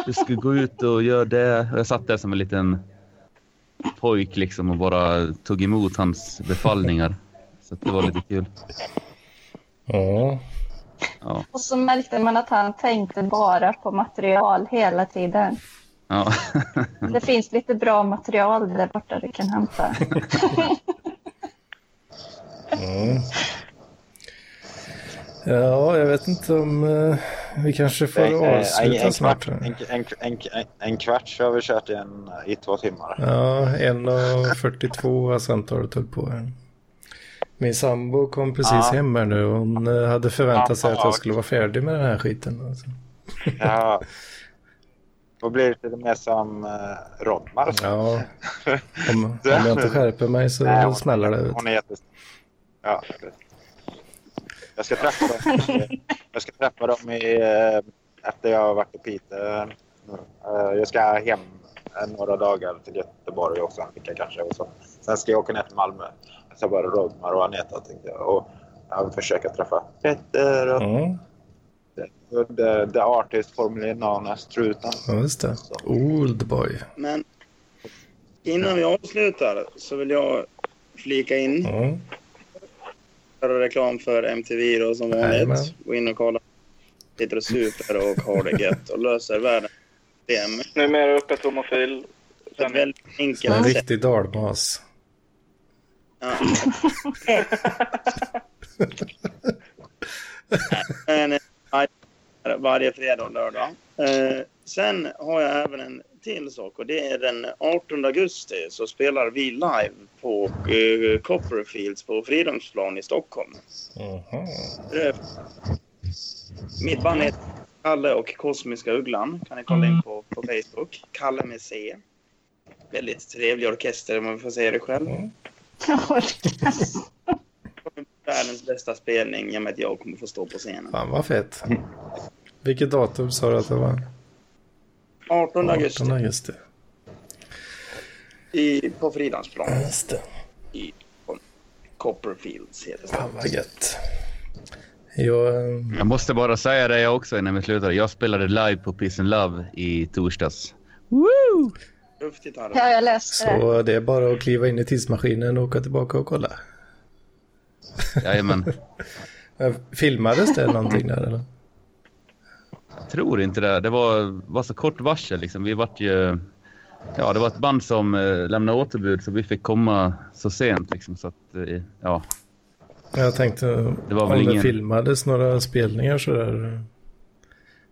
Du ska gå ut och göra det. Och jag satt där som en liten pojk liksom och bara tog emot hans befallningar. Så det var lite kul.
Ja.
Ja,
Och så märkte man att han tänkte bara på material hela tiden.
ja.
Det finns lite bra material där borta du kan hämta.
Mm. Ja, jag vet inte om eh, vi kanske får
Eh, en,
avsluta
en,
snart.
kvart, en, en, en, en, en kvart så har vi kört i, en, i två timmar.
Ja, 1.42 har samtalet höll på. här. Min sambo kom precis
Ja.
hem här nu. Hon eh, hade förväntat sig
Ja,
att jag skulle vara färdig med den här skiten. Alltså.
Ja. Då blir det lite mer som uh, Rodmar.
Ja, om, om jag inte skärper mig så
Nej, hon-
smäller det ut.
Hon är jättesnäll. Ja. Jag ska träffa dem, jag ska träffa dem i, eh, efter jag har varit i Piteå. Eh, Jag ska hem eh, några dagar till Göteborg också, en vecka kanske. Och så. Sen ska jag åka ner till Malmö. Så bara Rodmar och Aneta tänkte jag. Och jag vill försöka träffa Petter och
Mm,
the, the artist formerly known as Truten.
ja, just det. Old boy.
Men innan vi avslutar så vill jag flika in,
Mm.
reklam för MTV då som vanligt. Gå in och kolla. Sitter och super och har det gött och löser problem.
Numera öppet homofil.
På ett väldigt
En
enkelt sätt.
riktig dalmas.
Varje- fredag och lördag. Eh, sen har jag även en till sak och det är den 18 augusti så spelar vi live på eh, Copperfields på Fridhemsplan i Stockholm. Är- Mitt band heter Kalle och Kosmiska Ugglan. kan ni kolla in på, på Facebook. Kalle med C. Väldigt trevlig orkester om man får säga det själv. Världens bästa spelning i och med att jag kommer få stå på scenen.
Fan vad fett. Vilket datum sa du att det var?
18 augusti.
18 augusti.
I, på Fridhemsplan.
Just det.
I Copperfields heter det.
Fan vad gött. Jag, eh,
Jag måste bara säga det jag också innan vi slutar. Jag spelade live på Peace and Love i torsdags. Woo!
Luftigt här.
Ja, jag läste det.
så det är bara att kliva in i tidsmaskinen och åka tillbaka och kolla.
Jajamän.
Men Filmades det någonting där eller?
tror inte det. Det var, var så kort varsel liksom. Vi vart ju... Ja, det var ett band som eh, lämnade återbud så vi fick komma så sent liksom. Så att, eh, ja.
Jag tänkte
Det var väl
om det
ingen-
filmades några spelningar sådär.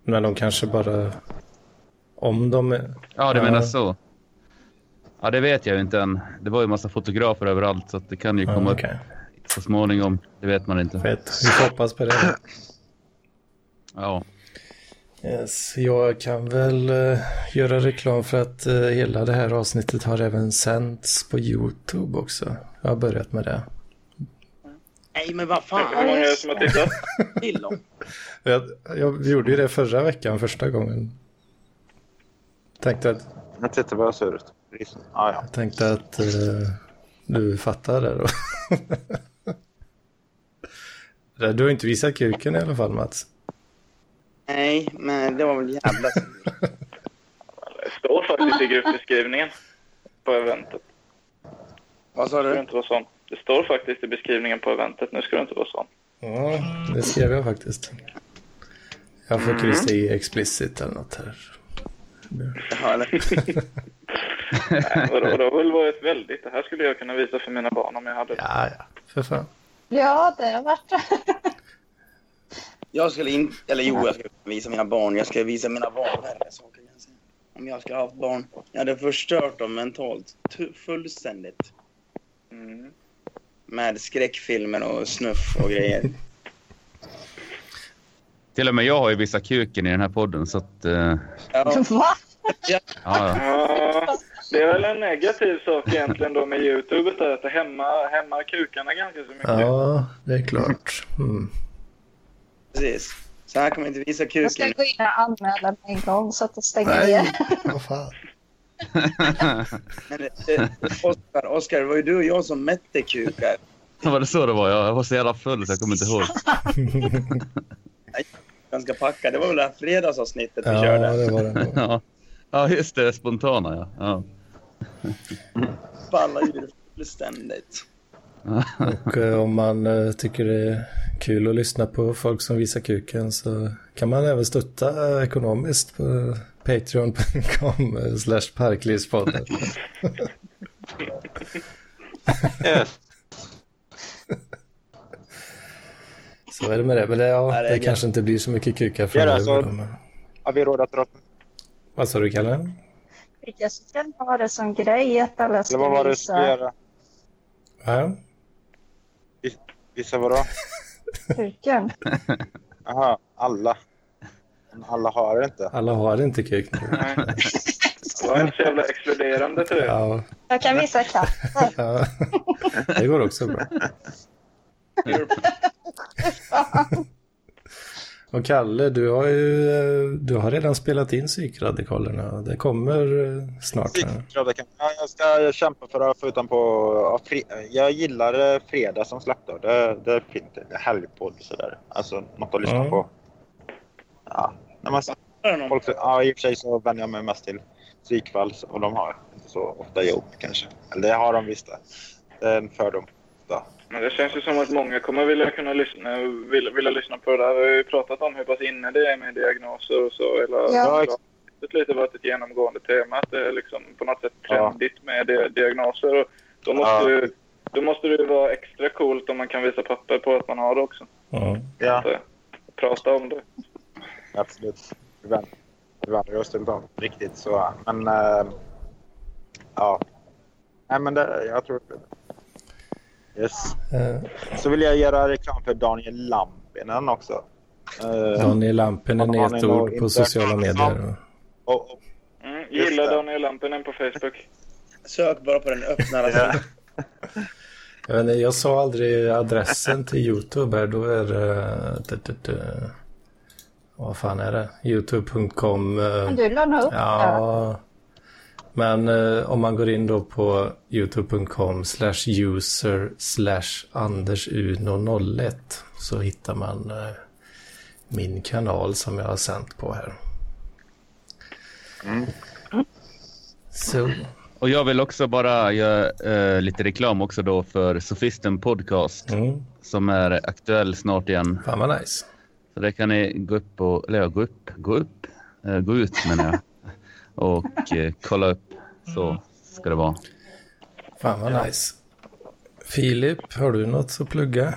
Men de kanske bara... Om de...
Ja, det
Ja.
menar så. Ja, det vet jag ju inte än. Det var ju massa fotografer överallt så att det kan ju komma
okej.
upp så småningom. Det vet man inte.
Fett. Vi hoppas på det.
Ja.
Yes, jag kan väl eh, göra reklam för att eh, hela det här avsnittet har även sänts på YouTube också. Jag har börjat med det.
Nej men vad
Hur
fan.
många är det som har tittat?
Till dem.
Jag, jag gjorde ju det förra veckan första gången. Tänkte att,
Jag tittar bara sur ut. Ja, ja.
jag tänkte att eh, du fattar det då. Du har inte visat kuken i alla fall Mats.
Nej, men det var väl jävla.
Det står faktiskt i gruppbeskrivningen på eventet.
Vad sa
du
du?
inte vara sån. Det står faktiskt i beskrivningen på eventet. Nu ska du inte vara sån.
Ja, det skrev jag faktiskt. Jag får kryssa i explicit eller något här.
Ja, eller?
Nej, det har väl varit väldigt. Det här skulle jag kunna visa för mina barn om jag hade det.
Ja, ja, för fan.
Ja, det har varit...
Jag skulle inte, eller jo, jag ska visa mina barn. Jag ska visa mina barn värre saker. Om jag skulle ha haft barn. Jag hade förstört dem mentalt. Fullständigt.
Mm.
Med skräckfilmer och snuff och grejer.
Till och med jag har ju visat kuken i den här podden så att... eh,
Ja,
Va?
ja, ja.
Ja, det är väl en negativ sak egentligen då med Youtube. där, Att det hämmar, hämmar kukarna ganska så mycket.
Ja, det är klart. Mm.
precis. Så här kan man inte visa
Jag ska
kuken.
gå in och anmäla med en gång så att det stänger
Nej,
ner.
vad fan.
Men, eh, Oskar, Oskar, det var ju du och jag som mätte kukar.
Var det så det var? Jag var så jävla full så jag kommer inte ihåg.
Ganska packad. Det var väl det här fredagsavsnittet vi
Ja,
körde.
det var det.
Ja, just det. Spontana, ja. ja.
Ballade ju fullständigt.
Och eh, om man eh, tycker det är kul att lyssna på folk som visar kuken så kan man även stötta eh, ekonomiskt på patreon.com eh, slash parklivspodden.
Yes.
Så är det med det. Men det, ja,
det
kanske inte blir så mycket kukar
Ja, det är
framöver.
så.
då, men-
Har vi råd att dra...
Vad sa du, Kalle?
Jag ska ha det som grej att alla
Eller vad
ska
var det du skulle
visa
göra?
Ja,
Vissa vadå?
kuken.
Jaha, alla. Men alla har det inte.
alla har inte kuk nu.
Nej. Det var inte så jävla exkluderande till det.
Ja,
Jag kan visa katter.
ja. det går också bra. Och Kalle, du har ju eh, du har redan spelat in psykradikalerna. Det kommer eh, snart. Här.
Ja, Jag ska kämpa för att få ut den på... ja, fre- Jag gillar eh, fredag som släppte. Det, det är fint. Det är helgpodd sådär. Alltså något att lyssna
Ja.
på. Ja, när man, folk, ja, i och för sig så vänder jag mig mest till psykfall och de har inte så ofta jobb kanske. Eller det har de visst. Det är en fördom.
Men det känns ju som att många kommer vilja kunna lyssna, vilja, vilja lyssna på det där. Vi har ju pratat om hur pass inne det är med diagnoser och så. Eller,
Ja.
Ja,
det har lite varit ett genomgående tema att det är liksom på något sätt
Ja.
trendigt med di- diagnoser. Och då, måste
Ja.
ju, då måste det vara extra coolt om man kan visa papper på att man har det också.
Ja.
Ja,
Att, eh, prata om det.
absolut. Vi vänder oss till dem riktigt så. Men eh, ja. Nej, men det, jag tror. Yes.
Eh,
Så vill jag göra reklam för Daniel Lampinen också. Eh,
Daniel Lampinen är
Han är
ett ord på sociala medier.
och, och,
Mm, gilla
det.
Daniel Lampinen på Facebook.
Sök bara på den öppna
Ja.
sidan.
Jag, inte, jag sa aldrig adressen till YouTube här. Då är det... vad fan är det? Youtube.com. eh,
du la nog upp det.
Men eh, om man går in då på youtube.com slash user slash andersuno01 så hittar man eh, min kanal som jag har sänt på här.
Mm.
Så,
Och jag vill också bara göra eh, lite reklam också då för Sofisten Podcast
mm,
som är aktuell snart igen.
fan vad nice.
Så det kan ni gå upp och, eller ja, gå upp, gå upp, eh, gå ut menar jag. Och eh, kolla upp. Så ska det vara.
Fan vad nice. Filip, har du något att plugga?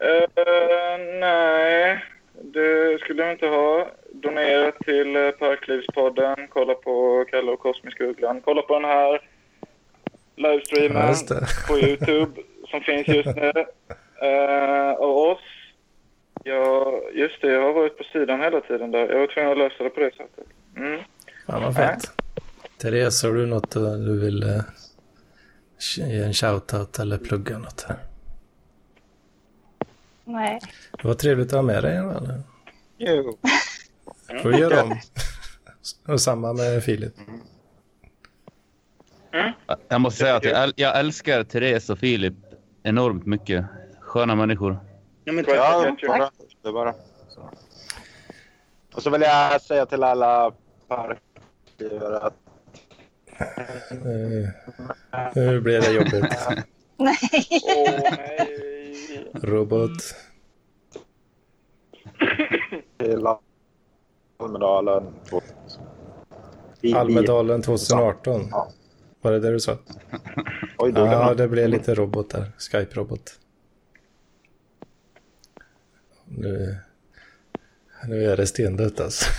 Eh, nej, det skulle jag inte ha. Donera till eh, Parklivspodden, kolla på Kalle och Kosmiska Ugglan, kolla på den här
Ja,
livestreamen på Youtube som finns just nu eh, av oss. Ja, just det, jag har varit på sidan hela tiden där. Jag var tvungen att lösa det på det sättet. Mm.
Fan vad fett. Therese, har du något eh, du vill eh, ge en shoutout eller plugga något här?
Nej.
Det var trevligt att ha med dig. Eller?
Jo.
får göra om. Och samma med Filip.
Jag måste säga att jag, äl- jag älskar Therese och Filip enormt mycket. Sköna människor.
Ja, men
Ja,
Tack.
bra. det bara. Så. Och så vill jag säga till alla parklivare att
Eh, nu blir det jobbigt.
Nej.
Robot.
till Almedalen.
Almedalen 2018.
Ja.
Var det det du sa?
Oj, då
Ja, det blev lite robot där. Skype-robot. Nu, nu är det stendött alltså.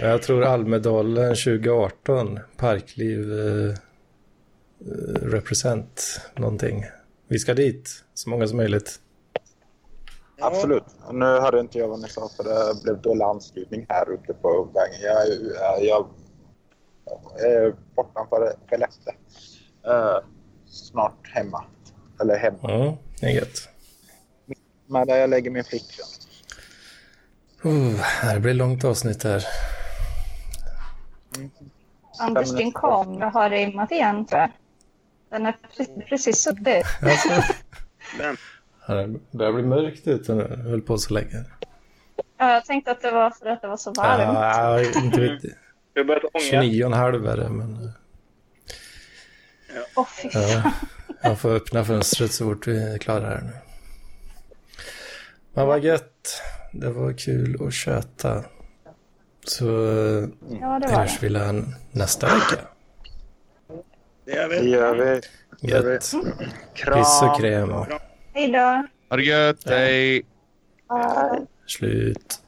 Jag tror Almedalen 2018, Parkliv eh, represent någonting. Vi ska dit, så många som möjligt.
Absolut. Nu hörde inte jag vad ni sa för det blev dålig anslutning här uppe på vägen. Jag, jag, jag, jag är bortanför Skellefteå. Uh, snart hemma. Eller hemma.
Ja, det är gött.
Men där jag lägger min flickvän.
Oh, det blir långt avsnitt här.
Anders, din kamera har rimmat igen tror jag. Den är pre- precis suttit.
Alltså, ja, det börjar bli mörkt ute nu. Jag höll på så länge.
Ja, jag tänkte att det var för att det var så varmt.
Ja, inte
Jag har börjat ånga.
29,5 är det, men
Åh, fy fan.
ja, jag får öppna fönstret så fort vi är klara här nu. Men vad gött. Det var kul att köta. Så
Ja, det var
hörs
det.
vi lär nästa vecka.
Det gör
Det
vi.
gör vi.
Gött.
Kram.
Piss och kräm.
Hej då.
Ha det gött, hej!
Slut.